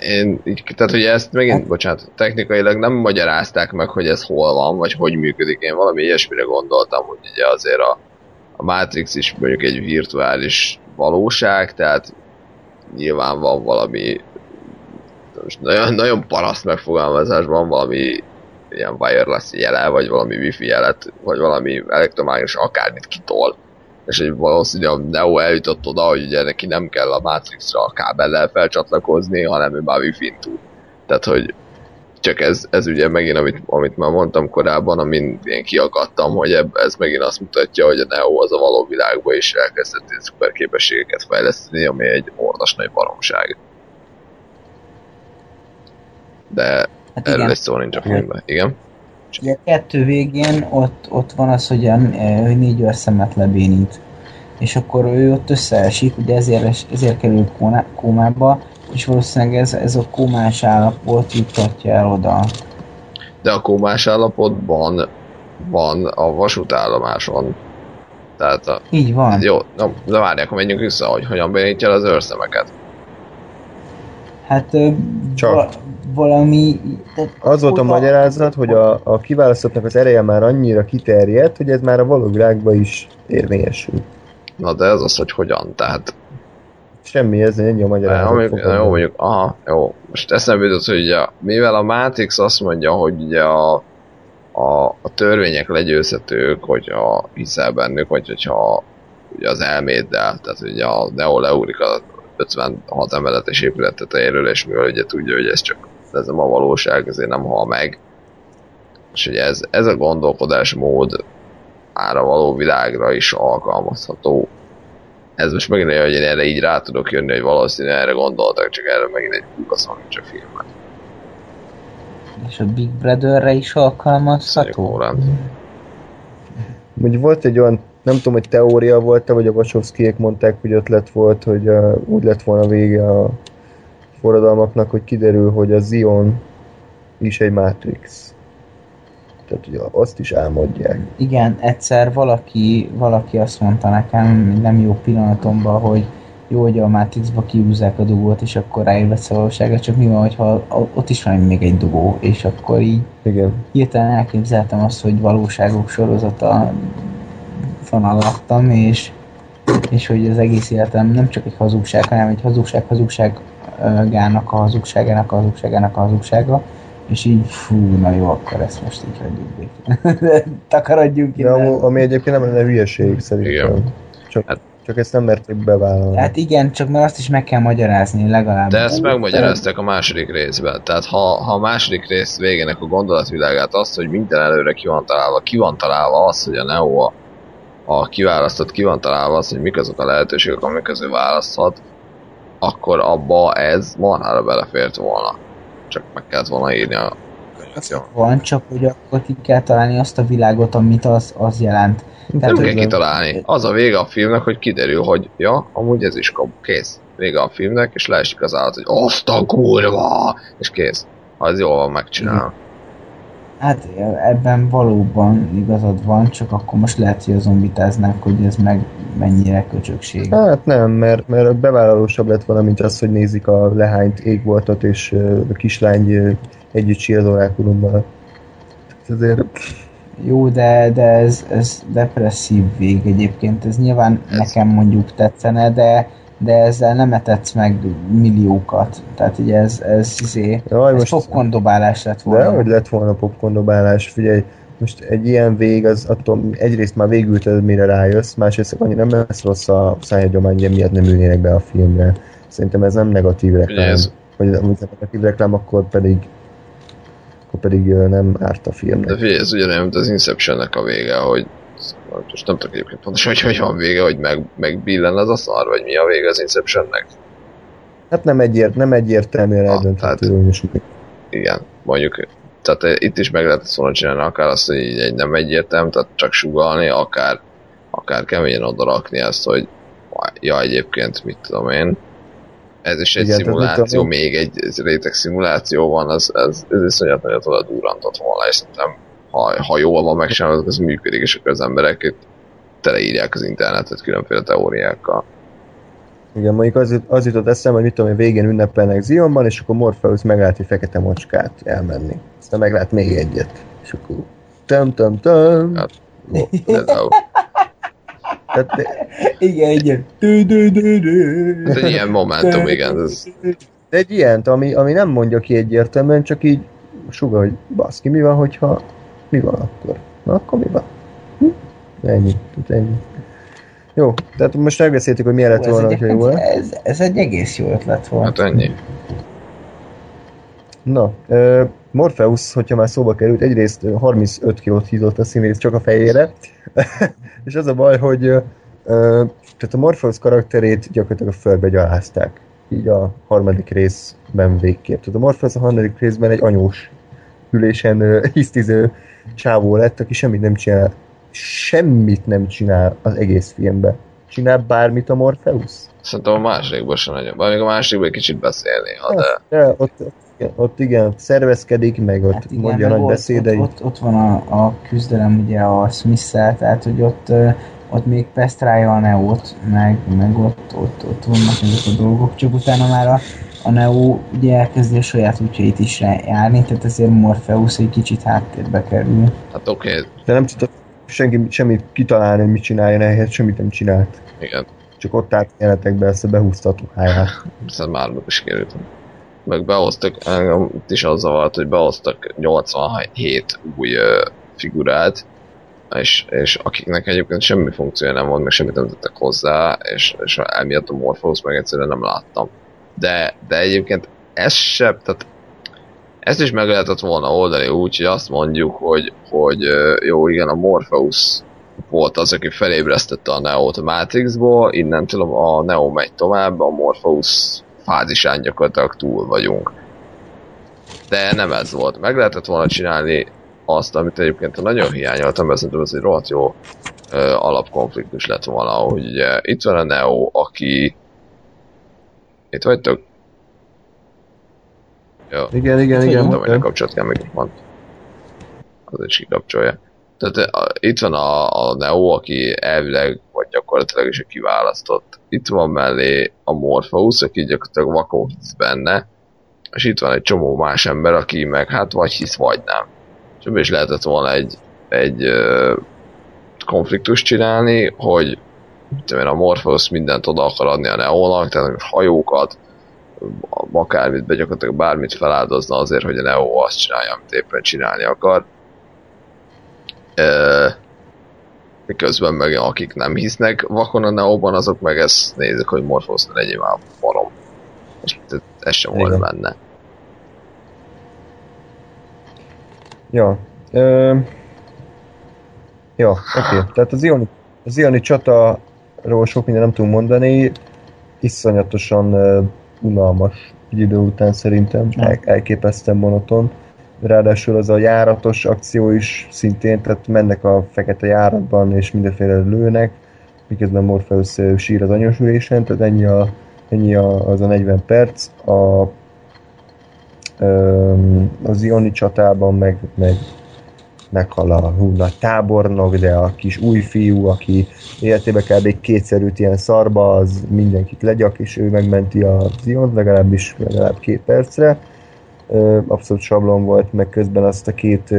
én tehát ugye ezt megint, hát. bocsánat, technikailag nem magyarázták meg, hogy ez hol van, vagy hogy működik. Én valami ilyesmire gondoltam, hogy ugye azért a, a Matrix is mondjuk egy virtuális valóság, tehát nyilván van valami most nagyon, nagyon paraszt megfogalmazásban valami ilyen wireless jele, vagy valami wifi jelet, vagy valami elektromágnes akármit kitol. És hogy valószínűleg a Neo eljutott oda, hogy ugye neki nem kell a Matrixra a kábellel felcsatlakozni, hanem ő már wifi-n tud. Tehát, hogy csak ez, ez ugye megint, amit, amit már mondtam korábban, amin én kiakadtam, hogy ebb, ez megint azt mutatja, hogy a Neo az a való világban is elkezdett ilyen szuper képességeket fejleszteni, ami egy ordas nagy baromság. De hát erről egy szó nincs a filmben. Igen? Ugye a kettő végén ott, ott van az, hogy, a, hogy négy őrszemet lebénít. És akkor ő ott összeesik, ugye ezért, ezért kerül kómába, és valószínűleg ez, ez a kómás állapot juttatja el oda. De a kómás állapotban van a vasútállomáson. Tehát a, Így van. Jó, na, de várják, akkor menjünk vissza, hogy hogyan bénítja az őrszemeket. Hát Csak. Va- valami... Az volt a magyarázat, hogy a, a kiválasztottnak az ereje már annyira kiterjedt, hogy ez már a való világban is érvényesül. Na de ez az, hogy hogyan, tehát Semmi, ez ennyi a magyarázat. Amíg, jó, mondjuk, aha, jó. Most eszembe jutott, hogy ugye, mivel a Matrix azt mondja, hogy ugye a, a, a törvények legyőzhetők, hogyha hiszel bennük, vagy hogyha ugye az elméddel, tehát ugye a Neo leúrik a 56 emeletes épület tetejéről, és mivel ugye tudja, hogy ez csak ez nem a valóság, ezért nem hal meg. És ugye ez, ez a gondolkodásmód ára való világra is alkalmazható ez most megint olyan, hogy én erre így rá tudok jönni, hogy valószínűleg erre gondoltak, csak erre megint egy kukaszon nincs a filmet. És a Big Brother-re is alkalmazható? Úgy volt egy olyan, nem tudom, hogy teória volt-e, vagy a Wachowskiek mondták, hogy ötlet volt, hogy uh, úgy lett volna vége a forradalmaknak, hogy kiderül, hogy a Zion is egy Matrix. Tehát ugye azt is álmodják. Igen, egyszer valaki, valaki azt mondta nekem, nem jó pillanatomban, hogy jó, hogy a Matrixba kiúzzák a dugót, és akkor ráér a valósága, csak mi van, hogyha ott is van még egy dugó, és akkor így Igen. hirtelen elképzeltem azt, hogy valóságok sorozata van alattam, és, és hogy az egész életem nem csak egy hazugság, hanem egy hazugság hazugságának a hazugságának a hazugságának a hazugsága, és így, fú, na jó, akkor ezt most így hagyjuk békén. Takarodjunk ki. ami egyébként nem lenne hülyeség szerintem. Igen. Csak, hát, csak ezt nem merték bevállalni. Hát igen, csak mert azt is meg kell magyarázni legalább. De ezt megmagyarázták a második részben. Tehát ha, ha a második rész végének a gondolatvilágát azt, hogy minden előre ki van találva, ki van találva az, hogy a Neo a, a kiválasztott, ki van találva az, hogy mik azok a lehetőségek, amik közül választhat, akkor abba ez marhára belefért volna csak meg kellett volna írni a könyvet. Van, csak hogy akkor ki kell találni azt a világot, amit az, az jelent. Tehát, nem kell kitalálni. Az a vége a filmnek, hogy kiderül, hogy ja, amúgy ez is kap, kész. Vége a filmnek, és leesik az állat, hogy azt a kurva! És kész. Az jól van megcsinálva. Hát ebben valóban igazad van, csak akkor most lehet, hogy a zombitáznak, hogy ez meg mennyire köcsökség. Hát nem, mert, mert bevállalósabb lett volna, mint az, hogy nézik a lehányt égboltot, és a kislány együtt sír az orákulummal. Ezért... Jó, de, de ez, ez depresszív vég egyébként. Ez nyilván ez... nekem mondjuk tetszene, de de ezzel nem etetsz meg milliókat. Tehát ugye ez, ez, izé, Jaj, ez most popcorn dobálás lett volna. De hogy lett volna popcorn dobálás, figyelj, most egy ilyen vég, az attól egyrészt már végül tudod, mire rájössz, másrészt annyi nem lesz rossz a szájhagyomány, miatt nem ülnének be a filmre. Szerintem ez nem negatív reklám. Ez... Hogy amit negatív reklám, akkor pedig akkor pedig nem árt a filmnek. De figyelj, ez ugyanolyan, mint az Inceptionnek a vége, hogy most nem tudok egyébként pontosan, hogy hogy van vége, hogy meg, meg billen az a szar, vagy mi a vége az Inceptionnek. Hát nem, egyért, nem egyértelműen ah, eldönthető. Igen, mondjuk tehát eh, itt is meg lehetett volna csinálni akár azt, hogy így egy nem egyértelmű, tehát csak sugalni, akár, akár keményen odarakni ezt, hogy ja egyébként mit tudom én, ez is egy Igen, szimuláció, még egy réteg szimuláció van, az, ez, ez iszonyat nagyot oda durrantott volna, és szerintem ha, ha jól van megcsinálva, az működik, és akkor az emberek teleírják az internetet különféle teóriákkal. Igen, mondjuk az, az jutott eszembe, hogy mit tudom, hogy végén ünnepelnek Zionban, és akkor Morpheus meglát egy fekete macskát elmenni. Aztán meglát még egyet. És akkor töm töm töm. Hát, Tehát, igen, igen. Dö, dö, dö, dö. Ez egy ilyen momentum, igen. Ez... De egy ilyent, ami, ami nem mondja ki egyértelműen, csak így suga, hogy baszki, mi van, hogyha mi van akkor? Na akkor mi van? Hm? Ennyi, ennyi. Jó, tehát most megbeszéltük, hogy milyen lett volna, hogyha jó ez, ez egy egész jó ötlet volt. Hát ennyi. Na, Morpheus, hogyha már szóba került, egyrészt 35 kilót hízott a színész csak a fejére, és az a baj, hogy tehát a Morpheus karakterét gyakorlatilag a földbe gyalázták. Így a harmadik részben végképp. Tehát a Morpheus a harmadik részben egy anyós ülésen hisztiző csávó lett, aki semmit nem csinál. Semmit nem csinál az egész filmben. Csinál bármit a Morpheus? Szerintem a másodikban sem nagyon. Még a másikban egy kicsit beszélni, ha de... de ott, ott ott igen, szervezkedik, meg ott hát igen, mondja nagy beszédeit. Ott, ott, ott van a, a küzdelem ugye a smith tehát hogy ott, ott még pesztrálja a Neót, meg, meg ott, ott, ott vannak ezek a dolgok, csak utána már a, a Neo ugye elkezdi a saját útjait is járni, tehát ezért Morpheus egy kicsit háttérbe kerül. Hát oké. Okay. De nem tudta senki semmit kitalálni, hogy mit csináljon ehhez, semmit nem csinált. Igen. Csak ott állt jelenetekbe, ezt behúzta a tuháját. Szerintem már is kerültem meg behoztak, engem itt is az zavart, hogy behoztak 87 új uh, figurát, és, és akiknek egyébként semmi funkciója nem volt, meg semmit nem tettek hozzá, és, és emiatt a Morpheus meg egyszerűen nem láttam. De, de egyébként ez sem, tehát ezt is meg lehetett volna oldani úgy, hogy azt mondjuk, hogy, hogy jó, igen, a Morpheus volt az, aki felébresztette a Neo-t a Matrixból, innentől a Neo megy tovább, a Morpheus fázisán gyakorlatilag túl vagyunk. De nem ez volt. Meg lehetett volna csinálni azt, amit egyébként nagyon hiányoltam, mert szerintem ez egy rohadt jó ö, alapkonfliktus lett volna, hogy ugye itt van a Neo, aki itt vagytok? Jó. Igen, igen, igen. Nem tudom, hogy a kapcsolat kell még van. Az is kikapcsolja. Tehát a, itt van a, a Neo, aki elvileg, vagy gyakorlatilag is a kiválasztott. Itt van mellé a Morpheus, aki gyakorlatilag vakon hisz benne, és itt van egy csomó más ember, aki meg hát vagy hisz, vagy nem. És is lehetett volna egy, egy uh, konfliktus csinálni, hogy a Morpheus mindent oda akar adni a Neónak, tehát hajókat, akármit, be gyakorlatilag bármit feláldozna azért, hogy a Neo azt csinálja, amit éppen csinálni akar miközben meg akik nem hisznek vakon a Neóban, azok meg ezt nézik, hogy Morpheus ne legyen már barom. És ez sem volt benne. Ja. Ö, ja, oké. Okay. Tehát az Ioni, az Ioni csataról sok minden nem tudunk mondani. Iszonyatosan uh, unalmas egy idő után szerintem. El, elképesztően monoton ráadásul az a járatos akció is szintén, tehát mennek a fekete járatban, és mindenféle lőnek, miközben Morpheus sír az anyosülésen, tehát ennyi, a, ennyi a, az a 40 perc. A, az Ioni csatában meg, meg meghal a hú, nagy tábornok, de a kis új fiú, aki életében kb. kétszerűt ilyen szarba, az mindenkit legyak, és ő megmenti a Ziont, legalábbis legalább két percre abszolút sablon volt, meg közben azt a két,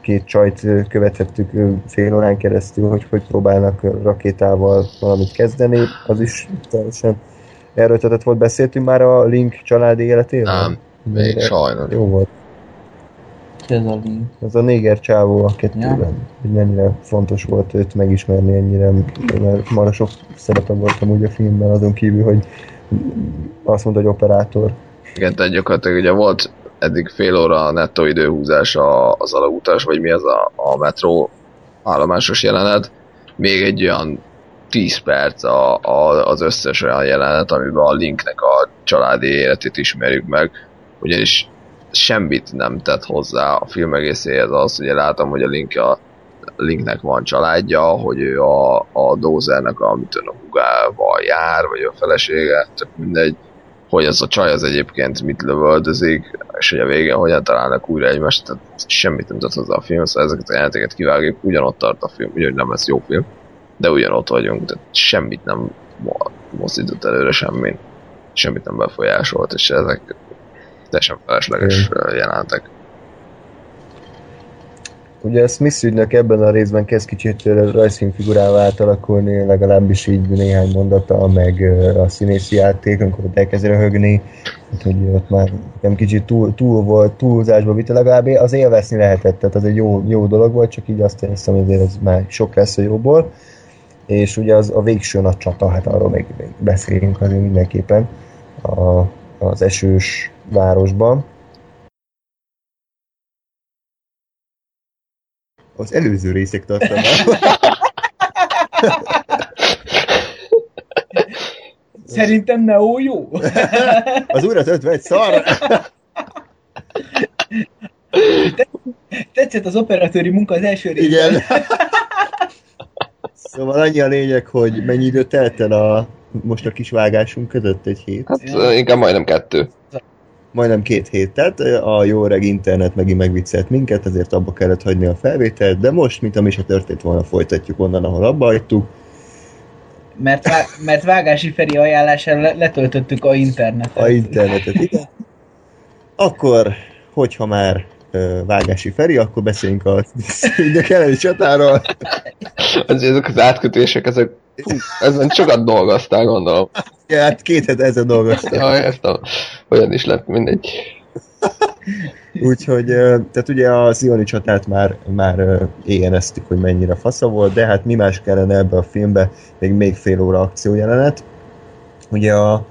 két csajt követhettük fél órán keresztül, hogy hogy próbálnak rakétával valamit kezdeni, az is teljesen erőltetett volt. Beszéltünk már a Link családi életéről? Nem, még sajnos. Jó volt. Ez a Link. Ez a néger csávó a kettőben. Ja. Hogy mennyire fontos volt őt megismerni ennyire, mert marra sok szerepe voltam úgy a filmben, azon kívül, hogy azt mondta, hogy operátor. Igen, tehát gyakorlatilag ugye volt eddig fél óra nettó időhúzás az alagutás, vagy mi az a, a metró állomásos jelenet, még egy olyan 10 perc a, a, az összes olyan jelenet, amiben a Linknek a családi életét ismerjük meg, ugyanis semmit nem tett hozzá a film egészéhez az, ugye látom, hogy a Link a Linknek van családja, hogy ő a, a Dozernek a, mit tudom, a hugával jár, vagy a felesége, csak mindegy, hogy az a csaj az egyébként mit lövöldözik, és hogy a végén hogyan találnak újra egymást, tehát semmit nem tett hozzá a film, szóval ezeket a jelenteket kivágjuk, ugyanott tart a film, úgyhogy nem lesz jó film, de ugyanott vagyunk, tehát semmit nem mozdított előre semmin, semmit nem befolyásolt, és ezek teljesen felesleges jelentek. ugye a Smith ügynök ebben a részben kezd kicsit rajzfilmfigurává átalakulni, legalábbis így néhány mondata, meg a színészi játék, amikor ott elkezd röhögni, hát, hogy ott már nem kicsit túl, túl volt, túlzásba vitte, legalább az élvezni lehetett, tehát az egy jó, jó dolog volt, csak így azt hiszem, hogy azért ez már sok lesz a jóból. És ugye az a végső nagy csata, hát arról még, még beszélünk azért mindenképpen a, az esős városban Az előző részek tartalmában. Szerintem Neo jó. Az újra töltve egy szar. Tetszett az operatőri munka az első részben. Igen. Szóval annyi a lényeg, hogy mennyi idő telt el a most a kis vágásunk között egy hét? Hát ja. inkább majdnem kettő majdnem két hét, tehát a jó reg internet megint megviccelt minket, ezért abba kellett hagyni a felvételt, de most, mint ami se történt volna, folytatjuk onnan, ahol abba hagytuk. Mert, vá- mert Vágási Feri ajánlására letöltöttük a internetet. A internetet, igen. Akkor, hogyha már Vágási Feri, akkor beszéljünk a ügyek elleni csatáról. ezek az átkötések, ezek Fú, ezen sokat dolgoztál, gondolom. Ja, hát két hete ezen dolgoztam. Ja, értem. Olyan is lett, mindegy. Úgyhogy, tehát ugye a Zioni csatát már, már éjjeneztük, hogy mennyire fasza volt, de hát mi más kellene ebbe a filmbe, még még fél óra akciójelenet. Ugye a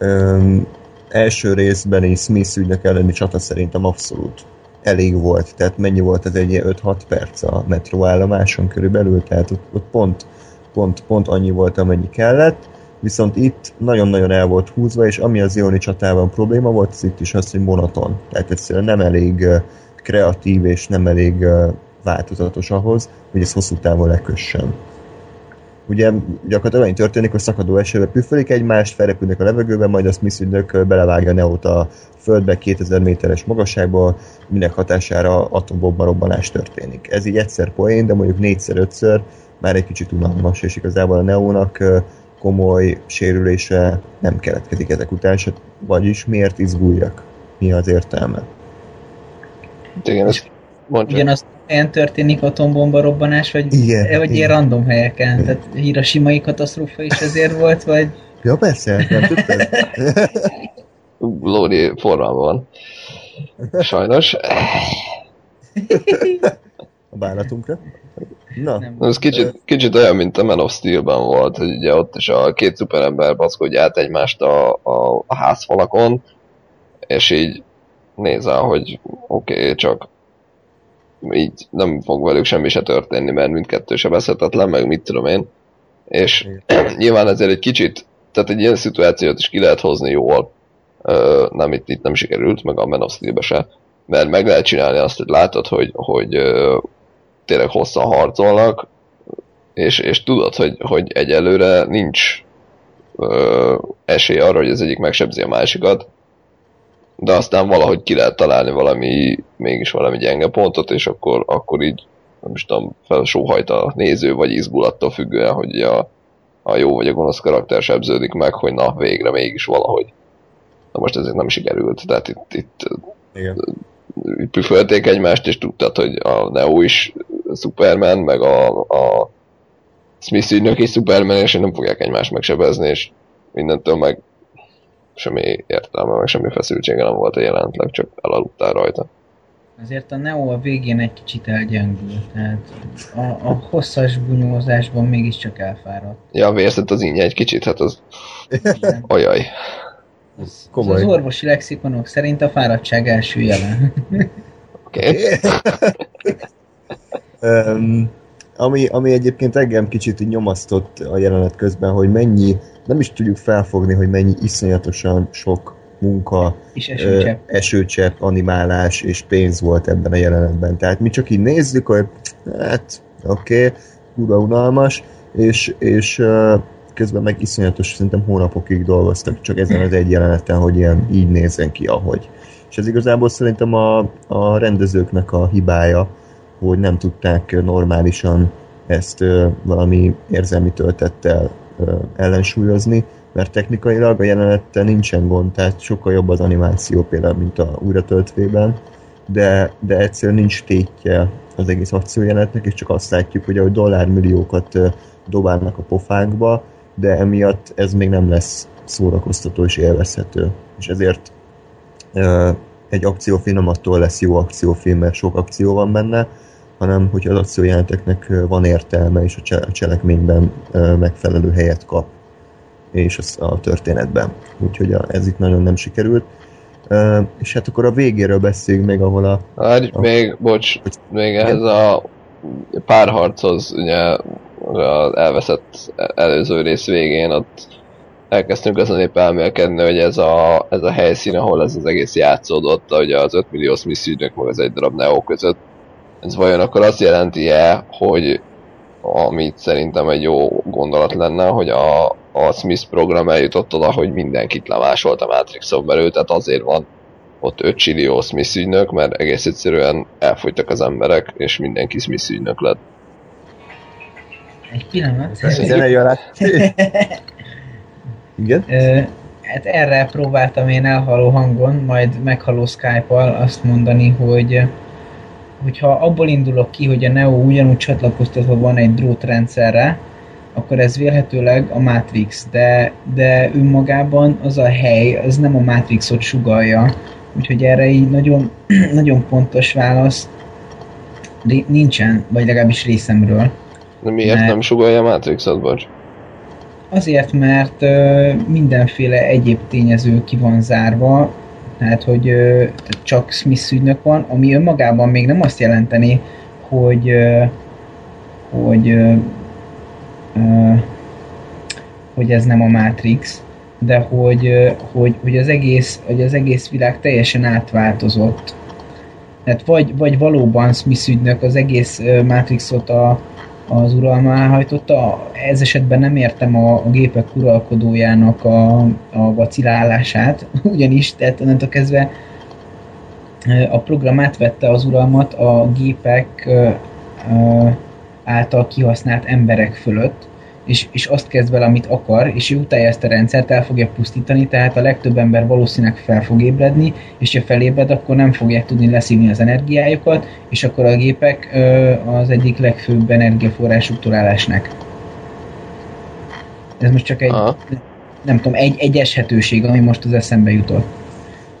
um, első részben is Smith ügynek elleni csata szerintem abszolút elég volt, tehát mennyi volt ez egy 5-6 perc a metróállomáson körülbelül, tehát ott, ott pont pont, pont annyi volt, amennyi kellett, viszont itt nagyon-nagyon el volt húzva, és ami az Ioni csatában probléma volt, az itt is az, hogy monoton. Tehát egyszerűen nem elég kreatív és nem elég változatos ahhoz, hogy ez hosszú távon lekössön. Ugye gyakorlatilag annyi történik, hogy szakadó esőbe püfölik egymást, felrepülnek a levegőbe, majd a Smith ügynök belevágja Neót a földbe 2000 méteres magasságból, minek hatására atombomba robbanás történik. Ez így egyszer poén, de mondjuk négyszer, ötször már egy kicsit unalmas, és igazából a Neónak komoly sérülése nem keletkezik ezek után, vagyis miért izguljak? Mi az értelme? Igen, ezt mondja. Ugyanaz helyen történik atombomba robbanás, vagy, igen, vagy igen. ilyen random helyeken? Igen. Tehát Hiroshima-i katasztrófa is ezért volt, vagy... Ja, persze, nem tudtad? Lóri forralban van. Sajnos. A bánatunkra. Na. Ez kicsit, kicsit olyan, mint a Man of Steel-ben volt, hogy ugye ott is a két szuperember baszkodja át egymást a, a, a házfalakon, és így nézel, hogy oké, okay, csak így nem fog velük semmi se történni, mert mindkettő se veszetetlen, meg mit tudom én. És nyilván ezért egy kicsit, tehát egy ilyen szituációt is ki lehet hozni jól. Ö, nem, itt, itt nem sikerült, meg a Man of Steel-be se. Mert meg lehet csinálni azt, hogy látod, hogy, hogy tényleg hosszan harcolnak, és, és tudod, hogy, hogy egyelőre nincs ö, esély arra, hogy az egyik megsebzi a másikat, de aztán valahogy ki lehet találni valami, mégis valami gyenge pontot, és akkor, akkor így, nem is tudom, felsóhajt a néző, vagy izgulattól függően, hogy a, a jó vagy a gonosz karakter sebződik meg, hogy na, végre mégis valahogy. Na most ezért nem sikerült, tehát itt, itt Igen. püfölték egymást, és tudtad, hogy a Neo is Superman, meg a, a Smith ügynök is Superman, és nem fogják egymást megsebezni, és mindentől meg semmi értelme, meg semmi feszültsége nem volt a jelentleg, csak elaludtál rajta. Azért a Neo a végén egy kicsit elgyengült, tehát a, a hosszas bunyózásban mégiscsak elfáradt. Ja, vérzett az ingye egy kicsit, hát az... Ajaj. Az, az, az orvosi lexikonok szerint a fáradtság első jelen. Oké. Okay. Um, ami, ami egyébként engem kicsit így nyomasztott a jelenet közben, hogy mennyi, nem is tudjuk felfogni, hogy mennyi iszonyatosan sok munka, és esőcsepp. Ö, esőcsepp, animálás és pénz volt ebben a jelenetben. Tehát mi csak így nézzük, hogy hát oké, okay, kurva unalmas, és, és közben meg iszonyatos, szerintem hónapokig dolgoztak csak ezen az egy jeleneten, hogy ilyen így nézzen ki, ahogy. És ez igazából szerintem a, a rendezőknek a hibája, hogy nem tudták normálisan ezt ö, valami érzelmi töltettel ö, ellensúlyozni, mert technikailag a jelenettel nincsen gond, tehát sokkal jobb az animáció például, mint a újratöltvében, de, de egyszerűen nincs tétje az egész akciójelenetnek, és csak azt látjuk, hogy ahogy dollármilliókat dobálnak a pofánkba, de emiatt ez még nem lesz szórakoztató és élvezhető. És ezért egy akciófilm attól lesz jó akciófilm, mert sok akció van benne, hanem hogy az akciójelenteknek van értelme, és a cselekményben megfelelő helyet kap, és az a történetben. Úgyhogy ez itt nagyon nem sikerült. És hát akkor a végéről beszéljünk még, ahol a... Hát, a még, bocs, hogy, még ez a párharchoz, ugye az elveszett előző rész végén ott elkezdtünk azon épp elmélkedni, hogy ez a, ez a helyszín, ahol ez az egész játszódott, ugye az 5 millió Smith ügynök, meg az egy darab Neo között, ez vajon akkor azt jelenti-e, hogy amit szerintem egy jó gondolat lenne, hogy a, a Smith program eljutott oda, hogy mindenkit lemásolt a Matrixon belül, tehát azért van ott 5 csillió Smith ügynök, mert egész egyszerűen elfogytak az emberek, és mindenki Smith ügynök lett. Egy pillanat. Igen? hát erre próbáltam én elhaló hangon, majd meghaló Skype-al azt mondani, hogy hogyha abból indulok ki, hogy a Neo ugyanúgy csatlakoztatva van egy drótrendszerre, akkor ez vélhetőleg a Matrix, de, de önmagában az a hely, az nem a Matrixot sugalja. Úgyhogy erre így nagyon, nagyon pontos válasz nincsen, vagy legalábbis részemről. De miért mert... nem sugalja a Matrixot, bocs? Azért, mert ö, mindenféle egyéb tényező ki van zárva, tehát hogy csak Smith ügynök van, ami önmagában még nem azt jelenteni, hogy hogy hogy ez nem a Matrix, de hogy, hogy, hogy, az, egész, hogy az egész világ teljesen átváltozott. Tehát vagy, vagy valóban Smith ügynök az egész Matrixot a, az uralma hajtotta. Ez esetben nem értem a, a gépek uralkodójának a, a vacilálását, ugyanis, tehát onnantól kezdve a program átvette az uralmat a gépek által kihasznált emberek fölött, és, és azt kezd vele, amit akar, és ő utálja ezt a rendszert, el fogja pusztítani, tehát a legtöbb ember valószínűleg fel fog ébredni, és ha felébred, akkor nem fogják tudni leszívni az energiájukat, és akkor a gépek ö, az egyik legfőbb energiaforrásuktól elesnek. Ez most csak egy, Aha. nem tudom, egy, egy eshetőség, ami most az eszembe jutott.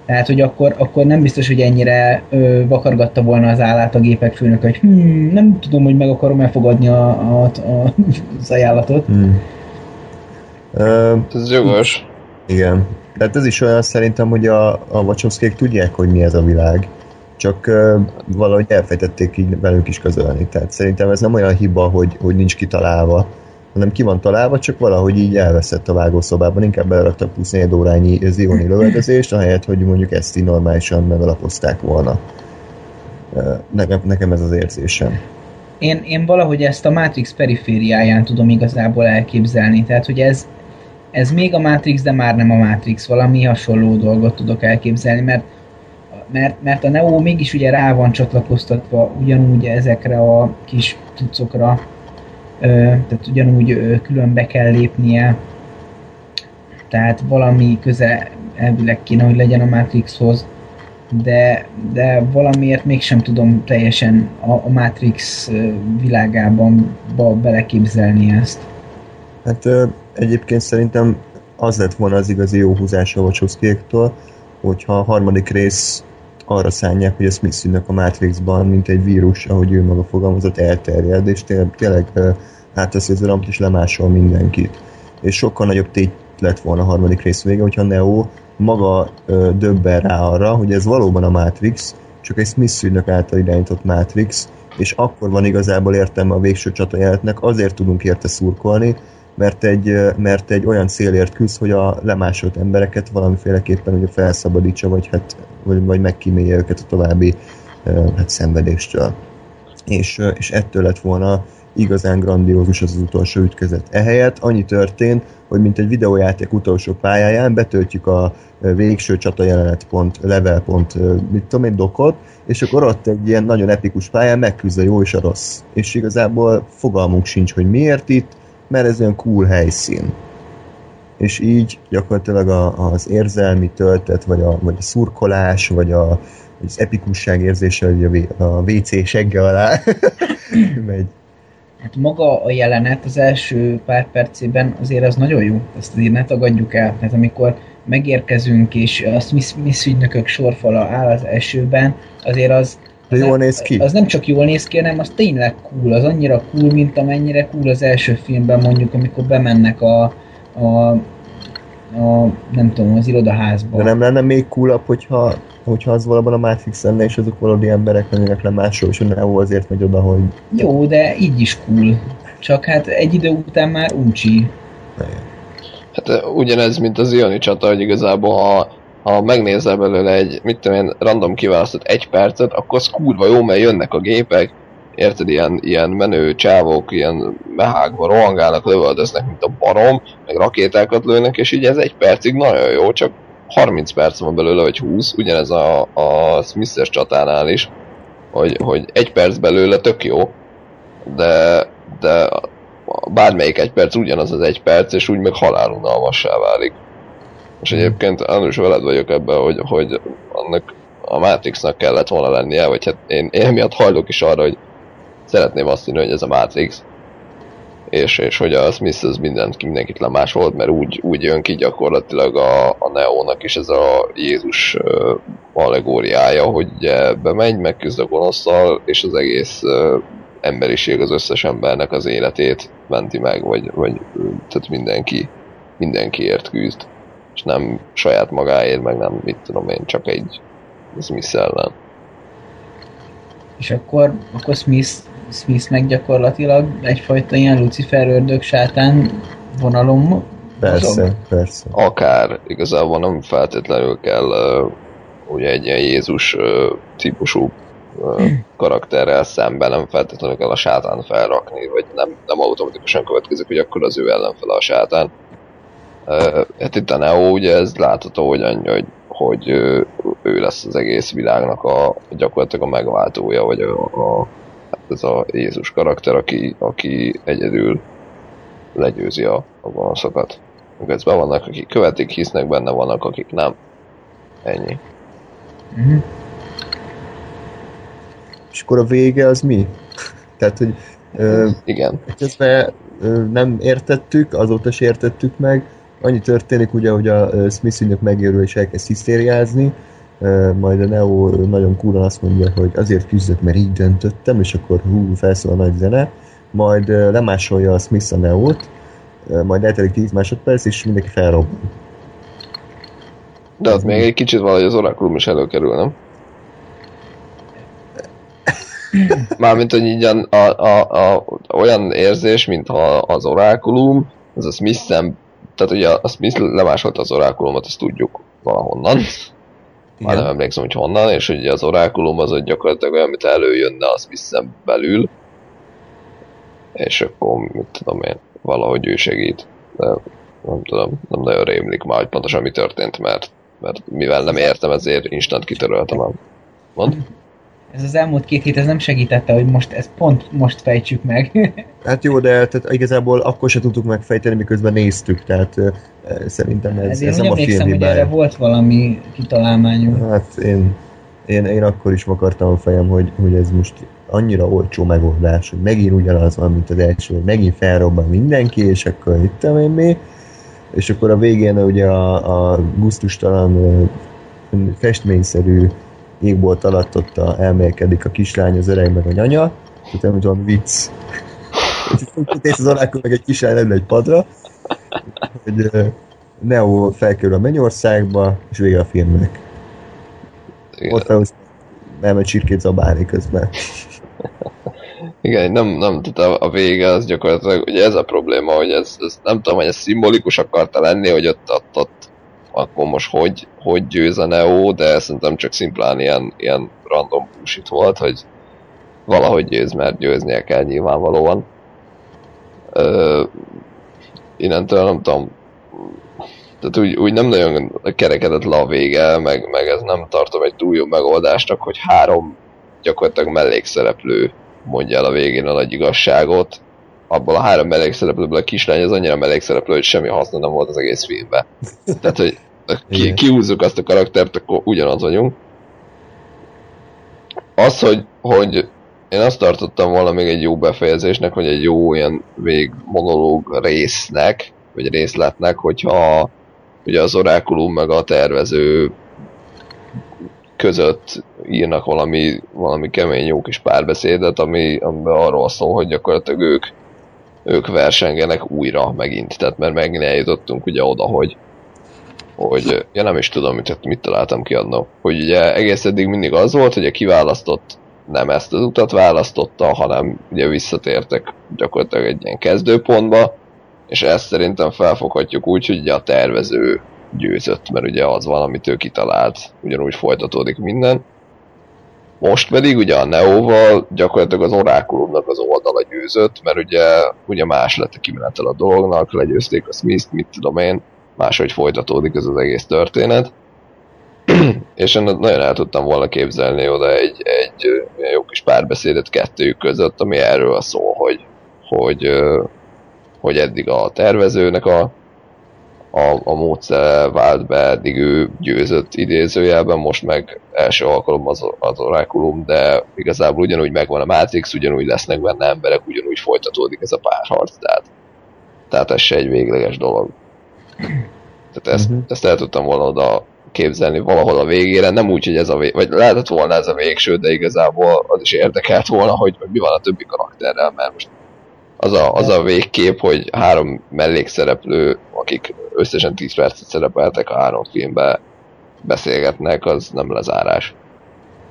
Tehát, hogy akkor, akkor nem biztos, hogy ennyire ö, vakargatta volna az állát a gépek főnök, hogy hm, nem tudom, hogy meg akarom elfogadni a, a, a, az ajánlatot. Hmm. Uh, ez jogos. Igen. Tehát ez is olyan szerintem, hogy a, a Wachowskiek tudják, hogy mi ez a világ. Csak uh, valahogy elfejtették így velünk is közölni. Tehát szerintem ez nem olyan hiba, hogy, hogy nincs kitalálva, hanem ki van találva, csak valahogy így elveszett a vágószobában, inkább beleraktak 24 órányi zioni lövedezést, ahelyett, hogy mondjuk ezt így normálisan megalapozták volna. Nekem, nekem ez az érzésem. Én, én valahogy ezt a Matrix perifériáján tudom igazából elképzelni, tehát hogy ez, ez még a Matrix, de már nem a Matrix, valami hasonló dolgot tudok elképzelni, mert mert, mert a Neo mégis ugye rá van csatlakoztatva ugyanúgy ezekre a kis tucokra, tehát ugyanúgy külön be kell lépnie, tehát valami köze elvileg kéne, hogy legyen a Matrixhoz, de, de valamiért mégsem tudom teljesen a, a Matrix világában beleképzelni ezt. Hát egyébként szerintem az lett volna az igazi jó húzás a Wachowskiektól, hogyha a harmadik rész arra szánják, hogy a Smith a Matrixban, mint egy vírus, ahogy ő maga fogalmazott, elterjed, és tényleg, átteszi az uramt, és lemásol mindenkit. És sokkal nagyobb tét lett volna a harmadik rész vége, hogyha Neo maga ö, döbben rá arra, hogy ez valóban a Matrix, csak egy Smith által irányított Matrix, és akkor van igazából értelme a végső csatajelenetnek, azért tudunk érte szurkolni, mert egy, mert egy olyan célért küzd, hogy a lemásolt embereket valamiféleképpen ugye felszabadítsa, vagy, hát, vagy, vagy megkímélje őket a további hát, szenvedéstől. És, és ettől lett volna igazán grandiózus az, az utolsó ütkezet. Ehelyett annyi történt, hogy mint egy videójáték utolsó pályáján betöltjük a végső csata jelenet pont, level pont, mit tudom én, dokot, és akkor ott egy ilyen nagyon epikus pályán megküzd a jó és a rossz. És igazából fogalmunk sincs, hogy miért itt, mert ez olyan cool helyszín. és így gyakorlatilag a, az érzelmi töltet, vagy a, vagy a szurkolás, vagy a, az epikusság érzése, hogy a, a WC segge alá megy. Hát maga a jelenet az első pár percében azért az nagyon jó, ezt azért ne tagadjuk el. Tehát amikor megérkezünk, és a Smith, Smith ügynökök sorfala áll az esőben, azért az de jól néz ki. Az nem csak jól néz ki, hanem az tényleg cool. Az annyira cool, mint amennyire cool az első filmben mondjuk, amikor bemennek a, a, a nem tudom, az irodaházba. De nem lenne még coolabb, hogyha, hogyha az valóban a Matrix lenne, és azok valódi emberek lennének le másról, és a Neo azért megy oda, hogy... Jó, de így is cool. Csak hát egy idő után már uncsi. Hát ugyanez, mint az Ioni csata, hogy igazából ha ha megnézel belőle egy, mit tudom én, random kiválasztott egy percet, akkor az kurva jó, mert jönnek a gépek, érted, ilyen, ilyen menő csávok, ilyen mehákba rohangálnak, lövöldöznek, mint a barom, meg rakétákat lőnek, és így ez egy percig nagyon jó, csak 30 perc van belőle, vagy 20, ugyanez a, a Smith-es csatánál is, hogy, hogy egy perc belőle tök jó, de, de bármelyik egy perc ugyanaz az egy perc, és úgy meg halálunalmassá válik. És egyébként Andrus veled vagyok ebben, hogy, hogy annak a Matrixnak kellett volna lennie, vagy hát én, én miatt hajlok is arra, hogy szeretném azt hinni, hogy ez a Matrix. És, és hogy a Smith az mindent, mindenkit lemásolt, mert úgy, úgy jön ki gyakorlatilag a, a Neónak is ez a Jézus uh, allegóriája, hogy ugye bemegy, megküzd a gonoszszal, és az egész emberiség, az összes embernek az életét menti meg, vagy, vagy tehát mindenki, mindenkiért küzd és nem saját magáért, meg nem, mit tudom én, csak egy Smith ellen. És akkor, akkor Smith, Smith meg gyakorlatilag egyfajta ilyen Lucifer ördög sátán vonalom Persze, azok? persze. Akár, igazából nem feltétlenül kell uh, ugye egy ilyen Jézus uh, típusú uh, karakterrel szemben nem feltétlenül kell a sátán felrakni, vagy nem, nem automatikusan következik, hogy akkor az ő ellenfele a sátán hát itt a Neo, ugye ez látható, hogy annyi, hogy, hogy ő, ő lesz az egész világnak a gyakorlatilag a megváltója, vagy a, a hát ez a Jézus karakter, aki, aki egyedül legyőzi a, a gonoszokat. Közben vannak, akik követik, hisznek benne, vannak, akik nem. Ennyi. Mm-hmm. És akkor a vége az mi? Tehát, hogy ö, Igen. Közben ö, nem értettük, azóta is értettük meg, annyi történik ugye, hogy a Smith megérül és elkezd hisztériázni, majd a Neo nagyon kúran azt mondja, hogy azért küzdök, mert így döntöttem, és akkor hú, felszól a nagy zene, majd lemásolja a Smith a Neo-t, majd eltelik 10 másodperc, és mindenki felrobban. De ott még egy kicsit valahogy az orakulum is előkerül, nem? Mármint, hogy így a, a, a, a, olyan érzés, mintha az orákulum, az a Smith tehát ugye a Smith lemásolta az orákulumot, azt tudjuk valahonnan. Már nem emlékszem, hogy honnan, és ugye az orákulum az hogy gyakorlatilag olyan, amit előjönne a smith belül, és akkor, mit tudom én, valahogy ő segít. De nem tudom, nem nagyon rémlik már, hogy pontosan mi történt, mert, mert mivel nem értem, ezért instant kitöröltem a... Mond? Ez az elmúlt két hét ez nem segítette, hogy most ezt pont most fejtsük meg. hát jó, de tehát igazából akkor se tudtuk megfejteni, miközben néztük, tehát szerintem ez, Ezért ez nem a film hogy erre volt valami kitalálmányunk. Hát én, én, én akkor is vakartam a fejem, hogy, hogy ez most annyira olcsó megoldás, hogy megint ugyanaz van, mint az első, hogy megint felrobban mindenki, és akkor itt én mi. És akkor a végén ugye a, a guztustalan festményszerű égbolt alatt ott a, elmélkedik a kislány, az öreg meg a nyanya, tehát nem tudom, vicc. És az alákon meg egy kislány leül egy padra, hogy Neo felkerül a mennyországba, és vége a filmnek. Igen. Ott felhoz elmegy csirkét zabálni közben. Igen, nem, nem, tehát a, a vége az gyakorlatilag, ugye ez a probléma, hogy ez, ez nem tudom, hogy ez szimbolikus akarta lenni, hogy ott, ott, ott akkor most hogy, hogy győz a Neo, de szerintem csak szimplán ilyen, ilyen random bullshit volt, hogy valahogy győz, mert győznie kell nyilvánvalóan. Ö, innentől nem tudom, tehát úgy, úgy nem nagyon kerekedett le a vége, meg, meg ez nem tartom egy túl jó megoldásnak, hogy három gyakorlatilag mellékszereplő mondja el a végén a nagy igazságot, abból a három mellékszereplőből a kislány az annyira mellékszereplő, hogy semmi haszna nem volt az egész filmben. Tehát, hogy ki, kihúzzuk azt a karaktert, akkor ugyanaz vagyunk. Az, hogy, hogy én azt tartottam volna még egy jó befejezésnek, vagy egy jó ilyen monológ résznek, vagy részletnek, hogyha ugye az orákulum meg a tervező között írnak valami, valami kemény jó kis párbeszédet, ami, ami arról szól, hogy gyakorlatilag ők, ők versengenek újra megint, tehát mert megint eljutottunk ugye oda, hogy, hogy ja nem is tudom, mit, mit találtam ki adna, hogy ugye egész eddig mindig az volt, hogy a kiválasztott nem ezt az utat választotta, hanem ugye visszatértek gyakorlatilag egy ilyen kezdőpontba, és ezt szerintem felfoghatjuk úgy, hogy ugye a tervező győzött, mert ugye az van, amit ő kitalált, ugyanúgy folytatódik minden. Most pedig ugye a Neóval gyakorlatilag az orákulumnak az oldala győzött, mert ugye, ugye más lett a kimenetel a dolognak, legyőzték a Smith-t, mit tudom én, máshogy folytatódik ez az egész történet. és én nagyon el tudtam volna képzelni oda egy, egy jó kis párbeszédet kettőjük között, ami erről szól, hogy, hogy, hogy eddig a tervezőnek a, a, a módszer vált be, eddig ő győzött idézőjelben, most meg első alkalom az, az orákulum, de igazából ugyanúgy megvan a Matrix, ugyanúgy lesznek benne emberek, ugyanúgy folytatódik ez a párharc, tehát, tehát ez se egy végleges dolog. Tehát ezt, uh-huh. ezt el tudtam volna oda képzelni valahol a végére, nem úgy, hogy ez a vég, vagy lehetett volna ez a végső, de igazából az is érdekelt volna, hogy, hogy mi van a többi karakterrel, mert most az a, az a végkép, hogy három mellékszereplő, akik összesen 10 percet szerepeltek a három filmben, beszélgetnek, az nem lezárás.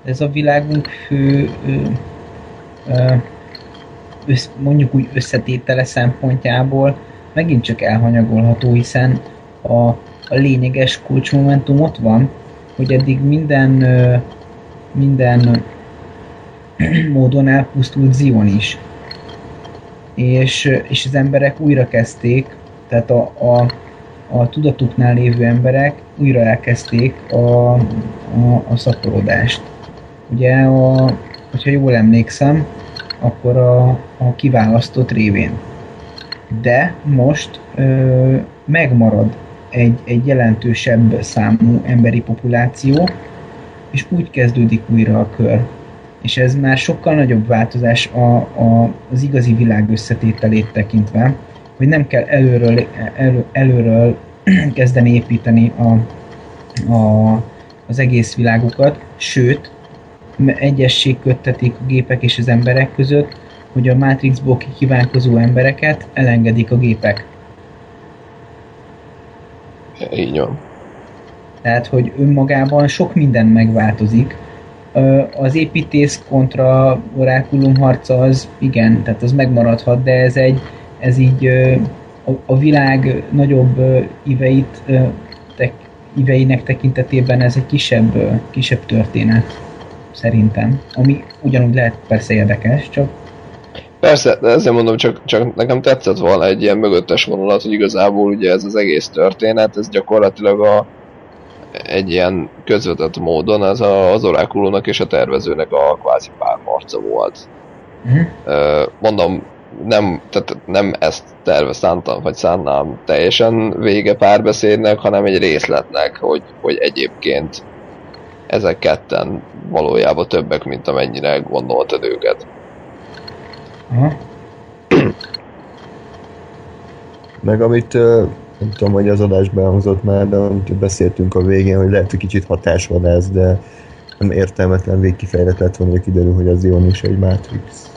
Ez a világunk fő ö, ö, össz, mondjuk úgy összetétele szempontjából megint csak elhanyagolható, hiszen a, a lényeges kulcsmomentum ott van, hogy eddig minden ö, minden módon elpusztult Zion is és, és az emberek újra kezdték, tehát a, a, a tudatuknál lévő emberek újra elkezdték a, a, a szaporodást. Ugye, a, hogyha jól emlékszem, akkor a, a kiválasztott révén. De most ö, megmarad egy, egy jelentősebb számú emberi populáció, és úgy kezdődik újra a kör, és ez már sokkal nagyobb változás a, a, az igazi világ összetételét tekintve, hogy nem kell előről, elő, előről kezdeni építeni a, a, az egész világukat, sőt, egyesség köttetik a gépek és az emberek között, hogy a Matrixból kívánkozó embereket elengedik a gépek. Így van. Tehát, hogy önmagában sok minden megváltozik, az építész kontra orákulum harca az igen, tehát az megmaradhat, de ez egy, ez így a, világ nagyobb iveit, tek, iveinek tekintetében ez egy kisebb, kisebb történet szerintem, ami ugyanúgy lehet persze érdekes, csak Persze, de ezért mondom, csak, csak nekem tetszett volna egy ilyen mögöttes vonulat, hogy igazából ugye ez az egész történet, ez gyakorlatilag a, egy ilyen közvetett módon az a, az orákulónak és a tervezőnek a kvázi párharca volt. Uh-huh. Mondom, nem, tehát nem ezt terve szántam, vagy szánnám teljesen vége párbeszédnek, hanem egy részletnek, hogy, hogy egyébként ezek ketten valójában többek, mint amennyire gondoltad őket. Uh-huh. Meg amit nem tudom, hogy az adásban hangzott már, de amit beszéltünk a végén, hogy lehet, hogy kicsit hatásvadász, de nem értelmetlen végkifejlet lett volna, hogy kiderül, hogy az Ion is egy Matrix.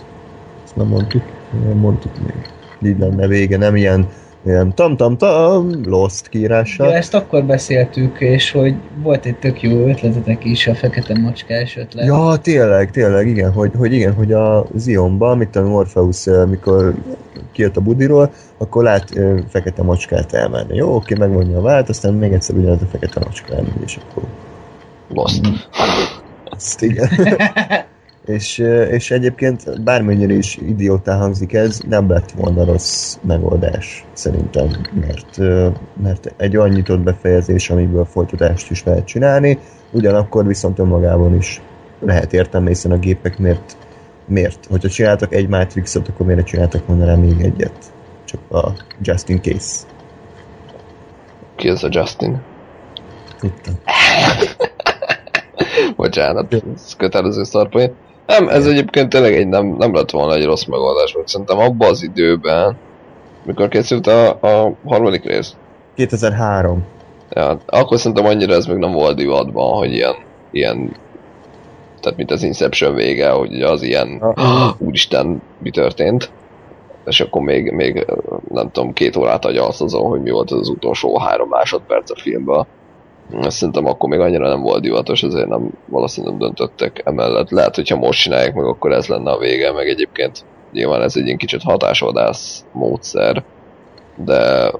Ezt nem mondtuk, nem mondtuk még. Így lenne vége, nem ilyen ilyen tam-tam-tam, Lost kiírással. Ja, ezt akkor beszéltük, és hogy volt egy tök jó ötletetek is, a fekete macskás ötlet. Ja, tényleg, tényleg, igen, hogy, hogy igen, hogy a Zionban, mit a Morpheus, mikor kijött a budiról, akkor lát ö, fekete macskát elmenni. Jó, oké, megmondja a vált, aztán még egyszer ugyanaz a fekete macska elmegy, és akkor... Lost. Azt igen. és, és egyébként bármennyire is idiótá hangzik ez, nem lett volna rossz megoldás szerintem, mert, mert egy olyan nyitott befejezés, amiből folytatást is lehet csinálni, ugyanakkor viszont önmagában is lehet értelme, hiszen a gépek miért miért? Hogyha csináltak egy Matrixot, akkor miért csináltak volna rá még egyet? Csak a Just in Case. Ki az a Justin? Tudtam. Bocsánat, ez kötelező szarpoint. Nem, ez egyébként tényleg egy nem, nem lett volna egy rossz megoldás, mert szerintem abban az időben, mikor készült a, a harmadik rész. 2003. Ja, akkor szerintem annyira ez még nem volt divatban, hogy ilyen, ilyen tehát mint az Inception vége, hogy az ilyen, ah, úristen, mi történt. És akkor még, még nem tudom, két órát agyalsz azon, hogy mi volt az utolsó három másodperc a filmben. Szerintem akkor még annyira nem volt divatos, ezért nem valószínűleg nem döntöttek emellett. Lehet, hogyha most csinálják meg, akkor ez lenne a vége, meg egyébként nyilván ez egy ilyen kicsit hatásodász módszer, de,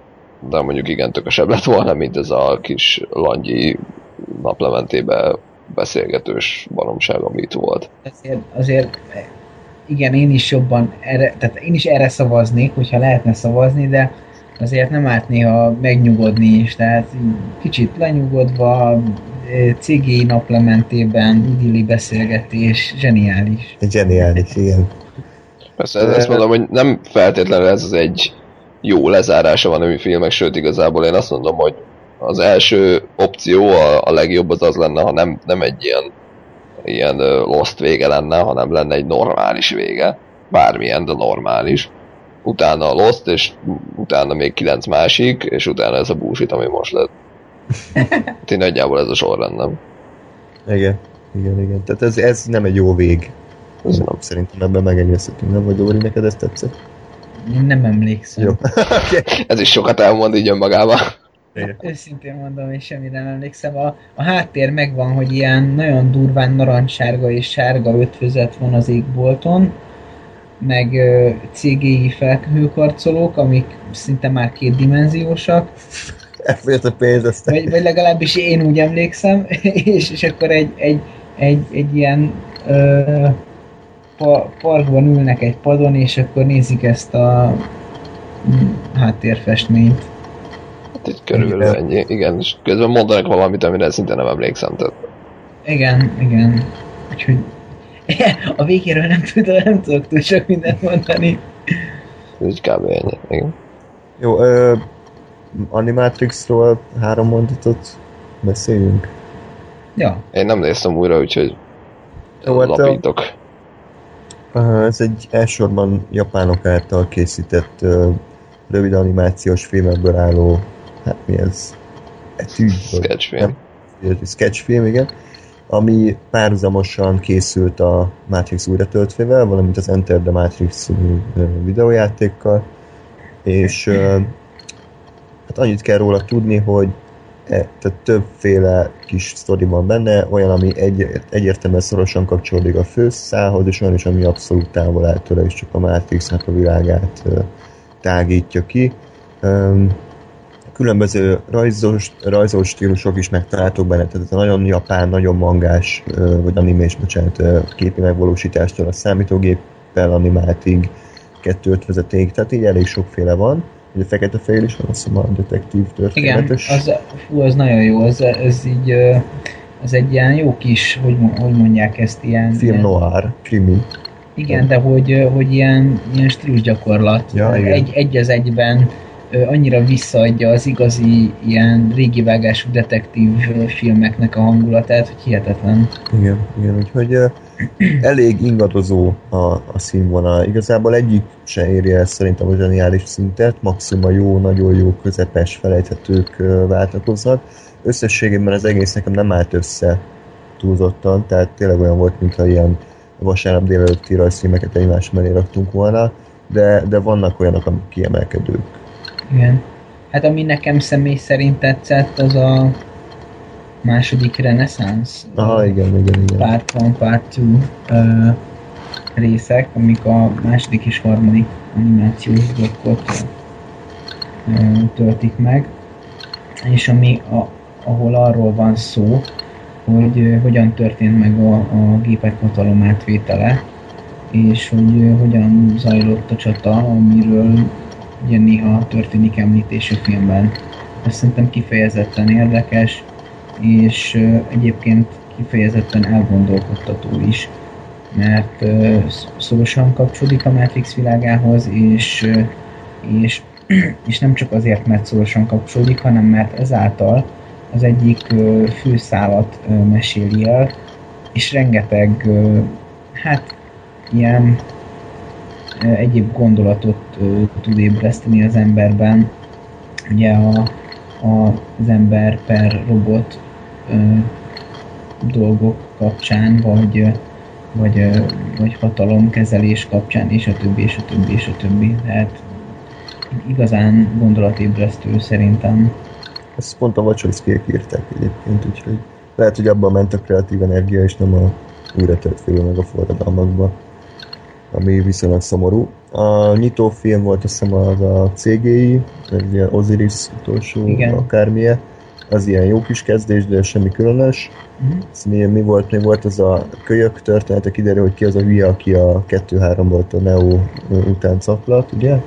de mondjuk igen tökösebb lett volna, mint ez a kis langyi naplementébe beszélgetős baromság, ami itt volt. Azért, azért igen, én is jobban erre, tehát én is erre szavaznék, hogyha lehetne szavazni, de azért nem árt néha megnyugodni is, tehát kicsit lenyugodva, cigi naplementében, idilli beszélgetés, zseniális. Zseniális, igen. Persze, ezt mondom, hogy nem feltétlenül ez az egy jó lezárása van a mi filmek, sőt igazából én azt mondom, hogy az első opció, a, a legjobb az az lenne, ha nem, nem egy ilyen, ilyen lost vége lenne, hanem lenne egy normális vége. Bármilyen, de normális. Utána a lost, és utána még kilenc másik, és utána ez a bullshit, ami most lett. Én nagyjából ez a sorrendem. Igen, igen, igen. Tehát ez, ez nem egy jó vég. Ez nem. Szerintem ebben megegyezhetünk, nem? Vagy Dóri, neked ezt tetszett? Én nem emlékszem. Jó. okay. Ez is sokat elmond így önmagában. Őszintén mondom, és semmi nem emlékszem. A, a háttér megvan, hogy ilyen nagyon durván narancssárga és sárga ötvözet van az égbolton, meg CGI felhőkarcolók, amik szinte már kétdimenziósak. Elfogyott a pénz aztán. Vagy, vagy legalábbis én úgy emlékszem, és, és akkor egy, egy, egy, egy ilyen uh, pa, parkban ülnek egy padon, és akkor nézik ezt a mm, háttérfestményt. Hát itt körülbelül ennyi, igen, és közben mondanak valamit, amire szinte nem emlékszem. Tehát... Igen, igen. Úgyhogy a végéről nem, tudom, nem tudok túl sok mindent mondani. Ez kb. ennyi, igen. Jó, ö, Animatrixról három mondatot beszéljünk. Ja. Én nem néztem újra, úgyhogy Jó, hát. A, ez egy elsősorban japánok által készített ö, rövid animációs filmekből álló hát mi ez? Etűd? Sketchfilm. Sketchfilm, igen. Ami párhuzamosan készült a Matrix újratöltvével, valamint az Enter the Matrix videójátékkal, és hát annyit kell róla tudni, hogy e, tehát többféle kis sztori van benne, olyan, ami egy, egyértelműen szorosan kapcsolódik a főszához, és olyan is, ami abszolút távol áll tőle, és csak a Matrixnak a világát tágítja ki különböző rajzos, rajzolós stílusok is megtaláltok benne, tehát a nagyon japán, nagyon mangás, vagy animés, bocsánat, képi megvalósítástól a számítógéppel animáltig, kettőt tehát így elég sokféle van. Ugye fekete fél is van, azt hiszem a detektív történetes. Igen, az, fú, az nagyon jó, az, ez így az egy ilyen jó kis, hogy, hogy mondják ezt, ilyen... Film noir, krimi. Igen, de hogy, hogy ilyen, ilyen stílusgyakorlat. Ja, igen. Egy, egy az egyben annyira visszaadja az igazi ilyen régi vágású detektív filmeknek a hangulatát, hogy hihetetlen. Igen, igen, úgyhogy elég ingadozó a, a színvonal. Igazából egyik se érje el szerintem a zseniális szintet, maximum a jó, nagyon jó, közepes, felejthetők váltakoznak. Összességében az egész nekem nem állt össze túlzottan, tehát tényleg olyan volt, mintha ilyen vasárnap délelőtti rajzfilmeket egymás mellé raktunk volna, de, de vannak olyanok, amik kiemelkedők. Igen. Hát ami nekem személy szerint tetszett, az a második reneszánsz. Aha, igen, igen, igen. Part 1, Part 2 uh, részek, amik a második és harmadik animációs blokkot uh, töltik meg. És ami a, ahol arról van szó, hogy uh, hogyan történt meg a, a gépek hatalom átvétele, és hogy uh, hogyan zajlott a csata, amiről ugye néha történik említés a filmben. Ez szerintem kifejezetten érdekes, és egyébként kifejezetten elgondolkodtató is. mert szorosan kapcsolódik a Matrix világához, és, és, és nem csak azért, mert szorosan kapcsolódik, hanem mert ezáltal az egyik főszálat meséli el, és rengeteg, hát ilyen egyéb gondolatot tud ébreszteni az emberben. Ugye a, a, az ember per robot dolgok kapcsán, vagy, vagy, vagy hatalomkezelés kapcsán, és a többi, és a többi, és a többi. Tehát igazán gondolatébresztő szerintem. Ezt pont a Wachowskiek írták egyébként, úgyhogy lehet, hogy abban ment a kreatív energia, és nem a újra tört meg a forradalmakba, ami viszonylag szomorú. A nyitó film volt azt hiszem az a CGI, ez ilyen Osiris utolsó Igen. akármilyen, az ilyen jó kis kezdés, de semmi különös. Uh-huh. Mi, mi, volt, mi volt az a kölyök története, kiderül, hogy ki az a hülye, aki a 2-3 volt a Neo után caplat, ugye?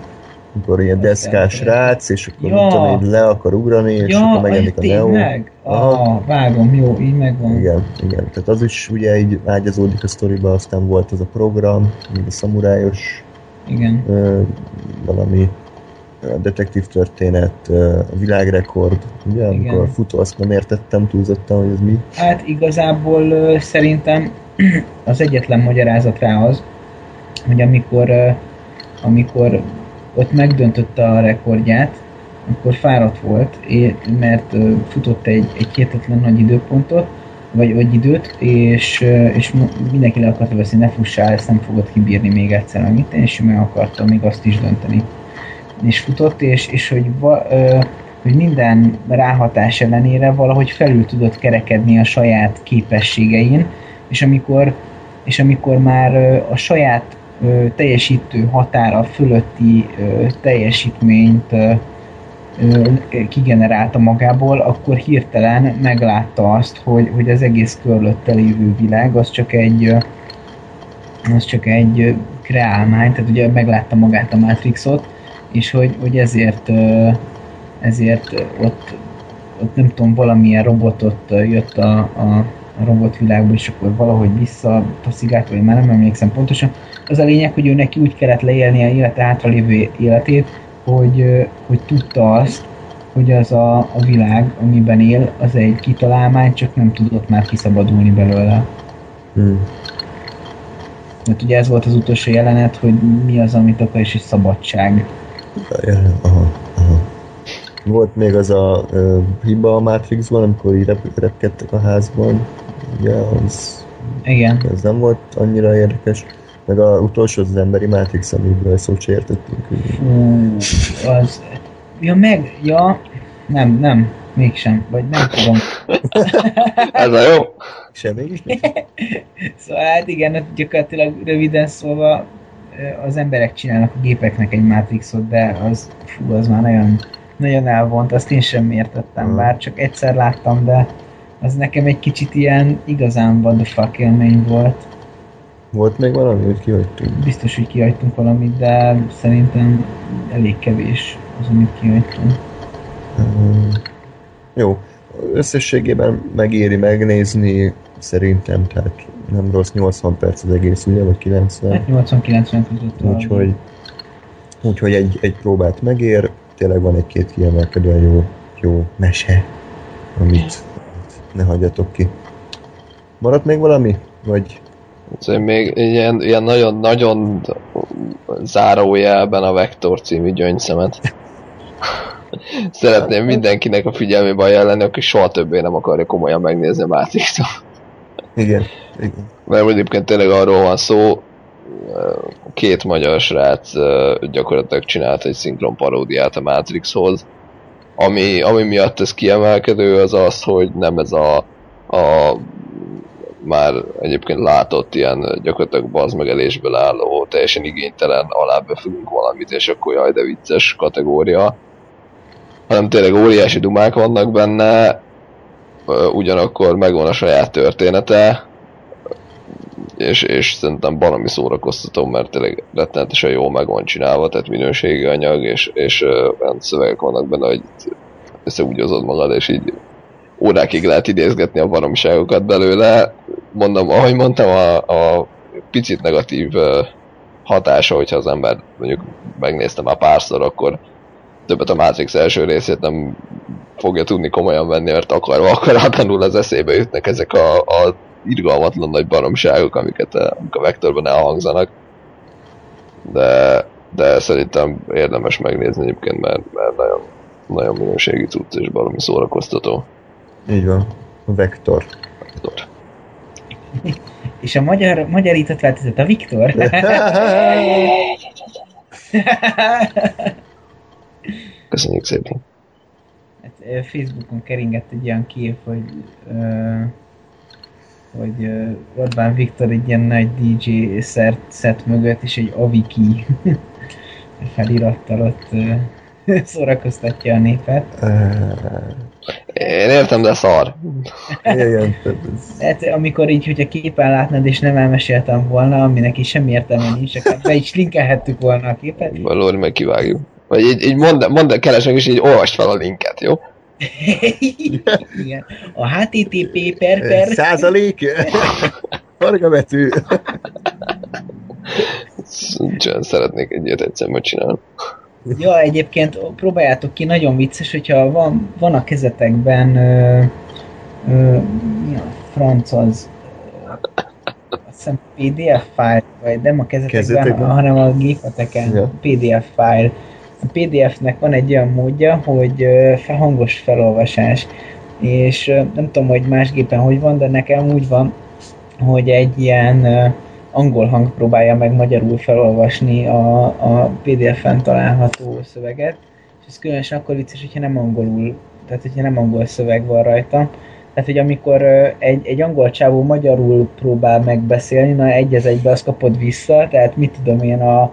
Amikor ilyen deszkás rác, és akkor ja. tudom, hogy le akar ugrani, és ja, akkor megjelenik a Neo. Meg? Ah, vágom, jó, így megvan. Igen, igen. Tehát az is ugye így ágyazódik a sztoriba, aztán volt az a program, a szamurájos igen. Ö, valami detektív történet, világrekord, ugye, Igen. amikor futó, azt nem értettem túlzottan, hogy ez mi. Hát igazából szerintem az egyetlen magyarázat rá az, hogy amikor, amikor ott megdöntötte a rekordját, akkor fáradt volt, mert futott egy, egy hihetetlen nagy időpontot, vagy, vagy időt, és, és mindenki le akarta veszni, ne fussál, ezt nem fogod kibírni még egyszer annyit, és meg akarta még azt is dönteni. Is futott, és, és hogy, va, ö, hogy minden ráhatás ellenére valahogy felül tudott kerekedni a saját képességein, és amikor, és amikor már a saját teljesítő határa fölötti teljesítményt kigenerálta magából, akkor hirtelen meglátta azt, hogy, hogy az egész körülötte lévő világ az csak egy az csak egy kreálmány, tehát ugye meglátta magát a Matrixot, és hogy, hogy ezért, ezért ott, ott nem tudom, valamilyen robotot jött a, a, a robotvilágba, és akkor valahogy visszataszigált, vagy már nem emlékszem pontosan. Az a lényeg, hogy ő neki úgy kellett leélni a élete hátralévő életét, hogy, hogy tudta azt, hogy az a, a világ, amiben él, az egy kitalálmány, csak nem tudott már kiszabadulni belőle. Hmm. Mert ugye ez volt az utolsó jelenet, hogy mi az, amit akar, és egy szabadság. Aha, aha. Volt még az a uh, hiba a Matrixban, amikor így rep- repkedtek a házban. Ugye, az... Igen. Ez nem volt annyira érdekes. Meg a utolsó az, emberi Matrix, amiből szót se értettünk. Hú, az... Ja, meg... Ja, nem, nem, mégsem, vagy nem tudom. Ez a jó. Semmi is Szóval hát igen, gyakorlatilag röviden szólva az emberek csinálnak a gépeknek egy Matrixot, de az, fú, az már nagyon, nagyon elvont, azt én sem értettem, bár csak egyszer láttam, de az nekem egy kicsit ilyen igazán what the fuck élmény volt. Volt még valami, hogy kihagytunk? Biztos, hogy kihagytunk valamit, de szerintem elég kevés az, amit kihagytunk. Um, jó. Összességében megéri megnézni, szerintem, tehát nem rossz, 80 perc az egész, ugye, vagy 90? Hát 80-90 között. Úgyhogy, úgyhogy egy, egy próbát megér, tényleg van egy-két kiemelkedően jó, jó mese, amit ne hagyjatok ki. Maradt még valami? Vagy Szóval még ilyen, ilyen nagyon-nagyon zárójelben a Vektor című gyöngyszemet. Szeretném mindenkinek a figyelmébe ajánlani, aki soha többé nem akarja komolyan megnézni a matrix Igen. Igen. Mert egyébként tényleg arról van szó, két magyar srác gyakorlatilag csinált egy szinkron paródiát a Matrixhoz, ami, ami miatt ez kiemelkedő az az, hogy nem ez a, a már egyébként látott ilyen gyakorlatilag bazmegelésből álló, teljesen igénytelen, alábefülünk valamit, és akkor jaj, de vicces kategória, hanem tényleg óriási dumák vannak benne, ugyanakkor megvan a saját története, és, és szerintem valami szórakoztató, mert tényleg rettenetesen jól meg van csinálva, tehát minőségi anyag, és, és olyan szövegek vannak benne, hogy összeúgyozod magad, és így órákig lehet idézgetni a valamiságokat belőle. Mondom, ahogy mondtam, a, a picit negatív hatása, hogyha az ember mondjuk megnézte már párszor, akkor többet a Matrix első részét nem fogja tudni komolyan venni, mert akarva akaratlanul az eszébe jutnak ezek a, a irgalmatlan nagy baromságok, amiket a, a vektorban elhangzanak. De, de szerintem érdemes megnézni egyébként, mert, mert nagyon, nagyon minőségi cucc és valami szórakoztató. Így van. Vektor. Vektor. És a magyar, magyarított változat a Viktor. Köszönjük szépen. Hát, Facebookon keringett egy olyan kép, hogy uh, hogy uh, Orbán Viktor egy ilyen nagy DJ szert, szett mögött, és egy Aviki felirattal ott uh, szórakoztatja a népet. Én értem, de szar. Igen. Hát amikor így, hogyha képen látnád, és nem elmeséltem volna, aminek is semmi értelme nincs, akkor be is linkelhettük volna a képet. Valóri meg kivágjuk. Vagy így, így mondd, mondd, keresek, és így olvast fel a linket, jó? Igen. A HTTP per per... Százalék? Harga betű. Nincsen, szeretnék egy ilyet egyszer megcsinálni. Ja, egyébként próbáljátok ki, nagyon vicces, hogyha van, van a kezetekben ö, ö, mi a franc az azt hiszem PDF file, vagy nem a kezetekben, kezetekben? hanem a gépeteken ja. PDF file. A PDF-nek van egy olyan módja, hogy hangos felolvasás, és nem tudom, hogy más gépen hogy van, de nekem úgy van, hogy egy ilyen angol hang próbálja meg magyarul felolvasni a, a PDF-en található szöveget, és ez különösen akkor vicces, hogyha nem angolul, tehát hogyha nem angol szöveg van rajta. Tehát, hogy amikor egy, egy angol csávó magyarul próbál megbeszélni, na egy az egybe azt kapod vissza, tehát mit tudom én a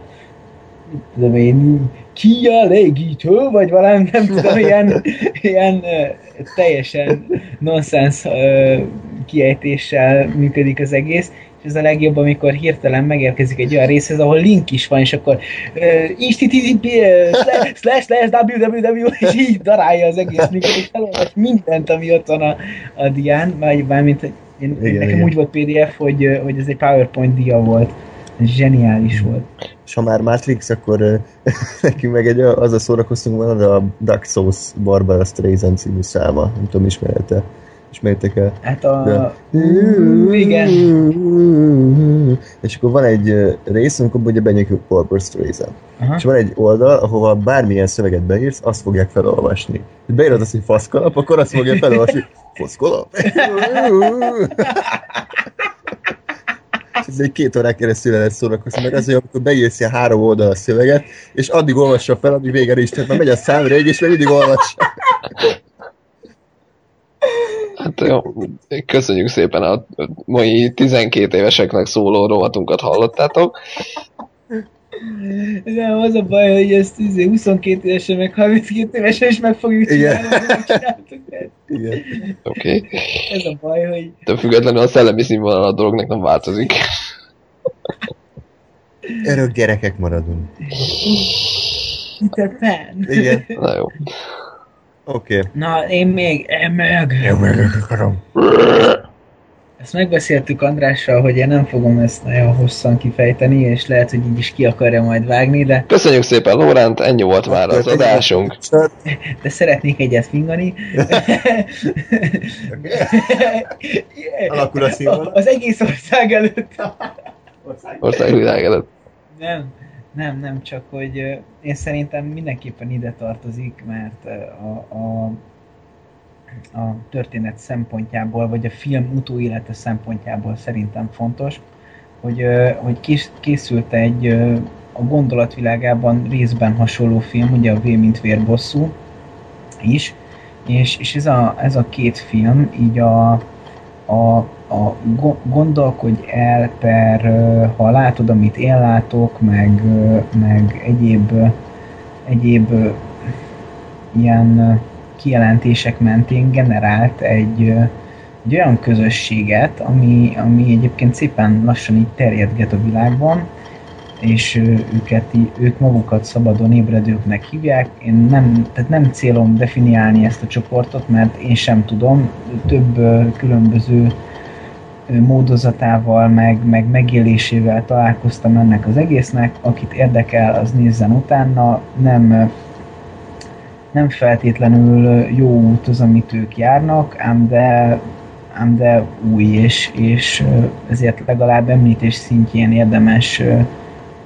mit tudom én, kielégítő, vagy valami, nem tudom, ilyen, ilyen teljesen nonsens kiejtéssel működik az egész, és ez a legjobb, amikor hirtelen megérkezik egy olyan részhez, ahol link is van, és akkor http slash slash www és így darálja az egész linkot, és felolvas mindent, ami ott van a, a dián, vagy bármint, én, igen, nekem igen. úgy volt PDF, hogy, hogy ez egy PowerPoint dia volt. Zseniális volt. És ha már Matrix, akkor nekünk meg egy, az a szórakoztunk van, a Dark Souls Barbara Streisand című száma. Nem tudom, ismerete. Ismertek el? Hát a... De... Igen. És akkor van egy rész, amikor ugye benyökjük Barbara Streisand. És van egy oldal, ahova bármilyen szöveget beírsz, azt fogják felolvasni. Beírod azt, hogy faszkalap, akkor azt fogja felolvasni. Faszkalap? ez egy két órák keresztül lehet szórakozni, mert az, hogy amikor beírsz ilyen három oldal a szöveget, és addig olvassa fel, addig végre is, tehát már megy a számra, és még mindig olvassa. Hát jó, köszönjük szépen a mai 12 éveseknek szóló rovatunkat hallottátok. Nem, az a baj, hogy ezt 22 izé évesen, meg 32 évesen is meg fogjuk csinálni, Igen. Igen. Oké. Okay. Ez a baj, hogy... De függetlenül a szellemi színvonal a dolognak nem változik. Örök gyerekek maradunk. Peter Pan. Igen. Na jó. Oké. Okay. Na, én még, én meg. Én meg akarom. Ezt megbeszéltük Andrással, hogy én nem fogom ezt nagyon hosszan kifejteni, és lehet, hogy így is ki akarja majd vágni, de... Köszönjük szépen, Lóránt, ennyi volt már az adásunk. De szeretnék egyet fingani. Alakul a színvonal. Az egész ország előtt. Ország világ előtt. Nem. Nem, nem, csak hogy én szerintem mindenképpen ide tartozik, mert a, a, a történet szempontjából, vagy a film utóélete szempontjából szerintem fontos, hogy, hogy készült egy a gondolatvilágában részben hasonló film, ugye a V mint vérbosszú is, és, és ez, a, ez a két film így a, a a gondolkodj el per, ha látod, amit én látok, meg, meg egyéb, egyéb ilyen kijelentések mentén generált egy, egy olyan közösséget, ami, ami egyébként szépen lassan így terjedget a világban, és őket, ők magukat szabadon ébredőknek hívják. Én nem, tehát nem célom definiálni ezt a csoportot, mert én sem tudom. Több különböző módozatával, meg, meg megélésével találkoztam ennek az egésznek. Akit érdekel, az nézzen utána. Nem, nem feltétlenül jó út az, amit ők járnak, ám de, ám de új, és, és ezért legalább említés szintjén érdemes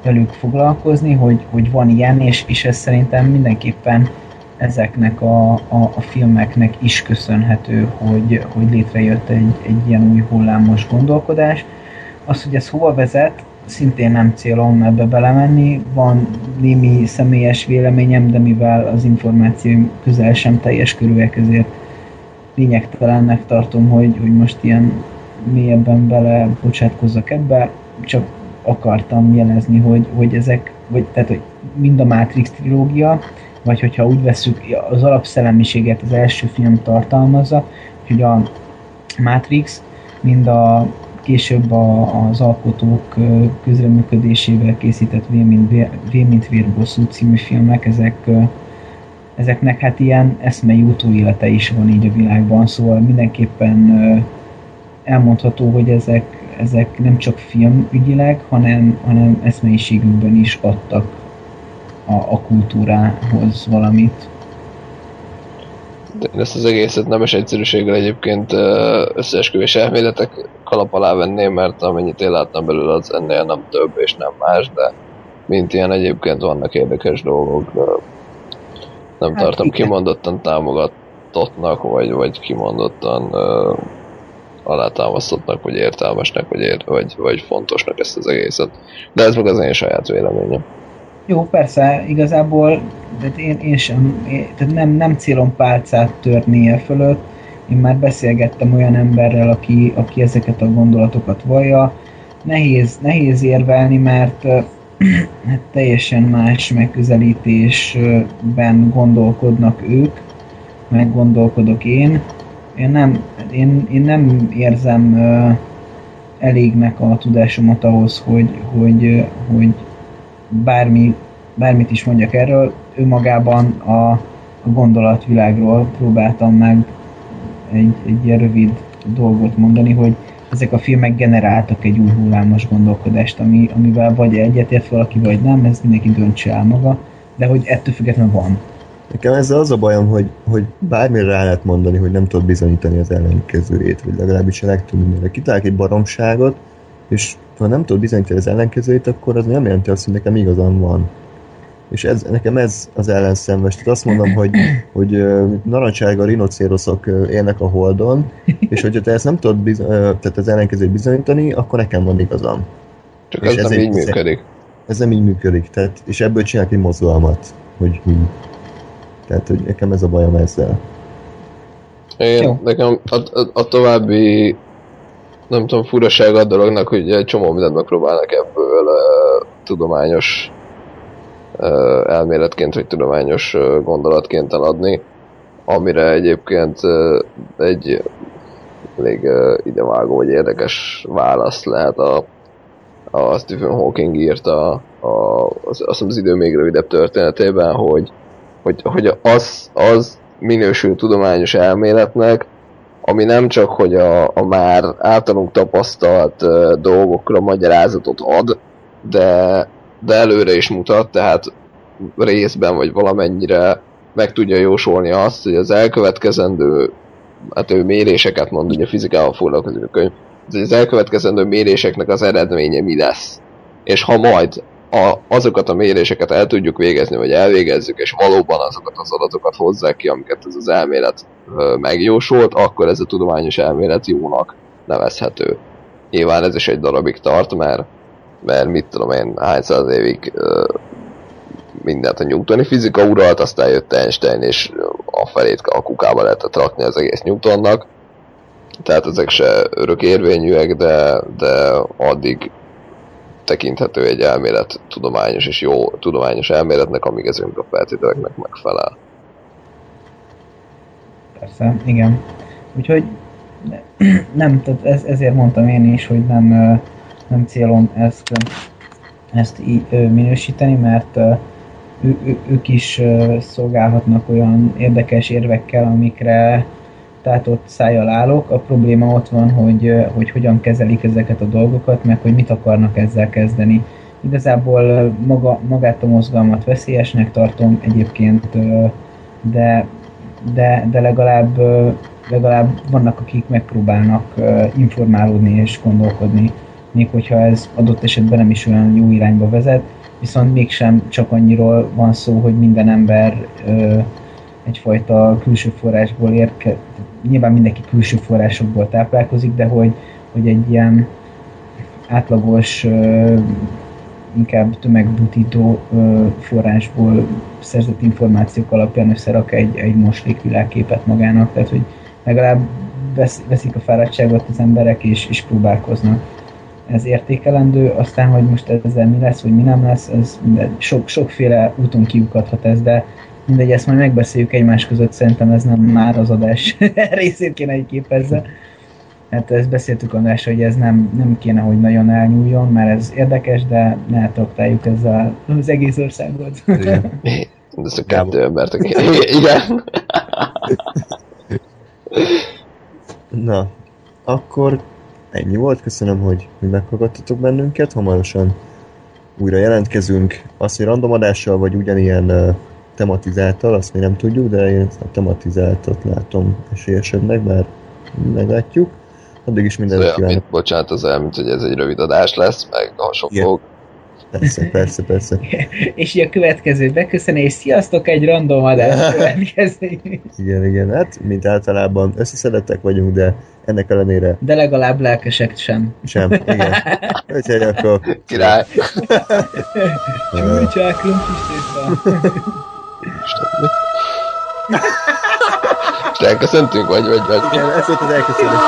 velük foglalkozni, hogy, hogy van ilyen, és, és ez szerintem mindenképpen ezeknek a, a, a filmeknek is köszönhető, hogy, hogy létrejött egy, egy ilyen új hullámos gondolkodás. Az, hogy ez hova vezet, szintén nem célom ebbe belemenni. Van némi személyes véleményem, de mivel az információim közel sem teljes körűek, ezért lényegtelennek tartom, hogy, hogy most ilyen mélyebben bele bocsátkozzak ebbe. Csak akartam jelezni, hogy, hogy ezek, vagy, tehát, hogy mind a Matrix trilógia, vagy hogyha úgy veszük, az alapszellemiséget az első film tartalmazza, hogy a Matrix mind a később a, az alkotók közreműködésével készített V mint, v mint Vérbosszú című filmek, ezek, ezeknek hát ilyen eszmei utóélete is van így a világban, szóval mindenképpen elmondható, hogy ezek, ezek nem csak filmügyileg, hanem, hanem eszmeiségükben is adtak a, a kultúrához valamit. Én ezt az egészet nemes egyszerűséggel egyébként összeesküvés elméletek kalap alá venném, mert amennyit én láttam belőle, az ennél nem több és nem más, de mint ilyen egyébként vannak érdekes dolgok. De nem hát tartom igen. kimondottan támogatottnak, vagy, vagy kimondottan uh, alátámasztottnak, vagy értelmesnek, vagy, ér, vagy, vagy fontosnak ezt az egészet. De ez meg az én saját véleményem. Jó, persze, igazából de én, én sem, én, tehát nem, nem célom pálcát törni e fölött. Én már beszélgettem olyan emberrel, aki, aki ezeket a gondolatokat vallja. Nehéz, nehéz érvelni, mert hát teljesen más megközelítésben gondolkodnak ők, meg gondolkodok én. Én nem, én, én nem érzem elégnek a tudásomat ahhoz, hogy, hogy, hogy bármi, bármit is mondjak erről, ő magában a, a gondolatvilágról próbáltam meg egy, egy ilyen rövid dolgot mondani, hogy ezek a filmek generáltak egy új hullámos gondolkodást, ami, amivel vagy egyetért valaki, vagy nem, ez mindenki döntse el maga, de hogy ettől függetlenül van. Nekem ezzel az a bajom, hogy, hogy bármire rá lehet mondani, hogy nem tudod bizonyítani az ellenkezőjét, vagy legalábbis a legtöbb mindenre. Kitálok egy baromságot, és ha nem tudod bizonyítani az ellenkezőjét, akkor az nem jelenti azt, hogy nekem igazam van. És ez, nekem ez az ellenszenves. Tehát azt mondom, hogy, hogy narancsága rinocéroszok élnek a holdon, és hogyha te ezt nem tudod bizony, tehát az ellenkezőt bizonyítani, akkor nekem van igazam. Csak és ez nem így működik. Ez nem így működik. Tehát, és ebből csinálják egy mozgalmat, hogy hogy. Tehát, hogy nekem ez a bajom ezzel. Én, Jó. nekem a, a, a további nem tudom, furaság a dolognak, hogy egy csomó mindent megpróbálnak ebből uh, tudományos uh, elméletként, vagy tudományos uh, gondolatként eladni, amire egyébként uh, egy elég uh, idevágó vagy érdekes válasz lehet a, a Stephen Hawking írta a, az, azt az idő még rövidebb történetében, hogy, hogy, hogy az, az minősül tudományos elméletnek, ami nem csak, hogy a, a már általunk tapasztalt dolgokra magyarázatot ad, de, de előre is mutat, tehát részben vagy valamennyire meg tudja jósolni azt, hogy az elkövetkezendő, hát ő méréseket mond, ugye fizikával foglalkozik a könyv, az elkövetkezendő méréseknek az eredménye mi lesz. És ha majd a, azokat a méréseket el tudjuk végezni, vagy elvégezzük, és valóban azokat az adatokat hozzák ki, amiket ez az elmélet ö, megjósolt, akkor ez a tudományos elmélet jónak nevezhető. Nyilván ez is egy darabig tart, mert, mert mit tudom én, hány száz évig ö, mindent a nyugtoni fizika uralt, aztán jött Einstein, és a felét a kukába lehetett rakni az egész Newtonnak. Tehát ezek se örök érvényűek, de, de addig tekinthető egy elmélet tudományos és jó tudományos elméletnek, amíg ez a feltételeknek megfelel. Persze, igen. Úgyhogy nem, tehát ez, ezért mondtam én is, hogy nem, nem célom ezt, ezt így minősíteni, mert ő, ő, ők is szolgálhatnak olyan érdekes érvekkel, amikre tátott szájjal állok, a probléma ott van, hogy, hogy hogyan kezelik ezeket a dolgokat, meg hogy mit akarnak ezzel kezdeni. Igazából maga, magát a mozgalmat veszélyesnek tartom egyébként, de, de, de legalább, legalább vannak, akik megpróbálnak informálódni és gondolkodni, még hogyha ez adott esetben nem is olyan jó irányba vezet, viszont mégsem csak annyiról van szó, hogy minden ember egyfajta külső forrásból érke, nyilván mindenki külső forrásokból táplálkozik, de hogy, hogy egy ilyen átlagos, inkább tömegbutító forrásból szerzett információk alapján összerak egy, egy moslék világképet magának, tehát hogy legalább veszik a fáradtságot az emberek és, és próbálkoznak. Ez értékelendő, aztán, hogy most ezzel mi lesz, vagy mi nem lesz, ez sok, sokféle úton kiukadhat ez, de Mindegy, ezt majd megbeszéljük egymás között, szerintem ez nem már az adás részét kéne egy képezze. Hát ezt beszéltük András, hogy ez nem, nem kéne, hogy nagyon elnyúljon, mert ez érdekes, de ne traktáljuk ezzel az egész országot. Igen. Ez a kettő embert, igen. Na, akkor ennyi volt. Köszönöm, hogy, hogy meghallgattatok bennünket. Hamarosan újra jelentkezünk. Azt, hogy randomadással, vagy ugyanilyen tematizáltal, azt még nem tudjuk, de én a tematizáltat látom esélyesebbnek, bár meglátjuk. Addig is minden szóval, kívánok. Mint, bocsánat, az olyan, mint hogy ez egy rövid adás lesz, meg sok fog. Persze, persze, persze. és így a következő beköszönés, sziasztok, egy random adás következő. igen, igen, hát mint általában összeszedettek vagyunk, de ennek ellenére... De legalább lelkesek sem. Sem, igen. Úgyhogy akkor... Király! Csúcsák, klumpis És elköszöntünk, vagy, vagy, vagy? Igen, ez volt az elköszönés.